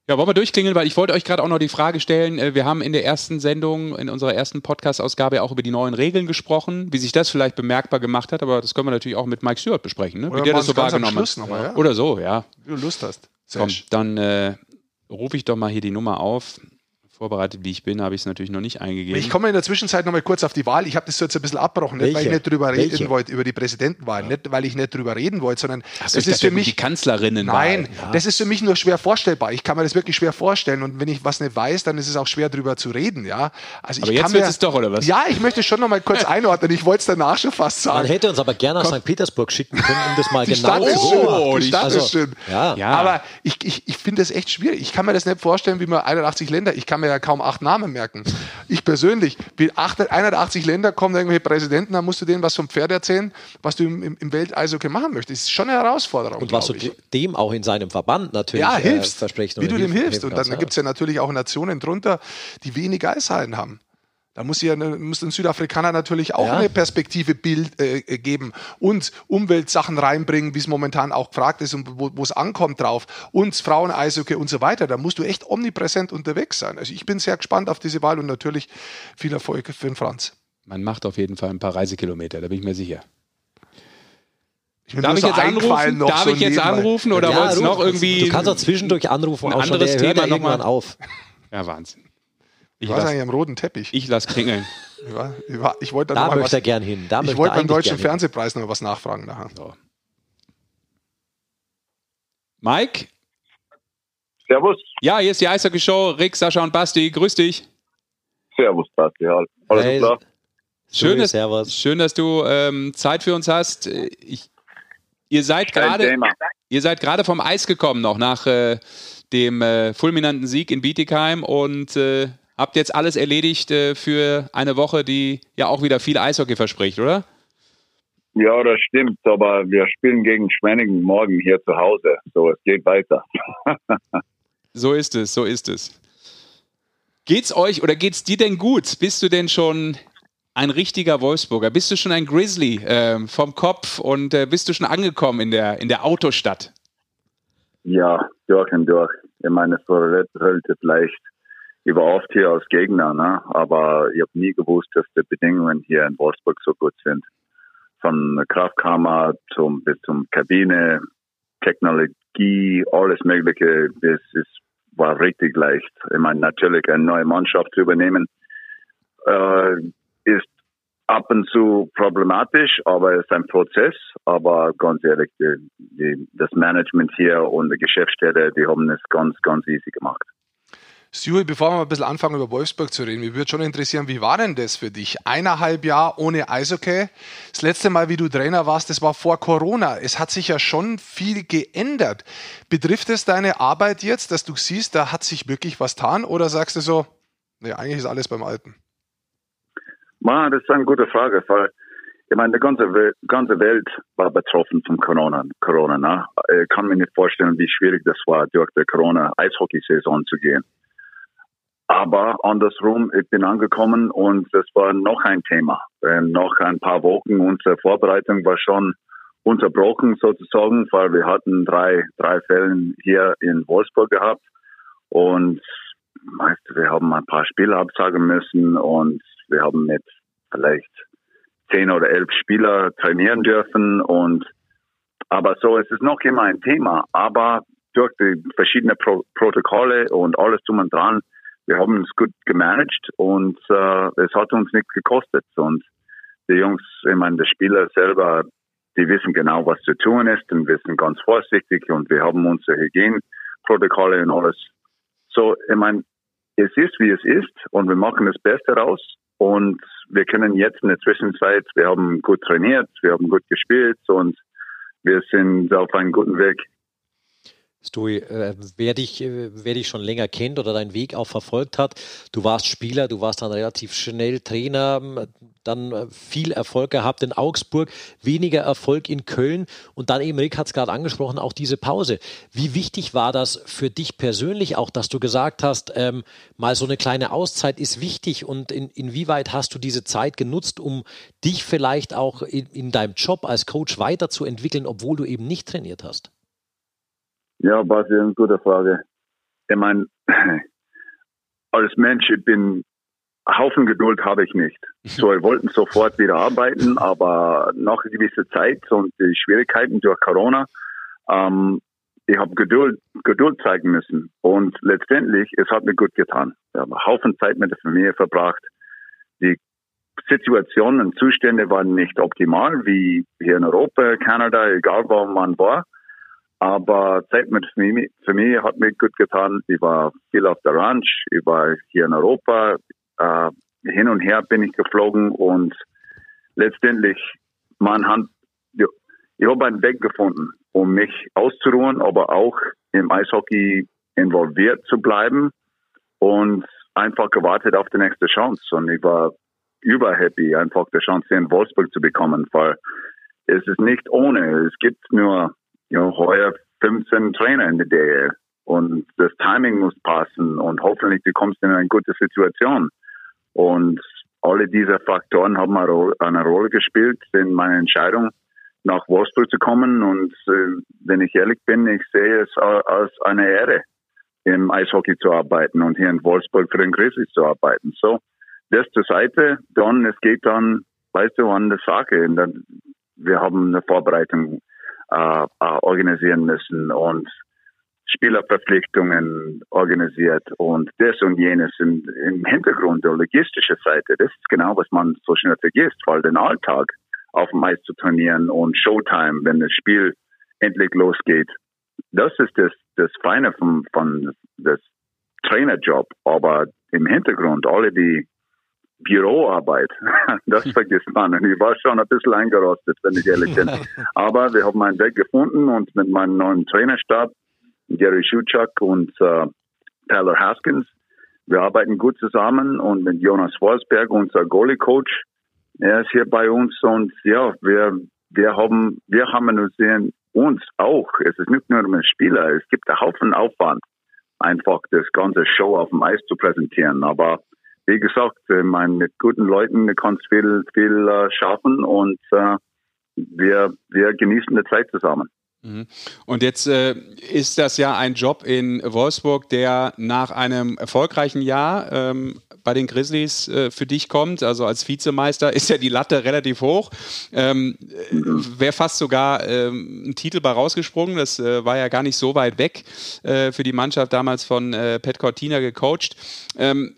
Ja, wollen wir durchklingeln, weil ich wollte euch gerade auch noch die Frage stellen. Äh, wir haben in der ersten Sendung, in unserer ersten Podcast-Ausgabe auch über die neuen Regeln gesprochen, wie sich das vielleicht bemerkbar gemacht hat, aber das können wir natürlich auch mit Mike Stewart besprechen, ne? wie der das so wahrgenommen hat. Mal, ja? Oder so, ja. Wie du Lust hast. Komm, dann äh, rufe ich doch mal hier die Nummer auf vorbereitet wie ich bin, habe ich es natürlich noch nicht eingegeben. Ich komme in der Zwischenzeit noch mal kurz auf die Wahl. Ich habe das jetzt ein bisschen abbrochen, nicht weil ich nicht drüber Welche? reden wollte, über die Präsidentenwahl, ja. nicht weil ich nicht drüber reden wollte, sondern Ach so, das ist für mich die Kanzlerinnen. Nein, ja. das ist für mich nur schwer vorstellbar. Ich kann mir das wirklich schwer vorstellen und wenn ich was nicht weiß, dann ist es auch schwer drüber zu reden, ja. Also aber ich jetzt wird es doch oder was? Ja, ich möchte schon noch mal kurz einordnen. Ich wollte es danach schon fast sagen. Man hätte uns aber gerne nach St. Petersburg schicken können, um das mal die genau Stadt zu beobachten. Oh, die Stadt also, ist schön. Ja. ja. Aber ich, ich, ich finde das echt schwierig. Ich kann mir das nicht vorstellen, wie man 81 Länder, ich kann mir ja kaum acht Namen merken. Ich persönlich, 180 Länder kommen irgendwelche Präsidenten, dann musst du denen was vom Pferd erzählen, was du im, im Welteishockey machen möchtest. Das ist schon eine Herausforderung. Und was du dem auch in seinem Verband natürlich ja, hilfst, äh, versprichst. Wie du dem hilfst. Und dann ja. gibt es ja natürlich auch Nationen drunter, die wenig Eishallen haben. Da muss, ja, muss ein Südafrikaner natürlich auch ja. eine Perspektive Bild, äh, äh, geben und Umweltsachen reinbringen, wie es momentan auch gefragt ist und wo es ankommt drauf. Und Frauen-Eishockey und so weiter. Da musst du echt omnipräsent unterwegs sein. Also ich bin sehr gespannt auf diese Wahl und natürlich viel Erfolg für den Franz. Man macht auf jeden Fall ein paar Reisekilometer, da bin ich mir sicher. Ich Darf ich jetzt anrufen? Darf so ich jetzt anrufen oder ja, wolltest noch irgendwie. Du kannst auch zwischendurch anrufen, ein anderes schon, Thema nochmal auf. Ja, Wahnsinn. Ich war eigentlich am roten Teppich. Ich lass klingeln. Ich, war, ich, war, ich wollte da noch möchte er gern hin. Da ich wollte beim Deutschen Fernsehpreis noch was nachfragen. Nachher. So. Mike? Servus. Ja, hier ist die Eishockey-Show. Rick, Sascha und Basti. Grüß dich. Servus, Basti. Alles hey. klar? Schön, dass, schön, dass du ähm, Zeit für uns hast. Ich, ihr seid gerade ihr seid gerade vom Eis gekommen noch nach äh, dem äh, fulminanten Sieg in Bietigheim und äh, habt jetzt alles erledigt äh, für eine Woche, die ja auch wieder viel Eishockey verspricht, oder? Ja, das stimmt, aber wir spielen gegen Schwenningen morgen hier zu Hause. So, es geht weiter. so ist es, so ist es. Geht's euch oder geht's dir denn gut? Bist du denn schon ein richtiger Wolfsburger? Bist du schon ein Grizzly äh, vom Kopf und äh, bist du schon angekommen in der, in der Autostadt? Ja, durch und durch. Ich meine, es war relativ leicht überhaupt hier als Gegner, ne? aber ich habe nie gewusst, dass die Bedingungen hier in Wolfsburg so gut sind. Von Kraftkammer zum, bis zum Kabine, Technologie, alles Mögliche, das ist, war richtig leicht. Ich meine, natürlich eine neue Mannschaft zu übernehmen, äh, ist ab und zu problematisch, aber es ist ein Prozess. Aber ganz ehrlich, die, die, das Management hier und die Geschäftsstelle, die haben es ganz, ganz easy gemacht. Stuart, bevor wir ein bisschen anfangen, über Wolfsburg zu reden, mich würde schon interessieren, wie war denn das für dich? Eineinhalb Jahre ohne Eishockey. Das letzte Mal, wie du Trainer warst, das war vor Corona. Es hat sich ja schon viel geändert. Betrifft es deine Arbeit jetzt, dass du siehst, da hat sich wirklich was getan? Oder sagst du so, nee, eigentlich ist alles beim Alten? Ma, das ist eine gute Frage, weil ich meine, die ganze Welt, ganze Welt war betroffen von Corona. Corona ne? Ich kann mir nicht vorstellen, wie schwierig das war, durch die Corona-Eishockey-Saison zu gehen. Aber andersrum, ich bin angekommen und das war noch ein Thema. Ähm, noch ein paar Wochen unsere Vorbereitung war schon unterbrochen sozusagen, weil wir hatten drei, drei Fälle hier in Wolfsburg gehabt und du, wir haben ein paar Spiele absagen müssen und wir haben mit vielleicht zehn oder elf Spieler trainieren dürfen und aber so es ist noch immer ein Thema, aber durch die verschiedenen Pro Protokolle und alles drum und dran wir haben es gut gemanagt und äh, es hat uns nichts gekostet. Und die Jungs, ich meine, der Spieler selber, die wissen genau, was zu tun ist und wir sind ganz vorsichtig und wir haben unsere Hygieneprotokolle und alles. So, ich meine, es ist, wie es ist und wir machen das Beste raus und wir können jetzt in der Zwischenzeit, wir haben gut trainiert, wir haben gut gespielt und wir sind auf einem guten Weg. Stewie, äh, wer, dich, äh, wer dich schon länger kennt oder deinen Weg auch verfolgt hat, du warst Spieler, du warst dann relativ schnell Trainer, dann äh, viel Erfolg gehabt in Augsburg, weniger Erfolg in Köln und dann eben, Rick hat es gerade angesprochen, auch diese Pause. Wie wichtig war das für dich persönlich auch, dass du gesagt hast, ähm, mal so eine kleine Auszeit ist wichtig und in, inwieweit hast du diese Zeit genutzt, um dich vielleicht auch in, in deinem Job als Coach weiterzuentwickeln, obwohl du eben nicht trainiert hast? Ja, Basi, eine gute Frage. Ich meine, als Mensch, ich bin, Haufen Geduld habe ich nicht. So, wir wollten sofort wieder arbeiten, aber nach einer gewissen Zeit und die Schwierigkeiten durch Corona, ähm, ich habe Geduld, Geduld zeigen müssen. Und letztendlich, es hat mir gut getan. Ich habe Haufen Zeit mit der Familie verbracht. Die Situationen und Zustände waren nicht optimal, wie hier in Europa, Kanada, egal wo man war. Aber Zeit mit Familie hat mir gut getan. Ich war viel auf der Ranch, ich war hier in Europa. Äh, hin und her bin ich geflogen und letztendlich, man hat, ich habe einen Weg gefunden, um mich auszuruhen, aber auch im Eishockey involviert zu bleiben und einfach gewartet auf die nächste Chance. Und ich war überhappy, einfach die Chance in Wolfsburg zu bekommen, weil es ist nicht ohne. Es gibt nur ja, heuer 15 Trainer in der DL. Und das Timing muss passen und hoffentlich du kommst in eine gute Situation. Und alle diese Faktoren haben eine Rolle gespielt in meiner Entscheidung, nach Wolfsburg zu kommen. Und äh, wenn ich ehrlich bin, ich sehe es als eine Ehre, im Eishockey zu arbeiten und hier in Wolfsburg für den Grizzlies zu arbeiten. So, das zur Seite, dann, es geht dann, weißt du, an der Sache. Und dann, wir haben eine Vorbereitung äh, äh, organisieren müssen und Spielerverpflichtungen organisiert und das und jenes im, im Hintergrund der logistischen Seite. Das ist genau, was man so schnell vergisst, weil den Alltag auf dem Eis zu trainieren und Showtime, wenn das Spiel endlich losgeht, das ist das, das Feine von, von das Trainerjob. Aber im Hintergrund, alle die Büroarbeit. Das vergisst man. Und ich war schon ein bisschen eingerostet, wenn ich ehrlich bin. Aber wir haben einen Weg gefunden und mit meinem neuen Trainerstab, Gary Schuchak und äh, Tyler Haskins, wir arbeiten gut zusammen und mit Jonas Forsberg, unser Goalie-Coach, er ist hier bei uns und ja, wir, wir haben, wir haben sehen, uns auch. Es ist nicht nur ein Spieler, es gibt einen Haufen Aufwand, einfach das ganze Show auf dem Eis zu präsentieren. Aber wie gesagt, ich meine, mit guten Leuten kannst du viel, viel äh, schaffen und äh, wir, wir genießen die Zeit zusammen. Mhm. Und jetzt äh, ist das ja ein Job in Wolfsburg, der nach einem erfolgreichen Jahr ähm, bei den Grizzlies äh, für dich kommt. Also als Vizemeister ist ja die Latte relativ hoch. Ähm, mhm. Wäre fast sogar ähm, ein Titel bei rausgesprungen. Das äh, war ja gar nicht so weit weg äh, für die Mannschaft damals von äh, Pat Cortina gecoacht. Ähm,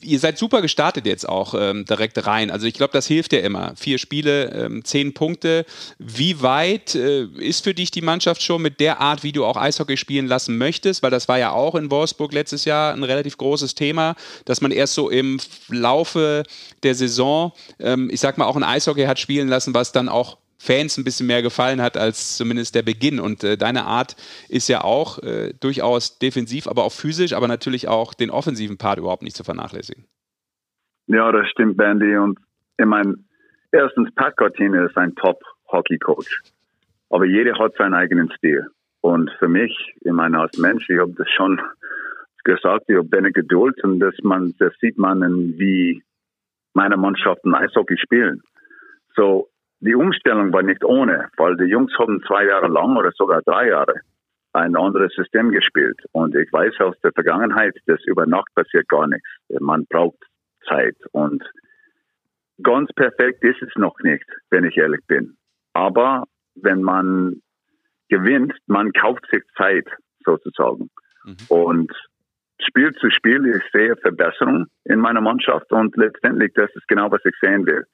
ihr seid super gestartet jetzt auch ähm, direkt rein. Also ich glaube, das hilft ja immer. Vier Spiele, ähm, zehn Punkte. Wie weit äh, ist für dich die Mannschaft schon mit der Art, wie du auch Eishockey spielen lassen möchtest? Weil das war ja auch in Wolfsburg letztes Jahr ein relativ großes Thema, dass man erst so im Laufe der Saison, ähm, ich sag mal, auch ein Eishockey hat spielen lassen, was dann auch Fans ein bisschen mehr gefallen hat als zumindest der Beginn. Und äh, deine Art ist ja auch äh, durchaus defensiv, aber auch physisch, aber natürlich auch den offensiven Part überhaupt nicht zu vernachlässigen. Ja, das stimmt, Bandy. Und ich meine, erstens, Pat Cortina ist ein Top-Hockey-Coach. Aber jeder hat seinen eigenen Stil. Und für mich, ich meine, als Mensch, ich habe das schon gesagt, ich habe eine Geduld und das, man, das sieht man, wie meine Mannschaften Eishockey spielen. So, die Umstellung war nicht ohne, weil die Jungs haben zwei Jahre lang oder sogar drei Jahre ein anderes System gespielt. Und ich weiß aus der Vergangenheit, dass über Nacht passiert gar nichts. Man braucht Zeit. Und ganz perfekt ist es noch nicht, wenn ich ehrlich bin. Aber wenn man gewinnt, man kauft sich Zeit sozusagen. Mhm. Und Spiel zu Spiel, ich sehe Verbesserungen in meiner Mannschaft und letztendlich, das ist genau, was ich sehen will.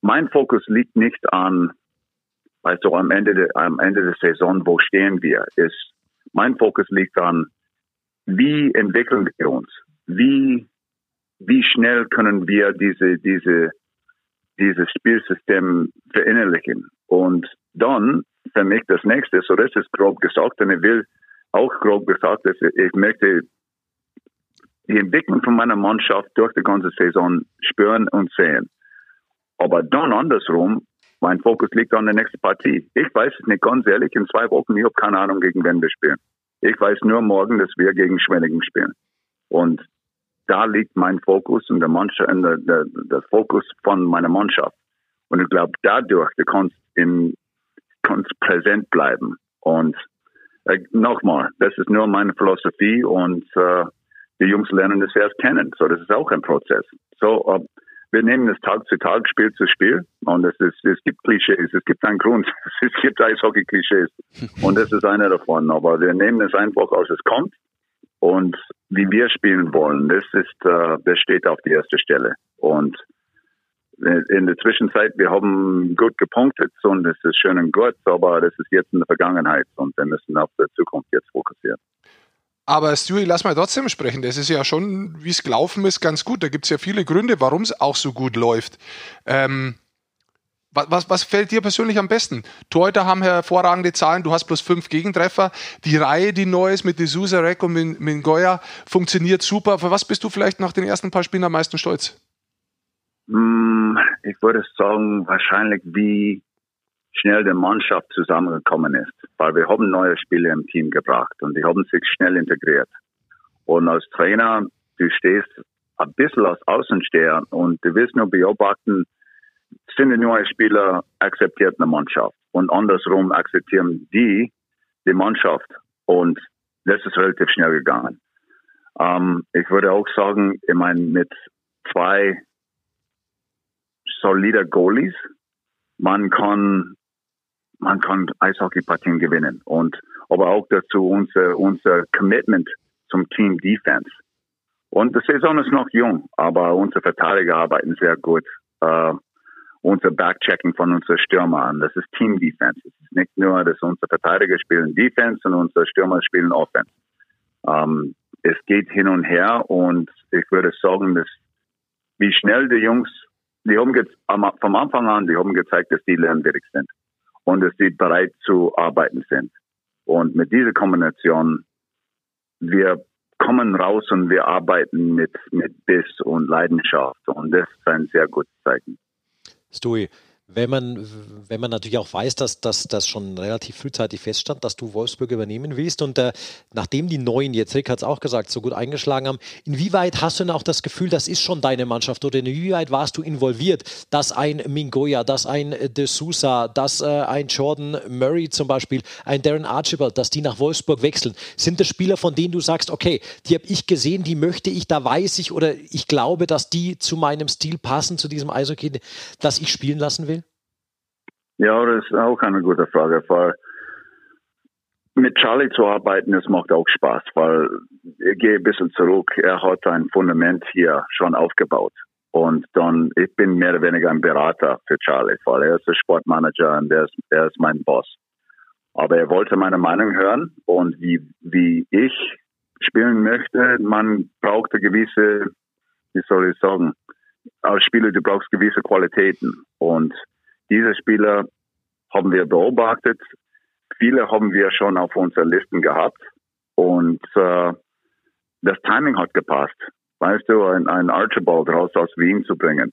Mein Fokus liegt nicht an, du, am Ende, de, am Ende der Saison, wo stehen wir, ist, mein Fokus liegt an, wie entwickeln wir uns? Wie, wie schnell können wir diese, diese, dieses Spielsystem verinnerlichen? Und dann für mich das nächste, so das ist grob gesagt, und ich will auch grob gesagt, dass ich möchte die Entwicklung von meiner Mannschaft durch die ganze Saison spüren und sehen. Aber dann andersrum, mein Fokus liegt an der nächsten Partie. Ich weiß es nicht ganz ehrlich, in zwei Wochen, ich habe keine Ahnung, gegen wen wir spielen. Ich weiß nur morgen, dass wir gegen Schwenningen spielen. Und da liegt mein Fokus und der, Mannschaft, der, der, der Fokus von meiner Mannschaft. Und ich glaube, dadurch, du kannst, in, kannst präsent bleiben. Und äh, nochmal, das ist nur meine Philosophie und äh, die Jungs lernen das erst kennen. So, das ist auch ein Prozess. So, uh, wir nehmen es Tag zu Tag, Spiel zu Spiel. Und es, ist, es gibt Klischees, es gibt einen Grund. Es gibt Eishockey-Klischees. Und das ist einer davon. Aber wir nehmen es einfach, als es kommt. Und wie wir spielen wollen, das ist, uh, das steht auf die erste Stelle. Und in der Zwischenzeit, wir haben gut gepunktet und das ist schön und gut, aber das ist jetzt in der Vergangenheit und wir müssen auf die Zukunft jetzt fokussieren. Aber Stewie, lass mal trotzdem sprechen. Das ist ja schon, wie es gelaufen ist, ganz gut. Da gibt es ja viele Gründe, warum es auch so gut läuft. Ähm, was, was, was, fällt dir persönlich am besten? Torhüter haben hervorragende Zahlen, du hast bloß fünf Gegentreffer. Die Reihe, die neu ist mit D'Souza, Rek und Mingoya, funktioniert super. Für was bist du vielleicht nach den ersten paar Spielen am meisten stolz? Hm, ich würde sagen, wahrscheinlich wie schnell die Mannschaft zusammengekommen ist, weil wir haben neue Spiele im Team gebracht und die haben sich schnell integriert. Und als Trainer, du stehst ein bisschen als Außensteher und du willst nur beobachten, sind die neue Spieler akzeptiert eine Mannschaft und andersrum akzeptieren die die Mannschaft und das ist relativ schnell gegangen. Ähm, ich würde auch sagen, ich meine, mit zwei solider Goalies, man kann man kann Eishockeypartien gewinnen. Und aber auch dazu unser, unser Commitment zum Team Defense. Und die Saison ist noch jung, aber unsere Verteidiger arbeiten sehr gut. Uh, unser Backchecking von unseren Stürmern, das ist Team Defense. Es ist nicht nur, dass unsere Verteidiger spielen Defense und unsere Stürmer spielen Offense. Ähm, es geht hin und her und ich würde sagen, dass wie schnell die Jungs, die haben vom Anfang an, die haben gezeigt, dass die lernwürdig sind und dass sie bereit zu arbeiten sind. Und mit dieser Kombination, wir kommen raus und wir arbeiten mit, mit Biss und Leidenschaft. Und das ist ein sehr gutes Zeichen. Stui, wenn man, wenn man natürlich auch weiß, dass das schon relativ frühzeitig feststand, dass du Wolfsburg übernehmen willst und äh, nachdem die Neuen, jetzt Rick hat es auch gesagt, so gut eingeschlagen haben, inwieweit hast du denn auch das Gefühl, das ist schon deine Mannschaft oder inwieweit warst du involviert, dass ein Mingoya, dass ein De Sousa, dass äh, ein Jordan Murray zum Beispiel, ein Darren Archibald, dass die nach Wolfsburg wechseln? Sind das Spieler, von denen du sagst, okay, die habe ich gesehen, die möchte ich, da weiß ich oder ich glaube, dass die zu meinem Stil passen, zu diesem Eishockey, das ich spielen lassen will? Ja, das ist auch eine gute Frage, weil mit Charlie zu arbeiten, das macht auch Spaß, weil ich gehe ein bisschen zurück. Er hat ein Fundament hier schon aufgebaut. Und dann, ich bin mehr oder weniger ein Berater für Charlie, weil er ist der Sportmanager und er ist, er ist mein Boss. Aber er wollte meine Meinung hören und wie, wie ich spielen möchte. Man braucht eine gewisse, wie soll ich sagen, als Spieler, du brauchst gewisse Qualitäten. Und diese Spieler haben wir beobachtet. Viele haben wir schon auf unseren Listen gehabt. Und äh, das Timing hat gepasst. Weißt du, ein, ein Archibald raus aus Wien zu bringen.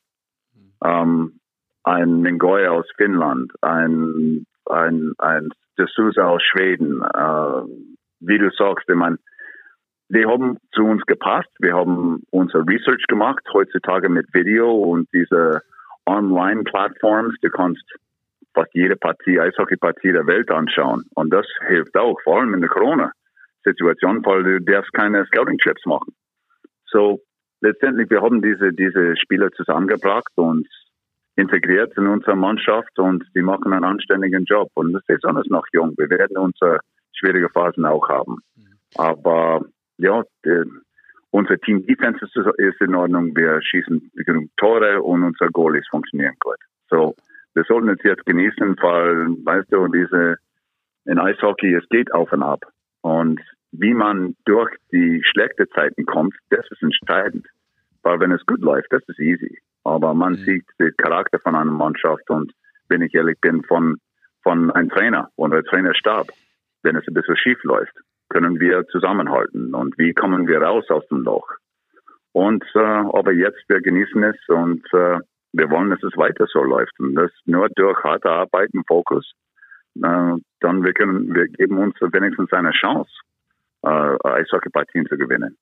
ähm, ein Ningoya aus Finnland, ein, ein, ein D'Souza aus Schweden, äh, wie du sagst, ich meine, die haben zu uns gepasst. Wir haben unser Research gemacht, heutzutage mit Video und diese Online-Plattforms. Du kannst fast jede Partie, Eishockey-Partie der Welt anschauen. Und das hilft auch, vor allem in der Corona-Situation, weil du darfst keine Scouting-Trips machen. So, letztendlich, wir haben diese, diese Spieler zusammengebracht und integriert in unsere Mannschaft und die machen einen anständigen Job. Und das ist alles noch jung. Wir werden unsere schwierige Phasen auch haben. Aber ja, unser Team Defense ist, ist, in Ordnung. Wir schießen genug Tore und unsere Goalies funktionieren gut. So, wir sollten es jetzt genießen, weil, weißt du, diese, in Eishockey, es geht auf und ab. Und wie man durch die schlechten Zeiten kommt, das ist entscheidend. Weil wenn es gut läuft, das ist easy. Aber man mhm. sieht den Charakter von einer Mannschaft und wenn ich ehrlich bin, von, von einem Trainer und der Trainer starb, wenn es ein bisschen schief läuft, können wir zusammenhalten und wie kommen wir raus aus dem Loch. Und äh, aber jetzt, wir genießen es und äh, wir wollen, dass es weiter so läuft. Und das nur durch harte Arbeit und Fokus, äh, dann wir können, wir geben uns wenigstens eine Chance, äh, Eishockey-Partien zu gewinnen.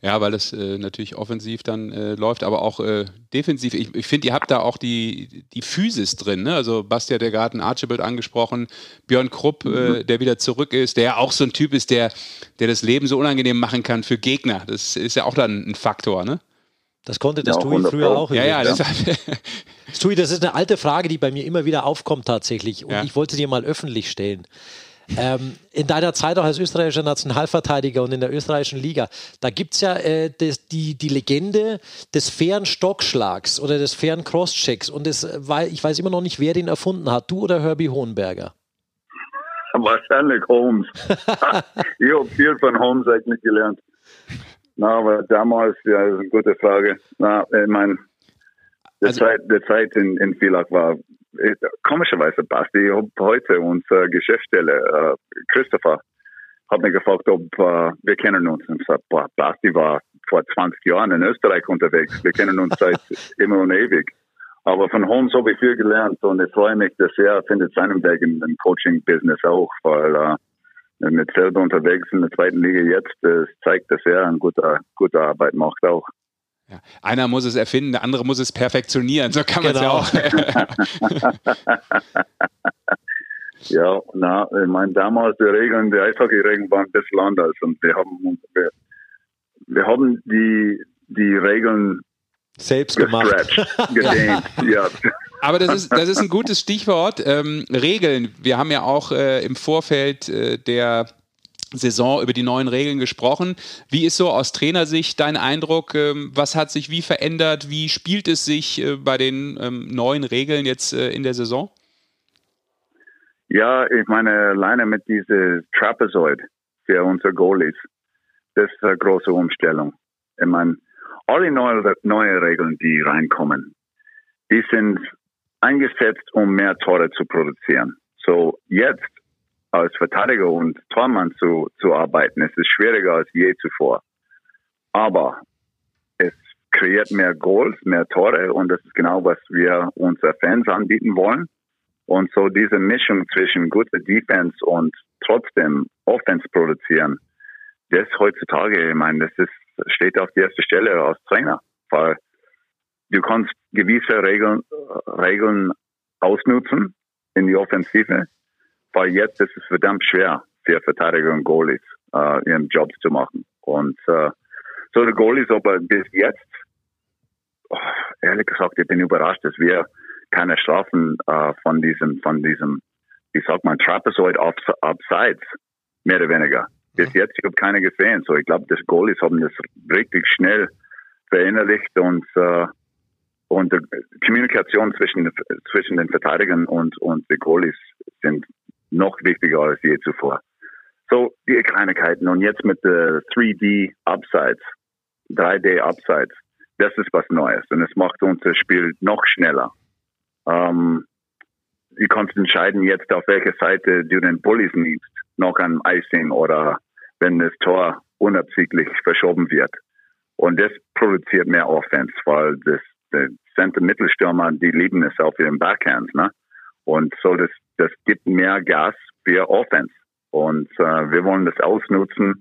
Ja, weil es äh, natürlich offensiv dann äh, läuft, aber auch äh, defensiv. Ich, ich finde, ihr habt da auch die, die Physis drin. Ne? Also Basti hat ja gerade einen Archibald angesprochen, Björn Krupp, äh, mhm. der wieder zurück ist, der ja auch so ein Typ ist, der, der das Leben so unangenehm machen kann für Gegner. Das ist ja auch dann ein Faktor, ne? Das konnte das ja, Tui früher auch. Ja, ja, das, das Tui, das ist eine alte Frage, die bei mir immer wieder aufkommt tatsächlich. Und ja. ich wollte dir mal öffentlich stellen. Ähm, in deiner Zeit auch als österreichischer Nationalverteidiger und in der österreichischen Liga, da gibt es ja äh, das, die, die Legende des fairen Stockschlags oder des fairen Crosschecks. Und das, weil ich weiß immer noch nicht, wer den erfunden hat, du oder Herbie Hohenberger? Wahrscheinlich Holmes. ich habe viel von Holmes eigentlich gelernt. Na, aber damals, ja, das ist eine gute Frage. Na, ich meine, die, also, Zeit, die Zeit in, in Villach war komischerweise, Basti, ich habe heute unser Geschäftsstelle, äh, Christopher, hat mich gefragt, ob äh, wir kennen uns. Und gesagt, boah, Basti war vor 20 Jahren in Österreich unterwegs. Wir kennen uns seit immer und ewig. Aber von Holmes habe ich viel gelernt und ich freue mich, dass er findet seinen Weg in dem Coaching-Business auch, weil äh, mit selber unterwegs in der zweiten Liga jetzt, das zeigt, dass er eine gute, gute Arbeit macht auch. Ja. Einer muss es erfinden, der andere muss es perfektionieren. So kann man es genau. ja auch. ja, na, ich meine, damals die Regeln, die Eishockey-Regeln waren ein bisschen anders und wir haben, wir, wir haben die, die Regeln selbst gemacht. gedehnt, ja. Aber das ist, das ist ein gutes Stichwort. Ähm, Regeln. Wir haben ja auch äh, im Vorfeld äh, der Saison über die neuen Regeln gesprochen. Wie ist so aus Trainersicht dein Eindruck? Ähm, was hat sich wie verändert? Wie spielt es sich äh, bei den ähm, neuen Regeln jetzt äh, in der Saison? Ja, ich meine, alleine mit diesem Trapezoid für unsere Goalies, das ist eine große Umstellung. Ich meine, alle neue, neue Regeln, die reinkommen, die sind eingesetzt, um mehr Tore zu produzieren. So jetzt als Verteidiger und Tormann zu, zu arbeiten. Es ist schwieriger als je zuvor. Aber es kreiert mehr Goals, mehr Tore und das ist genau, was wir unseren Fans anbieten wollen. Und so diese Mischung zwischen guter Defense und trotzdem Offense produzieren, das heutzutage, ich meine, das ist, steht auf der ersten Stelle als Trainer, weil du kannst gewisse Regeln, Regeln ausnutzen in die Offensive weil jetzt ist es verdammt schwer für Verteidiger und Goalies, äh, ihren Jobs zu machen. Und äh, so die Goalies, aber bis jetzt, oh, ehrlich gesagt, ich bin überrascht, dass wir keine Strafen äh, von diesem, von diesem, wie sagt man, Trapezoid Upsides, mehr oder weniger. Bis jetzt, ich habe keine gesehen. So, ich glaube, die Goalies haben das richtig schnell verinnerlicht und äh, und die Kommunikation zwischen, zwischen den Verteidigern und, und den Goalies sind noch wichtiger als je zuvor. So, die Kleinigkeiten. Und jetzt mit der 3D Upsides, 3D Upsides, das ist was Neues. Und es macht unser Spiel noch schneller. Ähm, du kannst entscheiden jetzt, auf welcher Seite du den Bullies nimmst. Noch an Icing oder wenn das Tor unabsichtlich verschoben wird. Und das produziert mehr Offense, weil das die Center-Mittelstürmer, die lieben es auf ihren Backhands, ne? Und so, das, das gibt mehr Gas für Offense. Und äh, wir wollen das ausnutzen,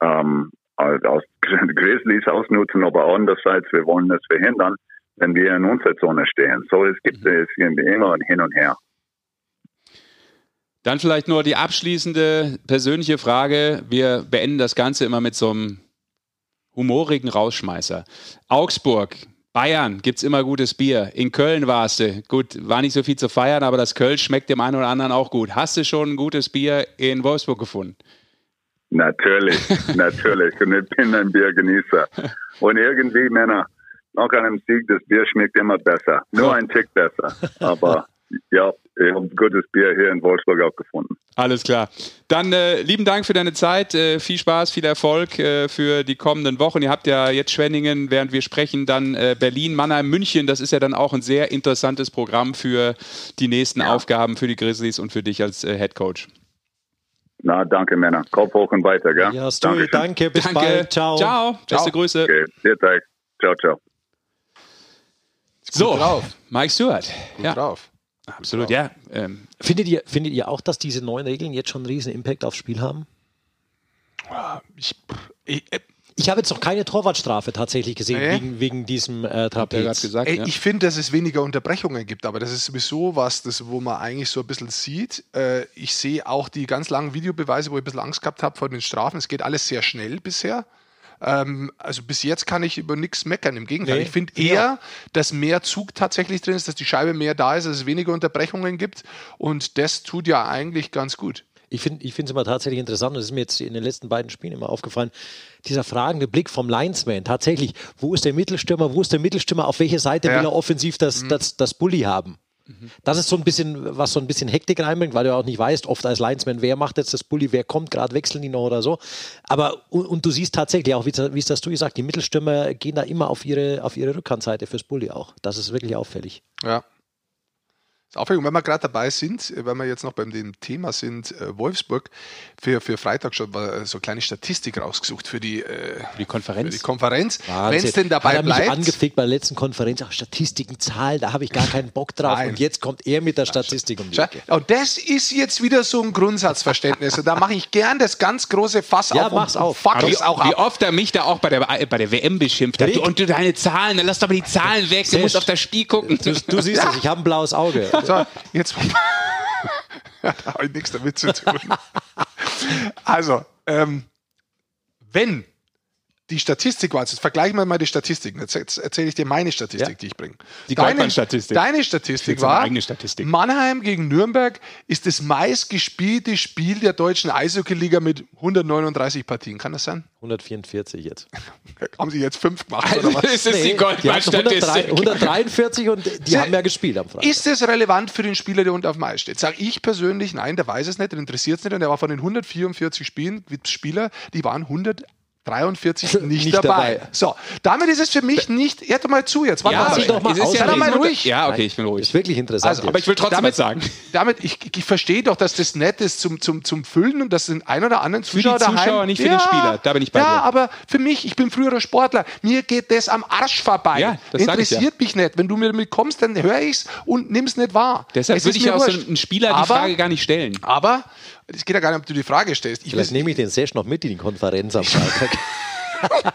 ähm, aus Grizzlies ausnutzen, aber andererseits, wir wollen das verhindern, wenn wir in unserer Zone stehen. So, es gibt mhm. es immer ein Hin und Her. Dann vielleicht nur die abschließende persönliche Frage. Wir beenden das Ganze immer mit so einem humorigen Rausschmeißer. Augsburg, Bayern gibt es immer gutes Bier. In Köln warst du. Gut, war nicht so viel zu feiern, aber das Köln schmeckt dem einen oder anderen auch gut. Hast du schon ein gutes Bier in Wolfsburg gefunden? Natürlich, natürlich. Und ich bin ein Biergenießer. Und irgendwie, Männer, nach einem Sieg, das Bier schmeckt immer besser. Nur ein Tick besser. Aber ja, ich habe gutes Bier hier in Wolfsburg auch gefunden. Alles klar. Dann äh, lieben Dank für deine Zeit. Äh, viel Spaß, viel Erfolg äh, für die kommenden Wochen. Ihr habt ja jetzt Schwenningen, während wir sprechen, dann äh, Berlin, Mannheim, München. Das ist ja dann auch ein sehr interessantes Programm für die nächsten ja. Aufgaben für die Grizzlies und für dich als äh, Head Coach. Na, danke, Männer. Kopf hoch und weiter, gell? Ja, Stu, danke, bis danke. bald. Ciao. Ciao. Beste Grüße. Okay. Ciao, ciao. So, drauf. Mike Stewart. Gut ja. drauf. Absolut, ja. Ähm. Findet, ihr, findet ihr auch, dass diese neuen Regeln jetzt schon einen riesen Impact aufs Spiel haben? Ich, ich, äh, ich habe jetzt noch keine Torwartstrafe tatsächlich gesehen nee. wegen, wegen diesem äh, Trapez. Gesagt, Ey, ja. Ich finde, dass es weniger Unterbrechungen gibt, aber das ist sowieso was, das, wo man eigentlich so ein bisschen sieht. Äh, ich sehe auch die ganz langen Videobeweise, wo ich ein bisschen Angst gehabt habe vor den Strafen. Es geht alles sehr schnell bisher. Ähm, also bis jetzt kann ich über nichts meckern. Im Gegenteil, nee, ich finde eher, ja. dass mehr Zug tatsächlich drin ist, dass die Scheibe mehr da ist, dass es weniger Unterbrechungen gibt. Und das tut ja eigentlich ganz gut. Ich finde es immer tatsächlich interessant, und das ist mir jetzt in den letzten beiden Spielen immer aufgefallen, dieser fragende Blick vom Linesman. Tatsächlich, wo ist der Mittelstürmer, wo ist der Mittelstürmer, auf welche Seite ja. will er offensiv das, mhm. das, das Bully haben? Das ist so ein bisschen, was so ein bisschen Hektik reinbringt, weil du auch nicht weißt, oft als Linesman, wer macht jetzt das Bulli, wer kommt, gerade wechseln die noch oder so. Aber, und, und du siehst tatsächlich auch, wie, wie es das du gesagt, die Mittelstürmer gehen da immer auf ihre, auf ihre Rückhandseite fürs Bulli auch. Das ist wirklich auffällig. Ja. Aufregung, wenn wir gerade dabei sind, äh, wenn wir jetzt noch beim dem Thema sind, äh, Wolfsburg, für, für Freitag schon war äh, so eine kleine Statistik rausgesucht für die, äh, für die Konferenz. Für die Konferenz. Wenn es denn dabei Hat er bleibt. mich angefickt bei der letzten Konferenz, auch Statistiken, Zahlen, da habe ich gar keinen Bock drauf. Nein. Und jetzt kommt er mit der Statistik um die Ecke. Und das ist jetzt wieder so ein Grundsatzverständnis. Und da mache ich gern das ganz große Fass ja, auf. Mach's auf. Fuck wie, auch wie oft er mich da auch bei der, bei der WM beschimpft hat. Und du deine Zahlen, dann lass doch mal die Zahlen weg. Du musst auf das Spiel gucken. Du, du siehst es, ich habe ein blaues Auge. Jetzt da habe ich nichts damit zu tun. also, ähm, wenn die Statistik war, jetzt vergleichen wir mal die Statistiken. Jetzt erzähle ich dir meine Statistik, ja. die ich bringe. Die deine, Statistik. Deine Statistik war, Statistik. Mannheim gegen Nürnberg ist das meistgespielte Spiel der deutschen Eishockey-Liga mit 139 Partien. Kann das sein? 144 jetzt. haben sie jetzt fünf gemacht also oder was? ist nee, die Goldmann-Statistik. 143 und die Sie, haben ja gespielt am Freitag. Ist es relevant für den Spieler, der unten auf dem Eis steht? Sag ich persönlich, nein, der weiß es nicht, der interessiert es nicht und der war von den 144 Spielen, Spieler, die waren 100 43 nicht, nicht dabei. dabei. So, damit ist es für mich nicht. Hört mal zu jetzt. Warte ja, mal, doch mal aus. Ja mal ruhig. Ja, okay, ich bin ruhig. Ist wirklich interessant. Also, aber ich will trotzdem damit, sagen. Damit, ich, ich verstehe doch, dass das nett ist zum, zum, zum Füllen und dass den ein oder anderen Zuschauer Für die Zuschauer, daheim, nicht für ja, den Spieler. Da bin ich bei ja, dir. Ja, aber für mich, ich bin früherer Sportler. Mir geht das am Arsch vorbei. Ja, das Interessiert ja. mich nicht. Wenn du mir damit kommst, dann höre ich es und nimm es nicht wahr. Deshalb würde ich ja auch so einen Spieler aber, die Frage gar nicht stellen. Aber es geht ja gar nicht, ob du die Frage stellst. Ich Vielleicht nehme ich den Sesh noch mit in die Konferenz am Freitag.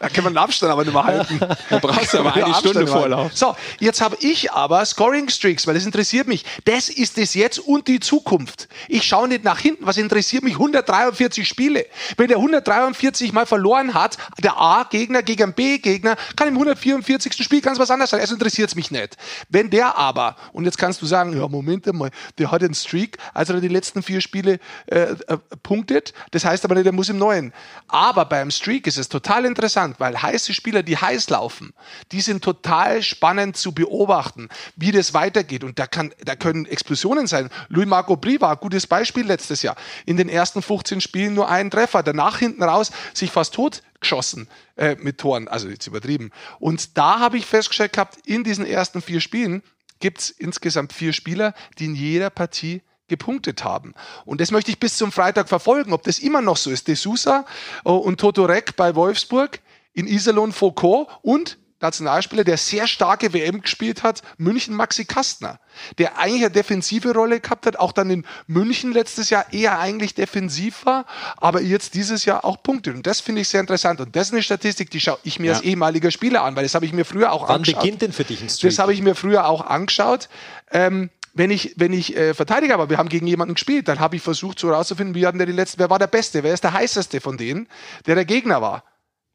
da kann man den Abstand aber nicht mehr halten. Da brauchst du aber eine Stunde Vorlauf. So, jetzt habe ich aber Scoring Streaks, weil das interessiert mich. Das ist es jetzt und die Zukunft. Ich schaue nicht nach hinten. Was interessiert mich? 143 Spiele. Wenn der 143 mal verloren hat, der A-Gegner gegen B-Gegner, kann im 144. Spiel ganz was anderes sein. Also interessiert es mich nicht. Wenn der aber, und jetzt kannst du sagen, ja, Moment mal, der hat einen Streak, also er die letzten vier Spiele äh, äh, punktet. Das heißt aber nicht, er muss im neuen. Aber beim Streak ist es interessant, weil heiße Spieler, die heiß laufen, die sind total spannend zu beobachten, wie das weitergeht. Und da, kann, da können Explosionen sein. Louis Marco Brie war ein gutes Beispiel letztes Jahr. In den ersten 15 Spielen nur einen Treffer, danach hinten raus sich fast tot geschossen äh, mit Toren, also jetzt übertrieben. Und da habe ich festgestellt gehabt, in diesen ersten vier Spielen gibt es insgesamt vier Spieler, die in jeder Partie gepunktet haben. Und das möchte ich bis zum Freitag verfolgen, ob das immer noch so ist. De Sousa äh, und Totorek bei Wolfsburg, in Iserlohn Foucault und Nationalspieler, der sehr starke WM gespielt hat, München Maxi Kastner, der eigentlich eine defensive Rolle gehabt hat, auch dann in München letztes Jahr eher eigentlich defensiv war, aber jetzt dieses Jahr auch punktet. Und das finde ich sehr interessant. Und das ist eine Statistik, die schaue ich mir Ja. als ehemaliger Spieler an, weil das habe ich mir früher auch Wann angeschaut. beginnt denn für dich ein Streak? Das habe ich mir früher auch angeschaut. Ähm, wenn ich, wenn ich äh, Verteidiger war, wir haben gegen jemanden gespielt, dann habe ich versucht, so herauszufinden, wie hatten der die letzten, wer war der Beste, wer ist der heißeste von denen, der der Gegner war.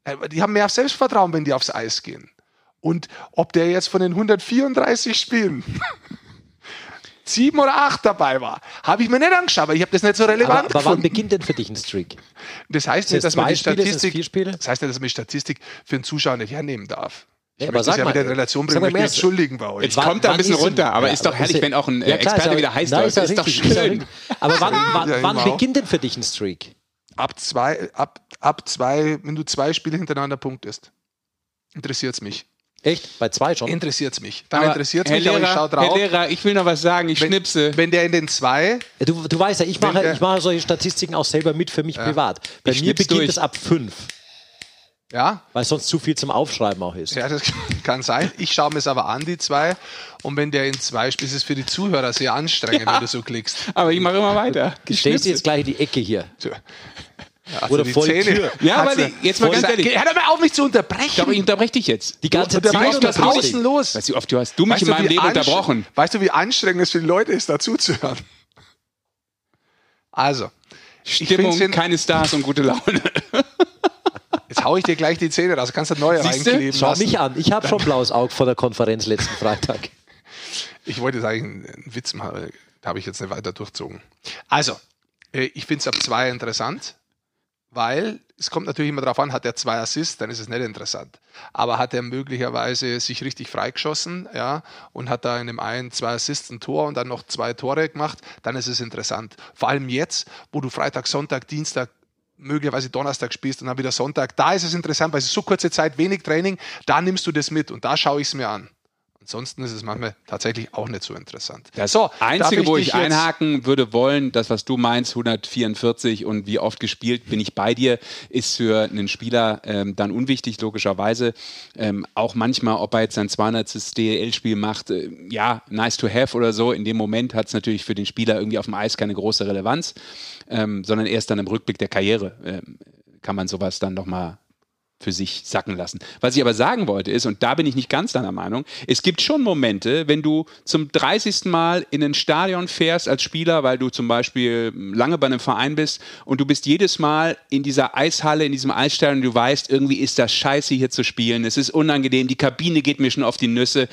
Äh, Die haben mehr Selbstvertrauen, wenn die aufs Eis gehen. Und ob der jetzt von den 134 Spielen sieben oder acht dabei war, habe ich mir nicht angeschaut, weil ich habe das nicht so relevant aber, aber wann gefunden. beginnt denn für dich ein Streak? Das heißt nicht, dass man die Statistik, Spiele? das heißt nicht, dass man die Statistik für den Zuschauer nicht hernehmen darf. Ich Ja, möchte das ja wieder in Relation bringen, sag mal möchte mehr, mich entschuldigen bei euch. Jetzt kommt da ein wann bisschen runter, aber Ja, ist doch aber herrlich, ist- wenn auch ein äh, Ja, klar, Experte wieder heiß Nein, Ist doch ist ja schön. Aber wann, wann, wann auch. beginnt denn für dich ein Streak? ab zwei, ab, ab zwei, wenn du zwei Spiele hintereinander punktest, interessiert es mich. Echt? Bei zwei schon? Interessiert es mich. Dann Aber interessiert es mich, aber ich Lehrer, schaue drauf. Herr Lehrer, ich will noch was sagen. Ich wenn, schnipse. wenn der in den zwei, Du, du weißt ja, ich mache, der- ich mache solche Statistiken auch selber mit für mich privat. Bei mir beginnt es ab fünf, ja, weil sonst zu viel zum Aufschreiben auch ist. ja, das kann sein. Ich schaue mir es aber an, die zwei. Und wenn der in zwei spielt, ist es für die Zuhörer sehr anstrengend, wenn du so klickst. Aber ich mache immer weiter. Stellst du jetzt gleich in die Ecke hier. Also Oder die vor die Zähne- Tür. Ja, aber Also, die- jetzt mal ganz ehrlich. Hör doch mal auf, mich zu unterbrechen. Doch, ich unterbreche dich jetzt. Die ganze der Zeit oder Pausen Pausen los. Weißt du, wie oft du hast du mich Weißt in du, meinem Leben unterbrochen? Weißt du, wie anstrengend es für die Leute ist, dazuzuhören? Also, Stimmung, keine Stars und gute Laune. Jetzt hau ich dir gleich die Zähne raus. Kannst du neue Siehste? reinkleben Schau lassen. mich an. Ich habe schon blaues Auge vor der Konferenz letzten Freitag. Ich wollte jetzt eigentlich einen, Witz machen, da habe ich jetzt nicht weiter durchzogen. Also, äh, ich finde es ab zwei interessant, weil es kommt natürlich immer darauf an, hat er zwei Assists, dann ist es nicht interessant. Aber hat er möglicherweise sich richtig freigeschossen, ja, und hat da in dem einen zwei Assists ein Tor und dann noch zwei Tore gemacht, dann ist es interessant. Vor allem jetzt, wo du Freitag, Sonntag, Dienstag, möglicherweise Donnerstag spielst und dann wieder Sonntag, da ist es interessant, weil es ist so kurze Zeit, wenig Training, da nimmst du das mit und da schaue ich es mir an. Ansonsten ist es manchmal tatsächlich auch nicht so interessant. Das so, Einzige, wo dich ich einhaken würde wollen, das, was du meinst, 144 und wie oft gespielt, bin ich bei dir, ist für einen Spieler ähm, dann unwichtig, logischerweise. Ähm, auch manchmal, ob er jetzt sein 200. DL-Spiel macht, äh, ja, nice to have oder so. In dem Moment hat es natürlich für den Spieler irgendwie auf dem Eis keine große Relevanz, ähm, sondern erst dann im Rückblick der Karriere ähm, kann man sowas dann nochmal für sich sacken lassen. Was ich aber sagen wollte ist, und da bin ich nicht ganz deiner Meinung, es gibt schon Momente, wenn du zum 30. Mal in ein Stadion fährst als Spieler, weil du zum Beispiel lange bei einem Verein bist und du bist jedes Mal in dieser Eishalle, in diesem Eisstadion und du weißt, irgendwie ist das scheiße hier zu spielen, es ist unangenehm, die Kabine geht mir schon auf die Nüsse,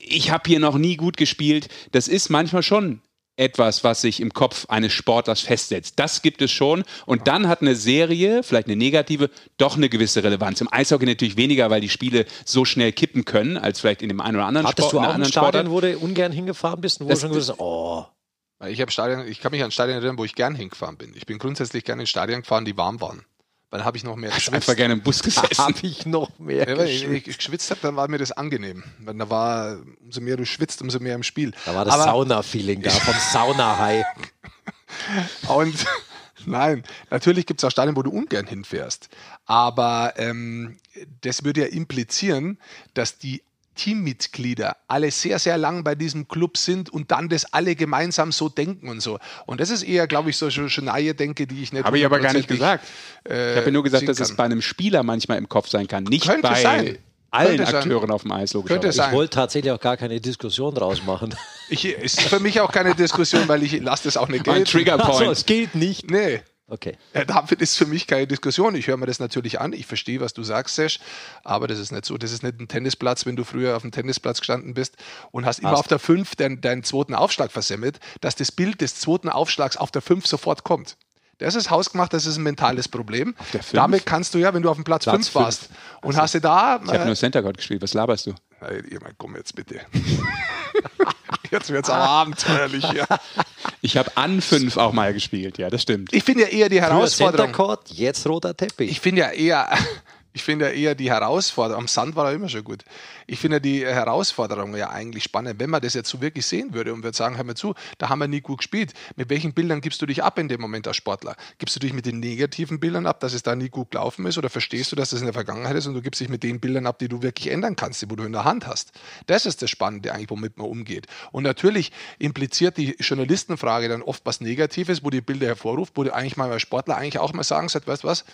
ich habe hier noch nie gut gespielt. Das ist manchmal schon etwas, was sich im Kopf eines Sportlers festsetzt. Das gibt es schon. Und dann hat eine Serie, vielleicht eine negative, doch eine gewisse Relevanz. Im Eishockey natürlich weniger, weil die Spiele so schnell kippen können, als vielleicht in dem einen oder anderen Hattest Sport. du in einer auch ein anderen Stadion, wo du ungern hingefahren bist und wo Das- du schon gesagt hast, oh, Ich, Stadion, ich kann mich an Stadien erinnern, wo ich gern hingefahren bin. Ich bin grundsätzlich gerne in Stadien gefahren, die warm waren. Weil dann habe ich noch mehr Hast geschwitzt. einfach gerne im Bus gesessen. habe ich noch mehr Ja, ich, geschwitzt. ich geschwitzt habe, dann war mir das angenehm. Weil da war, umso mehr du schwitzt, umso mehr im Spiel. Da war das Sauna-Feeling da, vom Sauna-High. Und nein, natürlich gibt es auch Stadien, wo du ungern hinfährst. Aber ähm, das würde ja implizieren, dass die Teammitglieder alle sehr, sehr lang bei diesem Club sind und dann das alle gemeinsam so denken und so. Und das ist eher, glaube ich, so eine Denke, die ich nicht. Habe ich aber gar nicht gesagt. äh, Ich habe ja nur gesagt, sehen dass es kann. bei einem Spieler manchmal im Kopf sein kann. Nicht Könnte bei sein. allen Könnte sein. Akteuren auf dem Eis, Könnte logischerweise. sein. Ich wollte tatsächlich auch gar keine Diskussion draus machen. Ich, ist für mich auch keine Diskussion, weil ich lasse das auch nicht gelten. Trigger Achso, Point. es gilt nicht. Nee. Okay. Damit ist für mich keine Diskussion. Ich höre mir das natürlich an. Ich verstehe, was du sagst, Sesh. Aber das ist nicht so. Das ist nicht ein Tennisplatz, wenn du früher auf dem Tennisplatz gestanden bist und hast immer Hast. auf der 5 deinen, deinen zweiten Aufschlag versemmelt, dass das Bild des zweiten Aufschlags auf der 5 sofort kommt. Das ist hausgemacht, das ist ein mentales Problem. Damit kannst du ja, wenn du auf dem Platz, Platz 5 warst und hast du da. Ich habe nur Center Court gespielt. Was laberst du? äh, ihr mein, komm jetzt bitte. jetzt wird es auch abenteuerlich hier. Ich habe an fünf auch mal gespielt. Ja, das stimmt. Ich finde ja eher die Früher Herausforderung. Court, jetzt roter Teppich. Ich finde ja eher, Ich finde ja eher die Herausforderung, am Sand war er immer schon gut. Ich finde die Herausforderung ja eigentlich spannend, wenn man das jetzt so wirklich sehen würde und würde sagen, hör mal zu, da haben wir nie gut gespielt. Mit welchen Bildern gibst du dich ab in dem Moment als Sportler? Gibst du dich mit den negativen Bildern ab, dass es da nie gut gelaufen ist oder verstehst du, dass das in der Vergangenheit ist und du gibst dich mit den Bildern ab, die du wirklich ändern kannst, die du in der Hand hast? Das ist das Spannende eigentlich, womit man umgeht. Und natürlich impliziert die Journalistenfrage dann oft was Negatives, wo die Bilder hervorruft, wo du eigentlich mal als Sportler eigentlich auch mal sagen sollst, weißt du was,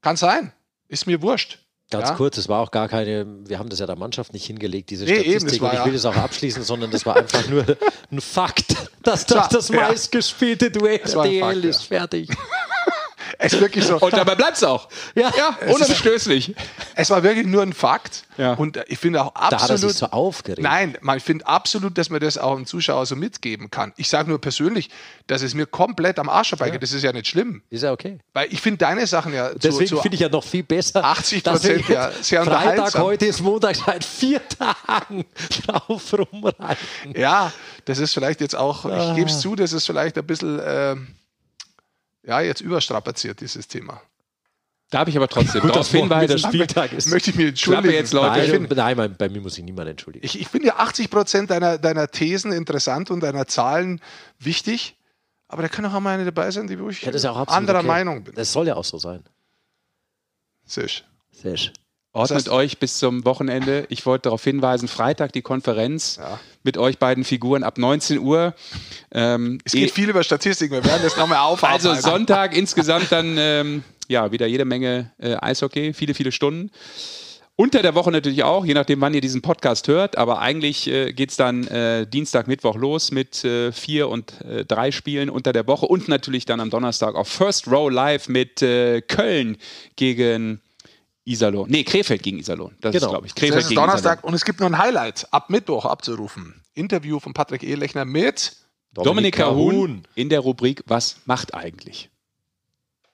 kann sein ist mir wurscht. Ganz ja? kurz, es war auch gar keine, wir haben das ja der Mannschaft nicht hingelegt, diese Nee, eben, Statistik. war und ich ja- will das auch abschließen, sondern das war einfach nur ein Fakt, dass das das meistgespielte Duell DL ist. Fertig. Es ist wirklich so. Und dabei bleibt's auch. Ja, Ja, unumstößlich. Es war wirklich nur ein Fakt. Ja. Und äh, ich finde auch da hat er absolut. sich so aufgeregt. Nein, man findet absolut, dass man das auch dem Zuschauer so mitgeben kann. Ich sage nur persönlich, dass es mir komplett am Arsch vorbeigeht. Das ist ja nicht schlimm. Ist ja okay. Weil ich finde deine Sachen ja Deswegen finde ich ja noch viel besser. 80% dass wir ja sehr Freitag, heute ist Montag, seit vier Tagen drauf rumreiten. Ja, das ist vielleicht jetzt auch, Ah. ich gebe es zu, das ist vielleicht ein bisschen, ähm, ja, jetzt überstrapaziert, dieses Thema. Darf ich aber trotzdem Gut, darauf hinweisen. Spieltag ist. Möchte ich mir entschuldigen. Jetzt, Leute. Nein, Ich finde nein, bei- bei mir muss sich niemand entschuldigen. ich, ich finde ja 80 Prozent deiner, deiner Thesen interessant und deiner Zahlen wichtig, aber da können auch mal eine dabei sein, die wo ich Ja, das ist ja anderer okay. Meinung bin. Das soll ja auch so sein. Sisch. Sehr schön. Ordnet Das heißt- euch bis zum Wochenende. Ich wollte darauf hinweisen, Freitag die Konferenz Ja. mit euch beiden Figuren ab 19 Uhr. Ähm, Es geht eh- viel über Statistik, wir werden das nochmal aufarbeiten. also Sonntag insgesamt dann ähm, ja wieder jede Menge äh, Eishockey, viele, viele Stunden. Unter der Woche natürlich auch, je nachdem, wann ihr diesen Podcast hört. Aber eigentlich äh, geht es dann äh, Dienstag, Mittwoch los mit äh, vier und äh, drei Spielen unter der Woche und natürlich dann am Donnerstag auf First Row Live mit äh, Köln gegen Iserlohn. Nee, Krefeld gegen Iserlohn. Das Genau. ist, glaube ich. Das Krefeld ist gegen Donnerstag und es gibt noch ein Highlight ab Mittwoch abzurufen. Interview von Patrick Ehlechner mit Iserlohn. Dominik Kahun in der Rubrik Was macht eigentlich?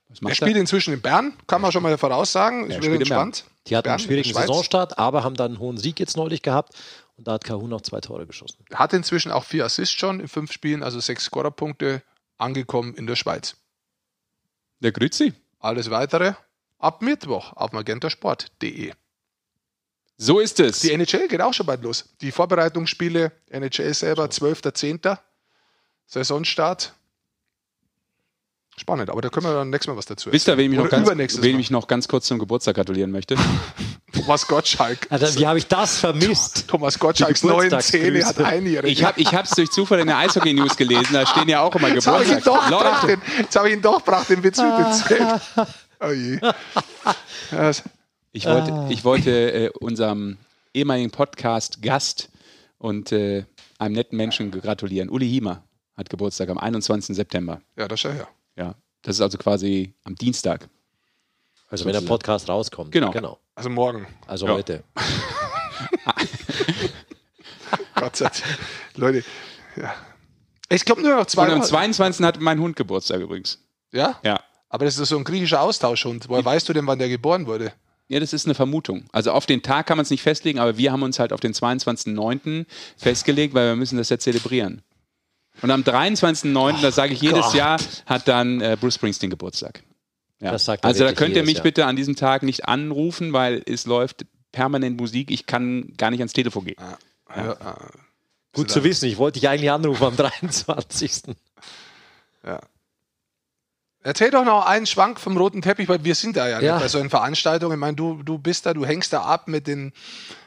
Was Er macht spielt inzwischen in Bern, kann man schon mal voraussagen. Er Ist spielt wieder in entspannt. Die hatten Bern, einen schwierigen. Saisonstart, aber haben dann einen hohen Sieg jetzt neulich gehabt. Und da hat Kahun auch zwei Tore geschossen. Hat inzwischen auch vier Assists schon in fünf Spielen, also sechs Scorerpunkte, angekommen in der Schweiz. Der Grüzi. Alles weitere ab Mittwoch auf magentasport.de. So ist es. Die NHL geht auch schon bald los. Die Vorbereitungsspiele, NHL selber, 12.10. Saisonstart. Spannend, aber da können wir dann nächstes Mal was dazu Wisst ihr, wem ich, noch ganz, ich noch ganz kurz zum Geburtstag gratulieren möchte? Thomas Gottschalk. Also, wie habe ich das vermisst? Thomas Gottschalks neuen. Zähne hat einjährig. Ich habe es durch Zufall in der Eishockey-News gelesen, da stehen ja auch immer Jetzt habe ich ihn Geburtstag. doch gebracht, Leute, den, jetzt habe ich ihn doch gebracht, den Witz mit dem Zelt. Oh je. Das- ich wollte, ich wollte äh, unserem ehemaligen Podcast-Gast und äh, einem netten Menschen gratulieren. Uli Hiemer hat Geburtstag am 21. September. ja, das ist ja her. Ja, das ist also quasi am Dienstag. Also, wenn der Podcast rauskommt. Genau. genau. Also morgen. Also Ja. heute. Gott sei Dank. Leute, ja. Ich glaube nur noch zwei Und am Wochen. 22. hat mein Hund Geburtstag übrigens. Ja? Ja. Aber das ist so ein griechischer Austauschhund. Woher weißt du denn, wann der geboren wurde? Ja, das ist eine Vermutung. Also auf den Tag kann man es nicht festlegen, aber wir haben uns halt auf den 22.09. festgelegt, weil wir müssen das ja zelebrieren. Und am 23.09., das sage ich jedes Gott. Jahr, hat dann äh, Bruce Springsteen Geburtstag. Ja. Das sagt also da könnt ihr mich Jahr. bitte an diesem Tag nicht anrufen, weil es läuft permanent Musik. Ich kann gar nicht ans Telefon gehen. Ja. äh, Gut zu wissen. Ich wollte dich eigentlich anrufen am 23. ja. Erzähl doch noch einen Schwank vom roten Teppich, weil wir sind da ja, Ja. nicht bei so einer Veranstaltung. Ich meine, du, du bist da, du hängst da ab mit den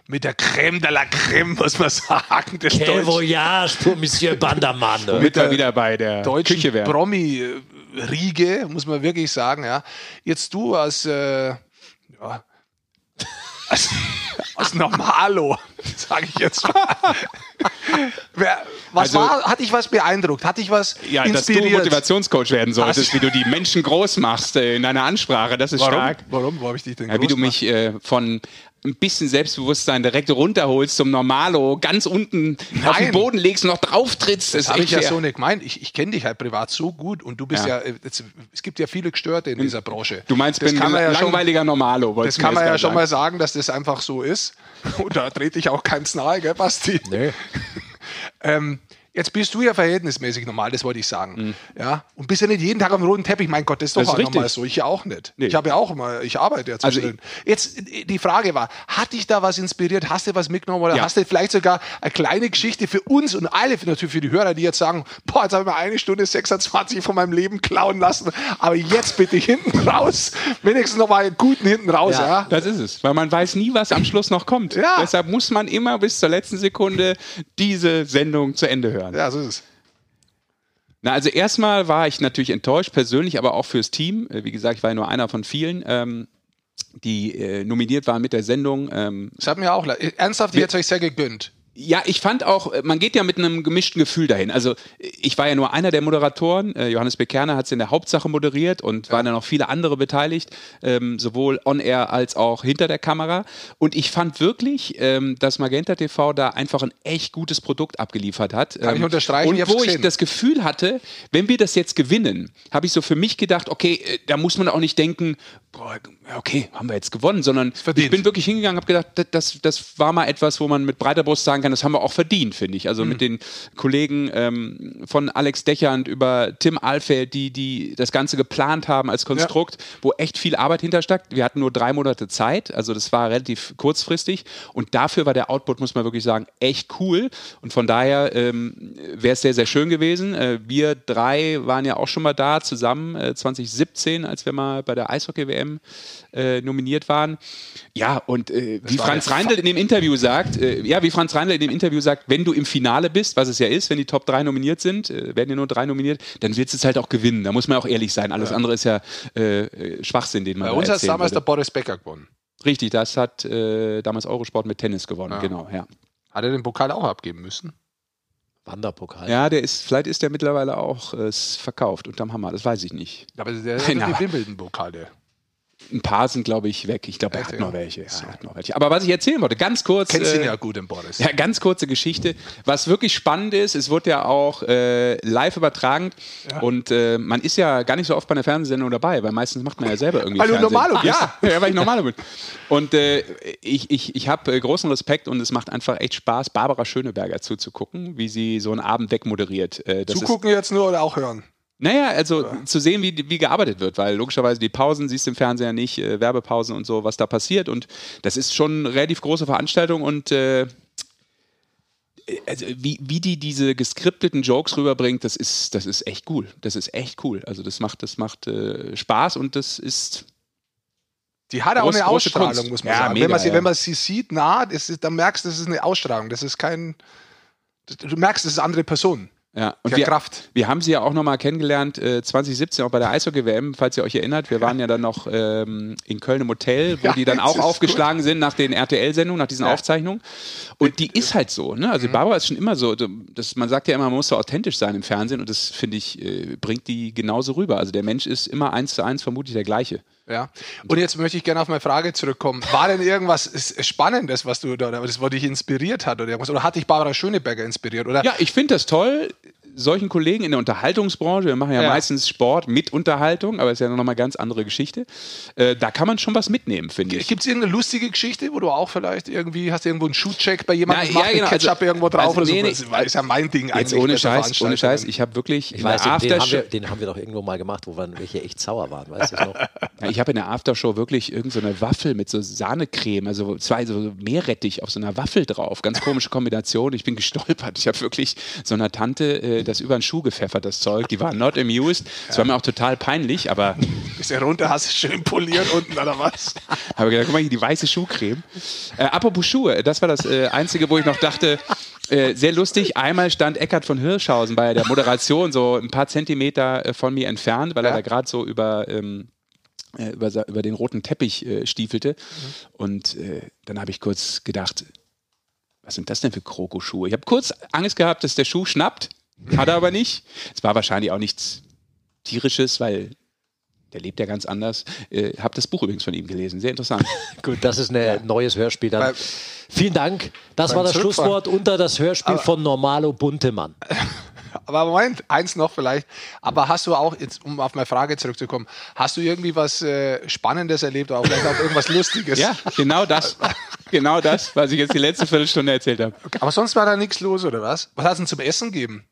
mit der Creme de la Creme, muss man sagen, des Quel voyage pour Monsieur Bandermann. Der wir wieder bei der deutschen Küche wären. Promi-Riege, muss man wirklich sagen. Ja. Jetzt du als, äh, ja, als, als Normalo, sage ich jetzt mal. Was Also- war, hat dich was beeindruckt? Hat dich was Ja, dass du inspiriert? Motivationscoach werden solltest, wie du die Menschen groß machst äh, in deiner Ansprache. Das ist Warum? stark. Warum? Wo habe ich dich denn Ja, wie groß du mich äh, von ein bisschen Selbstbewusstsein direkt runterholst zum Normalo, ganz unten auf den Nein. Boden legst, noch drauf trittst. Das habe ich ja so nicht gemeint. Ich, ich kenne dich halt privat so gut und du bist ja, Ja. äh, jetzt, es gibt ja viele Gestörte in dieser Branche. Du meinst, das bin kann man ein ja schon, langweiliger Normalo. wolltest das kann man ja jetzt schon mal sagen, dass das einfach so ist. Und da trete ich auch keins nahe, gell, Basti? Nö. Ähm, Jetzt bist du ja verhältnismäßig normal, das wollte ich sagen. Ja, und bist ja nicht jeden Tag am roten Teppich. Mein Gott, das ist doch Das ist auch normal so. Ich ja auch nicht. Nee. Ich habe ja auch immer, ich arbeite ja Also zwischendrin. Jetzt äh, die Frage war, hat dich da was inspiriert? Hast du was mitgenommen oder Ja. hast du vielleicht sogar eine kleine Geschichte für uns und alle, natürlich für die Hörer, die jetzt sagen, boah, jetzt habe ich mal eine Stunde 26 von meinem Leben klauen lassen, aber jetzt bitte hinten raus, wenigstens noch mal einen guten hinten raus, ja. Ja. Das ist es, weil man weiß nie, was am Schluss noch kommt. Ja. Deshalb muss man immer bis zur letzten Sekunde diese Sendung zu Ende hören. Ja, so ist es. Na, also erstmal war ich natürlich enttäuscht, persönlich, aber auch fürs Team. Äh, Wie gesagt, ich war ja nur einer von vielen, ähm, die äh, nominiert waren mit der Sendung. Ähm, Das hat mir auch. Ernsthaft, ich hätte euch sehr gegönnt. Ja, ich fand auch, äh, man geht ja mit einem gemischten Gefühl dahin. Also ich war ja nur einer der Moderatoren. Äh, Johannes Bekerner hat es in der Hauptsache moderiert und waren dann noch viele andere beteiligt, ähm, sowohl on air als auch hinter der Kamera. Und ich fand wirklich, ähm, dass Magenta TV da einfach ein echt gutes Produkt abgeliefert hat. Kann ich Ähm, unterstreichen, Und ich wo ich gesehen. das Gefühl hatte, wenn wir das jetzt gewinnen, habe ich so für mich gedacht, okay, äh, da muss man auch nicht denken, boah, ja, okay, haben wir jetzt gewonnen, sondern ich bin wirklich hingegangen, habe gedacht, das- das, das war mal etwas, wo man mit breiter Brust sagen kann, das haben wir auch verdient, finde ich. Also mit den Kollegen ähm, von Alex Dechand über Tim Alfeld, die, die das Ganze geplant haben als Konstrukt, wo echt viel Arbeit hintersteckt. Wir hatten nur drei Monate Zeit, also das war relativ kurzfristig und dafür war der Output, muss man wirklich sagen, echt cool und von daher ähm, wäre es sehr, sehr schön gewesen. Äh, wir drei waren ja auch schon mal da zusammen, äh, 2017, als wir mal bei der Eishockey-WM äh, nominiert waren. Ja, und äh, wie Franz Reindl in dem Interview sagt, äh, ja, wie Franz Reindl in dem Interview sagt, wenn du im Finale bist, was es ja ist, wenn die Top 3 nominiert sind, äh, werden ja nur drei nominiert, dann wird es halt auch gewinnen. Da muss man auch ehrlich sein. Alles andere ist ja äh, äh, Schwachsinn, den man Bei da uns hat damals der würde. Boris Becker gewonnen. Richtig, das hat äh, damals Eurosport mit Tennis gewonnen, genau, ja. Hat er den Pokal auch abgeben müssen? Wanderpokal. Ja, der ist, vielleicht ist der mittlerweile auch äh, verkauft unterm Hammer, das weiß ich nicht. Aber der hat Na, die Wimbledon-Pokale. Ein paar sind, glaube ich, weg. Ich glaube, er hat ja? noch welche. Ja, hat noch welche. Aber was ich erzählen wollte, ganz kurz. Kennst äh, ihn ja gut, den Boris. Ja, ganz kurze Geschichte. Was wirklich spannend ist, es wird ja auch äh, live übertragen und äh, man ist ja gar nicht so oft bei einer Fernsehsendung dabei, weil meistens macht man ja selber irgendwie Weil du. Normalo bist. Ja, ja, weil ich Normalo bin. Und äh, ich, ich, ich habe äh, großen Respekt und es macht einfach echt Spaß, Barbara Schöneberger zuzugucken, wie sie so einen Abend wegmoderiert. Äh, das ist, Zugucken jetzt nur oder auch hören? Naja, also zu sehen, wie, wie gearbeitet wird, weil logischerweise die Pausen siehst du im Fernsehen ja nicht, äh, Werbepausen und so, was da passiert. Und das ist schon eine relativ große Veranstaltung und äh, also wie, wie die diese geskripteten Jokes rüberbringt, das ist, das ist echt cool. Das ist echt cool. Also das macht, das macht äh, Spaß und das ist Die hat auch Groß- eine große Ausstrahlung, Kunst. muss man Ja, sagen. mega, wenn, man sie, ja. wenn man sie sieht, nah, ist, dann merkst du, das ist eine Ausstrahlung. Das ist kein. Du merkst, das ist eine andere Person. Ja, und wir, Kraft. wir haben sie ja auch nochmal kennengelernt, äh, 2017 auch bei der Eishockey-WM, falls ihr euch erinnert. Wir waren ja dann noch ähm, in Köln im Hotel, wo Ja, die dann auch aufgeschlagen sind nach den RTL-Sendungen, nach diesen Aufzeichnungen. Und die ist halt so, ne? Also Barbara ist schon immer so, das, man sagt ja immer, man muss so authentisch sein im Fernsehen und das, finde ich, äh, bringt die genauso rüber. Also der Mensch ist immer eins zu eins vermutlich der gleiche. Ja. Und jetzt möchte ich gerne auf meine Frage zurückkommen. War denn irgendwas Spannendes, was du da, was dich inspiriert hat oder irgendwas? Oder hat dich Barbara Schöneberger inspiriert? Oder? Ja, ich finde das toll. Solchen Kollegen in der Unterhaltungsbranche, wir machen ja, Ja. meistens Sport mit Unterhaltung, aber ist ja noch mal ganz andere Geschichte. Äh, da kann man schon was mitnehmen, finde ich. Gibt es irgendeine lustige Geschichte, wo du auch vielleicht irgendwie, hast du irgendwo einen Shootcheck bei jemandem Na, gemacht ja, genau, Ketchup also- irgendwo drauf also, oder nee, so? nee, das ist ja mein Ding Jetzt eigentlich. ohne Scheiß, ohne Scheiß, ich habe wirklich Ich weiß, den, den, haben wir, den haben wir doch irgendwo mal gemacht, wo wir welche echt sauer waren, weißt du noch? ja, ich habe in der Aftershow wirklich irgendeine so eine Waffel mit so Sahnecreme, also zwei so Meerrettich auf so einer Waffel drauf, ganz komische Kombination. Ich bin gestolpert. Ich habe wirklich so einer Tante äh, das über den Schuh gepfeffert, das Zeug. Die war not amused. Das war mir auch total peinlich, aber Bist du runter, hast du schön poliert unten oder was? habe gedacht, guck mal hier, die weiße Schuhcreme. Äh, apropos Schuhe, das war das äh, Einzige, wo ich noch dachte, äh, sehr lustig. Einmal stand Eckart von Hirschhausen bei der Moderation so ein paar Zentimeter äh, von mir entfernt, weil er Ja. da gerade so über, ähm, äh, über, über den roten Teppich äh, stiefelte. Und äh, dann habe ich kurz gedacht, was sind das denn für Krokoschuhe? Ich habe kurz Angst gehabt, dass der Schuh schnappt, hat er aber nicht. Es war wahrscheinlich auch nichts Tierisches, weil der lebt ja ganz anders. Äh, habe das Buch übrigens von ihm gelesen, sehr interessant. Gut, das ist ein neues Hörspiel dann. Bei- Vielen Dank. Das war das Zurückfahren. Schlusswort unter das Hörspiel von Normalo Buntemann. Aber Moment, eins noch vielleicht. Aber hast du auch, jetzt, um auf meine Frage zurückzukommen, hast du irgendwie was äh, Spannendes erlebt oder vielleicht auch irgendwas Lustiges? Ja, genau das. genau das, was ich jetzt die letzte Viertelstunde erzählt habe. Okay, aber sonst war da nichts los, oder was? Was hat es denn zum Essen gegeben?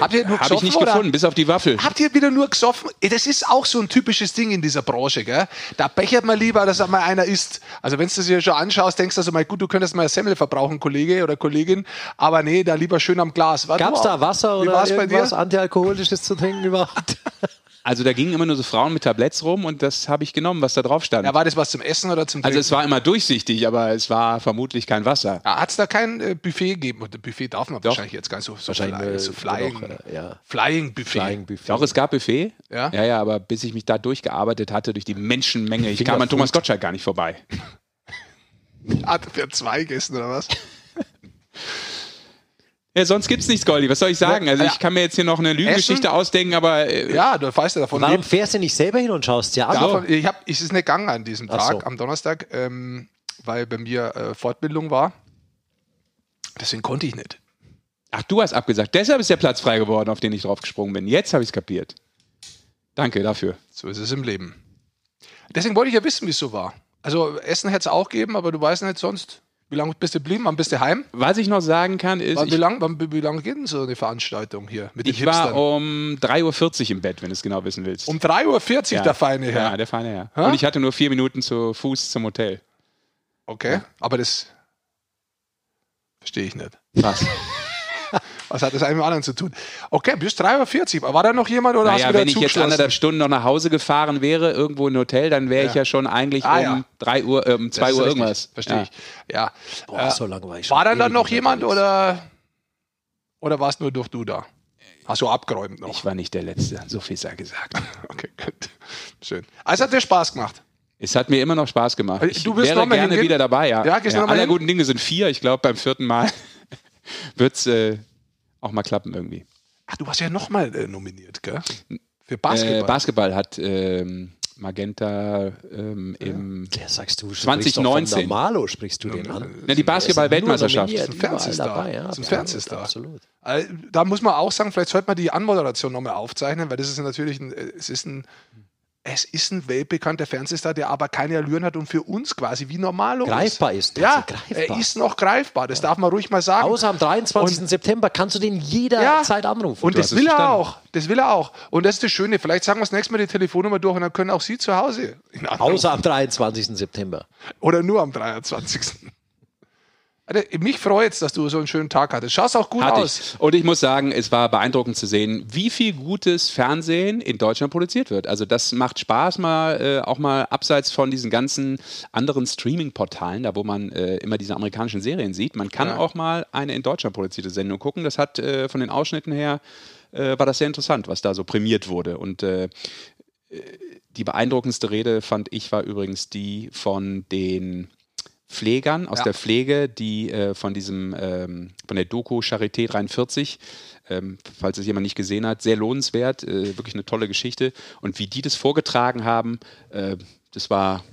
Habt ihr nur Habe ich gesoffen, nicht oder? gefunden, bis auf die Waffel. Habt ihr wieder nur gesoffen? Ey, Das ist auch so ein typisches Ding in dieser Branche, gell? Da bechert man lieber, dass mal einer isst. Also wenn du es dir schon anschaust, denkst du so, mal gut, du könntest mal eine Semmel verbrauchen, Kollege oder Kollegin. Aber nee, da lieber schön am Glas. War Gab es da? Wasser Wie oder war's bei dir? irgendwas Antialkoholisches zu trinken überhaupt? Also da gingen immer nur so Frauen mit Tabletts rum und das habe ich genommen, was da drauf stand. Ja, war das was zum Essen oder zum also Trinken? es war immer durchsichtig, aber es war vermutlich kein Wasser. Hat es da kein äh, Buffet gegeben? Und Buffet darf man Doch. wahrscheinlich jetzt gar nicht so, so, Wahrscheinlich, fly, äh, so Flying, noch, äh, ja. Flying Buffet. Flying Buffet. Doch, es gab Buffet. Ja? Ja, ja, aber bis ich mich da durchgearbeitet hatte, durch die Menschenmenge, ich kam an Thomas Gottschalk gar nicht vorbei. Hat für zwei gegessen oder was? Ja, sonst gibt's nichts, Goldi. Was soll ich sagen? Also Ja. ich kann mir jetzt hier noch eine Lügengeschichte ausdenken, aber äh, Ja, du weißt ja davon. Warum lebt- fährst du nicht selber hin und schaust dir an? Davon, ich hab, ich ist nicht gegangen an diesem Ach Tag, so. am Donnerstag, ähm, weil bei mir äh, Fortbildung war. Deswegen konnte ich nicht. ach, du hast abgesagt. Deshalb ist der Platz frei geworden, auf den ich drauf gesprungen bin. Jetzt habe ich es kapiert. Danke dafür. So ist es im Leben. Deswegen wollte ich ja wissen, wie es so war. Also Essen hätte es auch geben, aber du weißt nicht sonst. Wie lange bist du geblieben? Wann bist du heim? Was ich noch sagen kann, ist, Wann, wie lange wie lang geht denn so eine Veranstaltung hier mit ich war Hipstern? um 3.40 Uhr im Bett, wenn du es genau wissen willst. Um 3.40 Uhr der feine Herr. Ja, der feine Herr. Hä? Und ich hatte nur vier Minuten zu Fuß zum Hotel. Okay, aber das verstehe ich nicht. Was? Was hat das eine mit dem anderen zu tun? Okay, bis 3.40 Uhr. War da noch jemand oder hast Naja, du wieder wenn ich jetzt anderthalb Stunden noch nach Hause gefahren wäre, irgendwo in ein Hotel, dann wäre ich Ja. ja schon eigentlich Ah, um ja. 3 Uhr, äh, um Das 2 ist Uhr irgendwas. Verstehe ja. ich. Ja. Boah, Äh, so lange war ich schon. War dann da ewig noch jemand unterwegs. oder, oder warst nur durch du da? Hast du abgeräumt noch? Ich war nicht der Letzte, so viel sei gesagt. Okay, gut. Schön. Also hat dir Spaß gemacht. Es hat mir immer noch Spaß gemacht. Äh, Ich du wirst wäre noch mal gerne hingehen? wieder dabei, ja. Ja, du mal aller hin? guten Dinge sind vier. Ich glaube, beim vierten Mal wird es äh, auch mal klappen irgendwie. Ach, du warst ja nochmal äh, nominiert, gell? Für Basketball. Äh, Basketball hat ähm, Magenta ähm, im Ja, sagst du, 2019. Von Normalo sprichst du den an. Na, die Basketball-Weltmeisterschaft. Überall Fernsehstar. dabei, ja. Ja, Fernsehstar. Absolut. Äh, Da muss man auch sagen, vielleicht sollte man die Anmoderation nochmal aufzeichnen, weil das ist natürlich ein, äh, es ist ein, es ist ein weltbekannter Fernsehstar, der aber keine Allüren hat und für uns quasi wie normal Greifbar ist. Ja, also greifbar. er ist noch greifbar, das darf man ruhig mal sagen. Außer am 23. September kannst du den jederzeit anrufen. Und Du das will er auch. Das will er auch. Und das ist das Schöne. Vielleicht sagen wir das nächste Mal die Telefonnummer durch und dann können auch Sie zu Hause. anrufen. Außer am 23. September. Oder nur am 23. Also, mich freut es, dass du so einen schönen Tag hattest. Schaust auch gut Hatte aus. ich. Und ich muss sagen, es war beeindruckend zu sehen, wie viel gutes Fernsehen in Deutschland produziert wird. Also das macht Spaß mal, äh, auch mal abseits von diesen ganzen anderen Streaming-Portalen, da wo man äh, immer diese amerikanischen Serien sieht. Man kann Ja. auch mal eine in Deutschland produzierte Sendung gucken. Das hat äh, von den Ausschnitten her, äh, war das sehr interessant, was da so prämiert wurde. Und äh, die beeindruckendste Rede, fand ich, war übrigens die von den Pflegern aus Ja. der Pflege, die äh, von diesem, ähm, von der Doku Charité 43, ähm, falls es jemand nicht gesehen hat, sehr lohnenswert, äh, wirklich eine tolle Geschichte. Und wie die das vorgetragen haben, äh, das war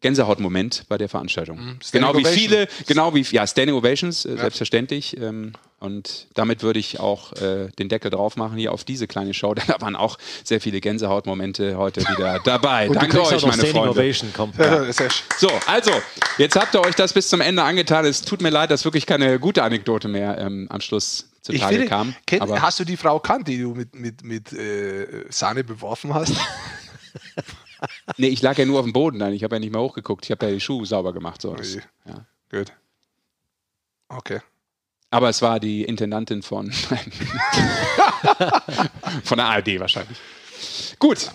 Gänsehautmoment bei der Veranstaltung. Mhm. Genau wie viele, genau wie, ja, Standing Ovations, äh, selbstverständlich. Ähm, und damit würde ich auch äh, den Deckel drauf machen hier auf diese kleine Show, denn da waren auch sehr viele Gänsehautmomente heute wieder dabei. Und Danke euch, meine Standing Freunde. Ovation. Komm. Ja. So, also, jetzt habt ihr euch das bis zum Ende angetan. Es tut mir leid, dass wirklich keine gute Anekdote mehr ähm, am Schluss zutage finde, kam. kenn, aber hast du die Frau kannt, die du mit, mit, mit äh, Sahne beworfen hast? nee, ich lag ja nur auf dem Boden, dann. ich habe ja nicht mehr hochgeguckt. Ich habe ja die Schuhe sauber gemacht. So. Das, ja. Gut. Okay. Aber es war die Intendantin von, von der ARD wahrscheinlich. Gut,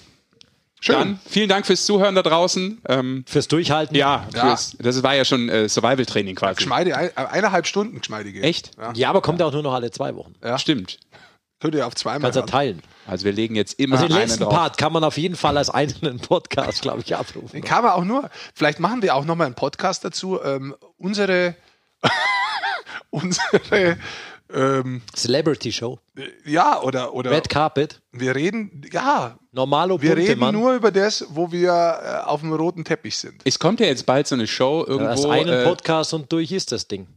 Schön. dann vielen Dank fürs Zuhören da draußen. Ähm, Fürs Durchhalten. ja, Ja. Fürs, das war ja schon äh, Survival-Training quasi. Äh, eineinhalb Stunden geschmeidige. Echt? Ja. Ja, aber kommt ja auch nur noch alle zwei Wochen. Ja. Stimmt. Könnt ihr auf zweimal Kannst ja hören. teilen. Also wir legen jetzt immer Also den einen letzten drauf. Part kann man auf jeden Fall als einzelnen Podcast, glaube ich, abrufen. Den kann man auch nur, vielleicht machen wir auch nochmal einen Podcast dazu. Ähm, unsere, unsere, ähm, Celebrity Show. ja, oder, oder Red Carpet. wir reden, ja, Normalo wir reden Buntemann. nur über das, wo wir äh, auf dem roten Teppich sind. Es kommt ja jetzt bald so eine Show irgendwo. einen äh, Podcast und durch ist das Ding.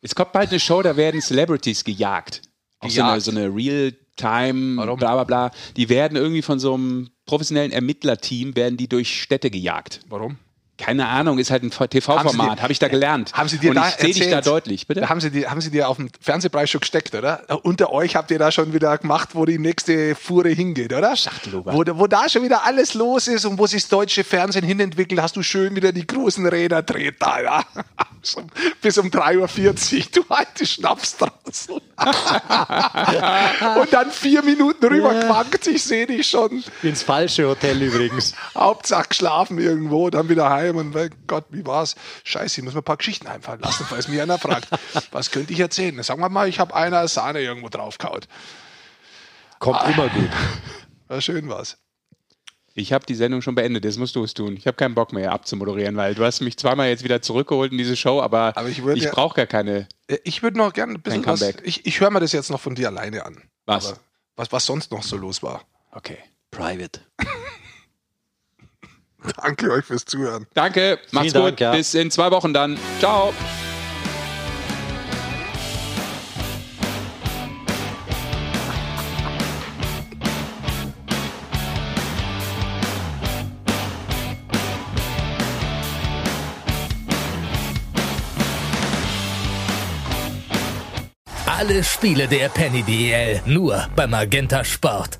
Es kommt bald eine Show, da werden Celebrities gejagt. Auch so eine, so eine Real-Time, bla bla bla. Die werden irgendwie von so einem professionellen Ermittlerteam, werden die durch Städte gejagt. Warum? Keine Ahnung, ist halt ein TV-Format, habe ich da gelernt. Haben Sie dir Und da ich sehe dich da deutlich, bitte? Da haben Sie, die, haben Sie dir auf dem Fernsehpreis schon gesteckt, oder? Unter euch habt ihr da schon wieder gemacht, wo die nächste Fuhre hingeht, oder? Schachtelhuber. Wo, wo da schon wieder alles los ist und wo sich das deutsche Fernsehen hinentwickelt, hast du schön wieder die großen Räder dreht da, ja? Bis um- Bis um 3.40 Uhr, du alte Schnaps draußen. und dann vier Minuten rübergewankt, ich sehe dich schon. Ins falsche Hotel übrigens. Hauptsache geschlafen irgendwo, dann wieder heim und mein Gott, wie war's? Scheiße, ich muss mir ein paar Geschichten einfallen lassen, falls mich einer fragt, was könnte ich erzählen? Sagen wir mal, ich habe einer Sahne irgendwo draufgehauen. Kommt immer gut. War schön was. Ich habe die Sendung schon beendet, jetzt musst du es tun. Ich habe keinen Bock mehr abzumoderieren, weil du hast mich zweimal jetzt wieder zurückgeholt in diese Show, aber, Aber ich ich ja- brauche gar keine. Äh, Ich würde noch gerne ein bisschen was. Comeback. Ich, ich höre mir das jetzt noch von dir alleine an. Was? Aber was, was sonst noch so los war. Okay. Private. Danke euch fürs Zuhören. Danke, macht's Vielen gut. Dank, ja. Bis in zwei Wochen dann. Ciao. Alle Spiele der Penny DL nur beim Magenta Sport.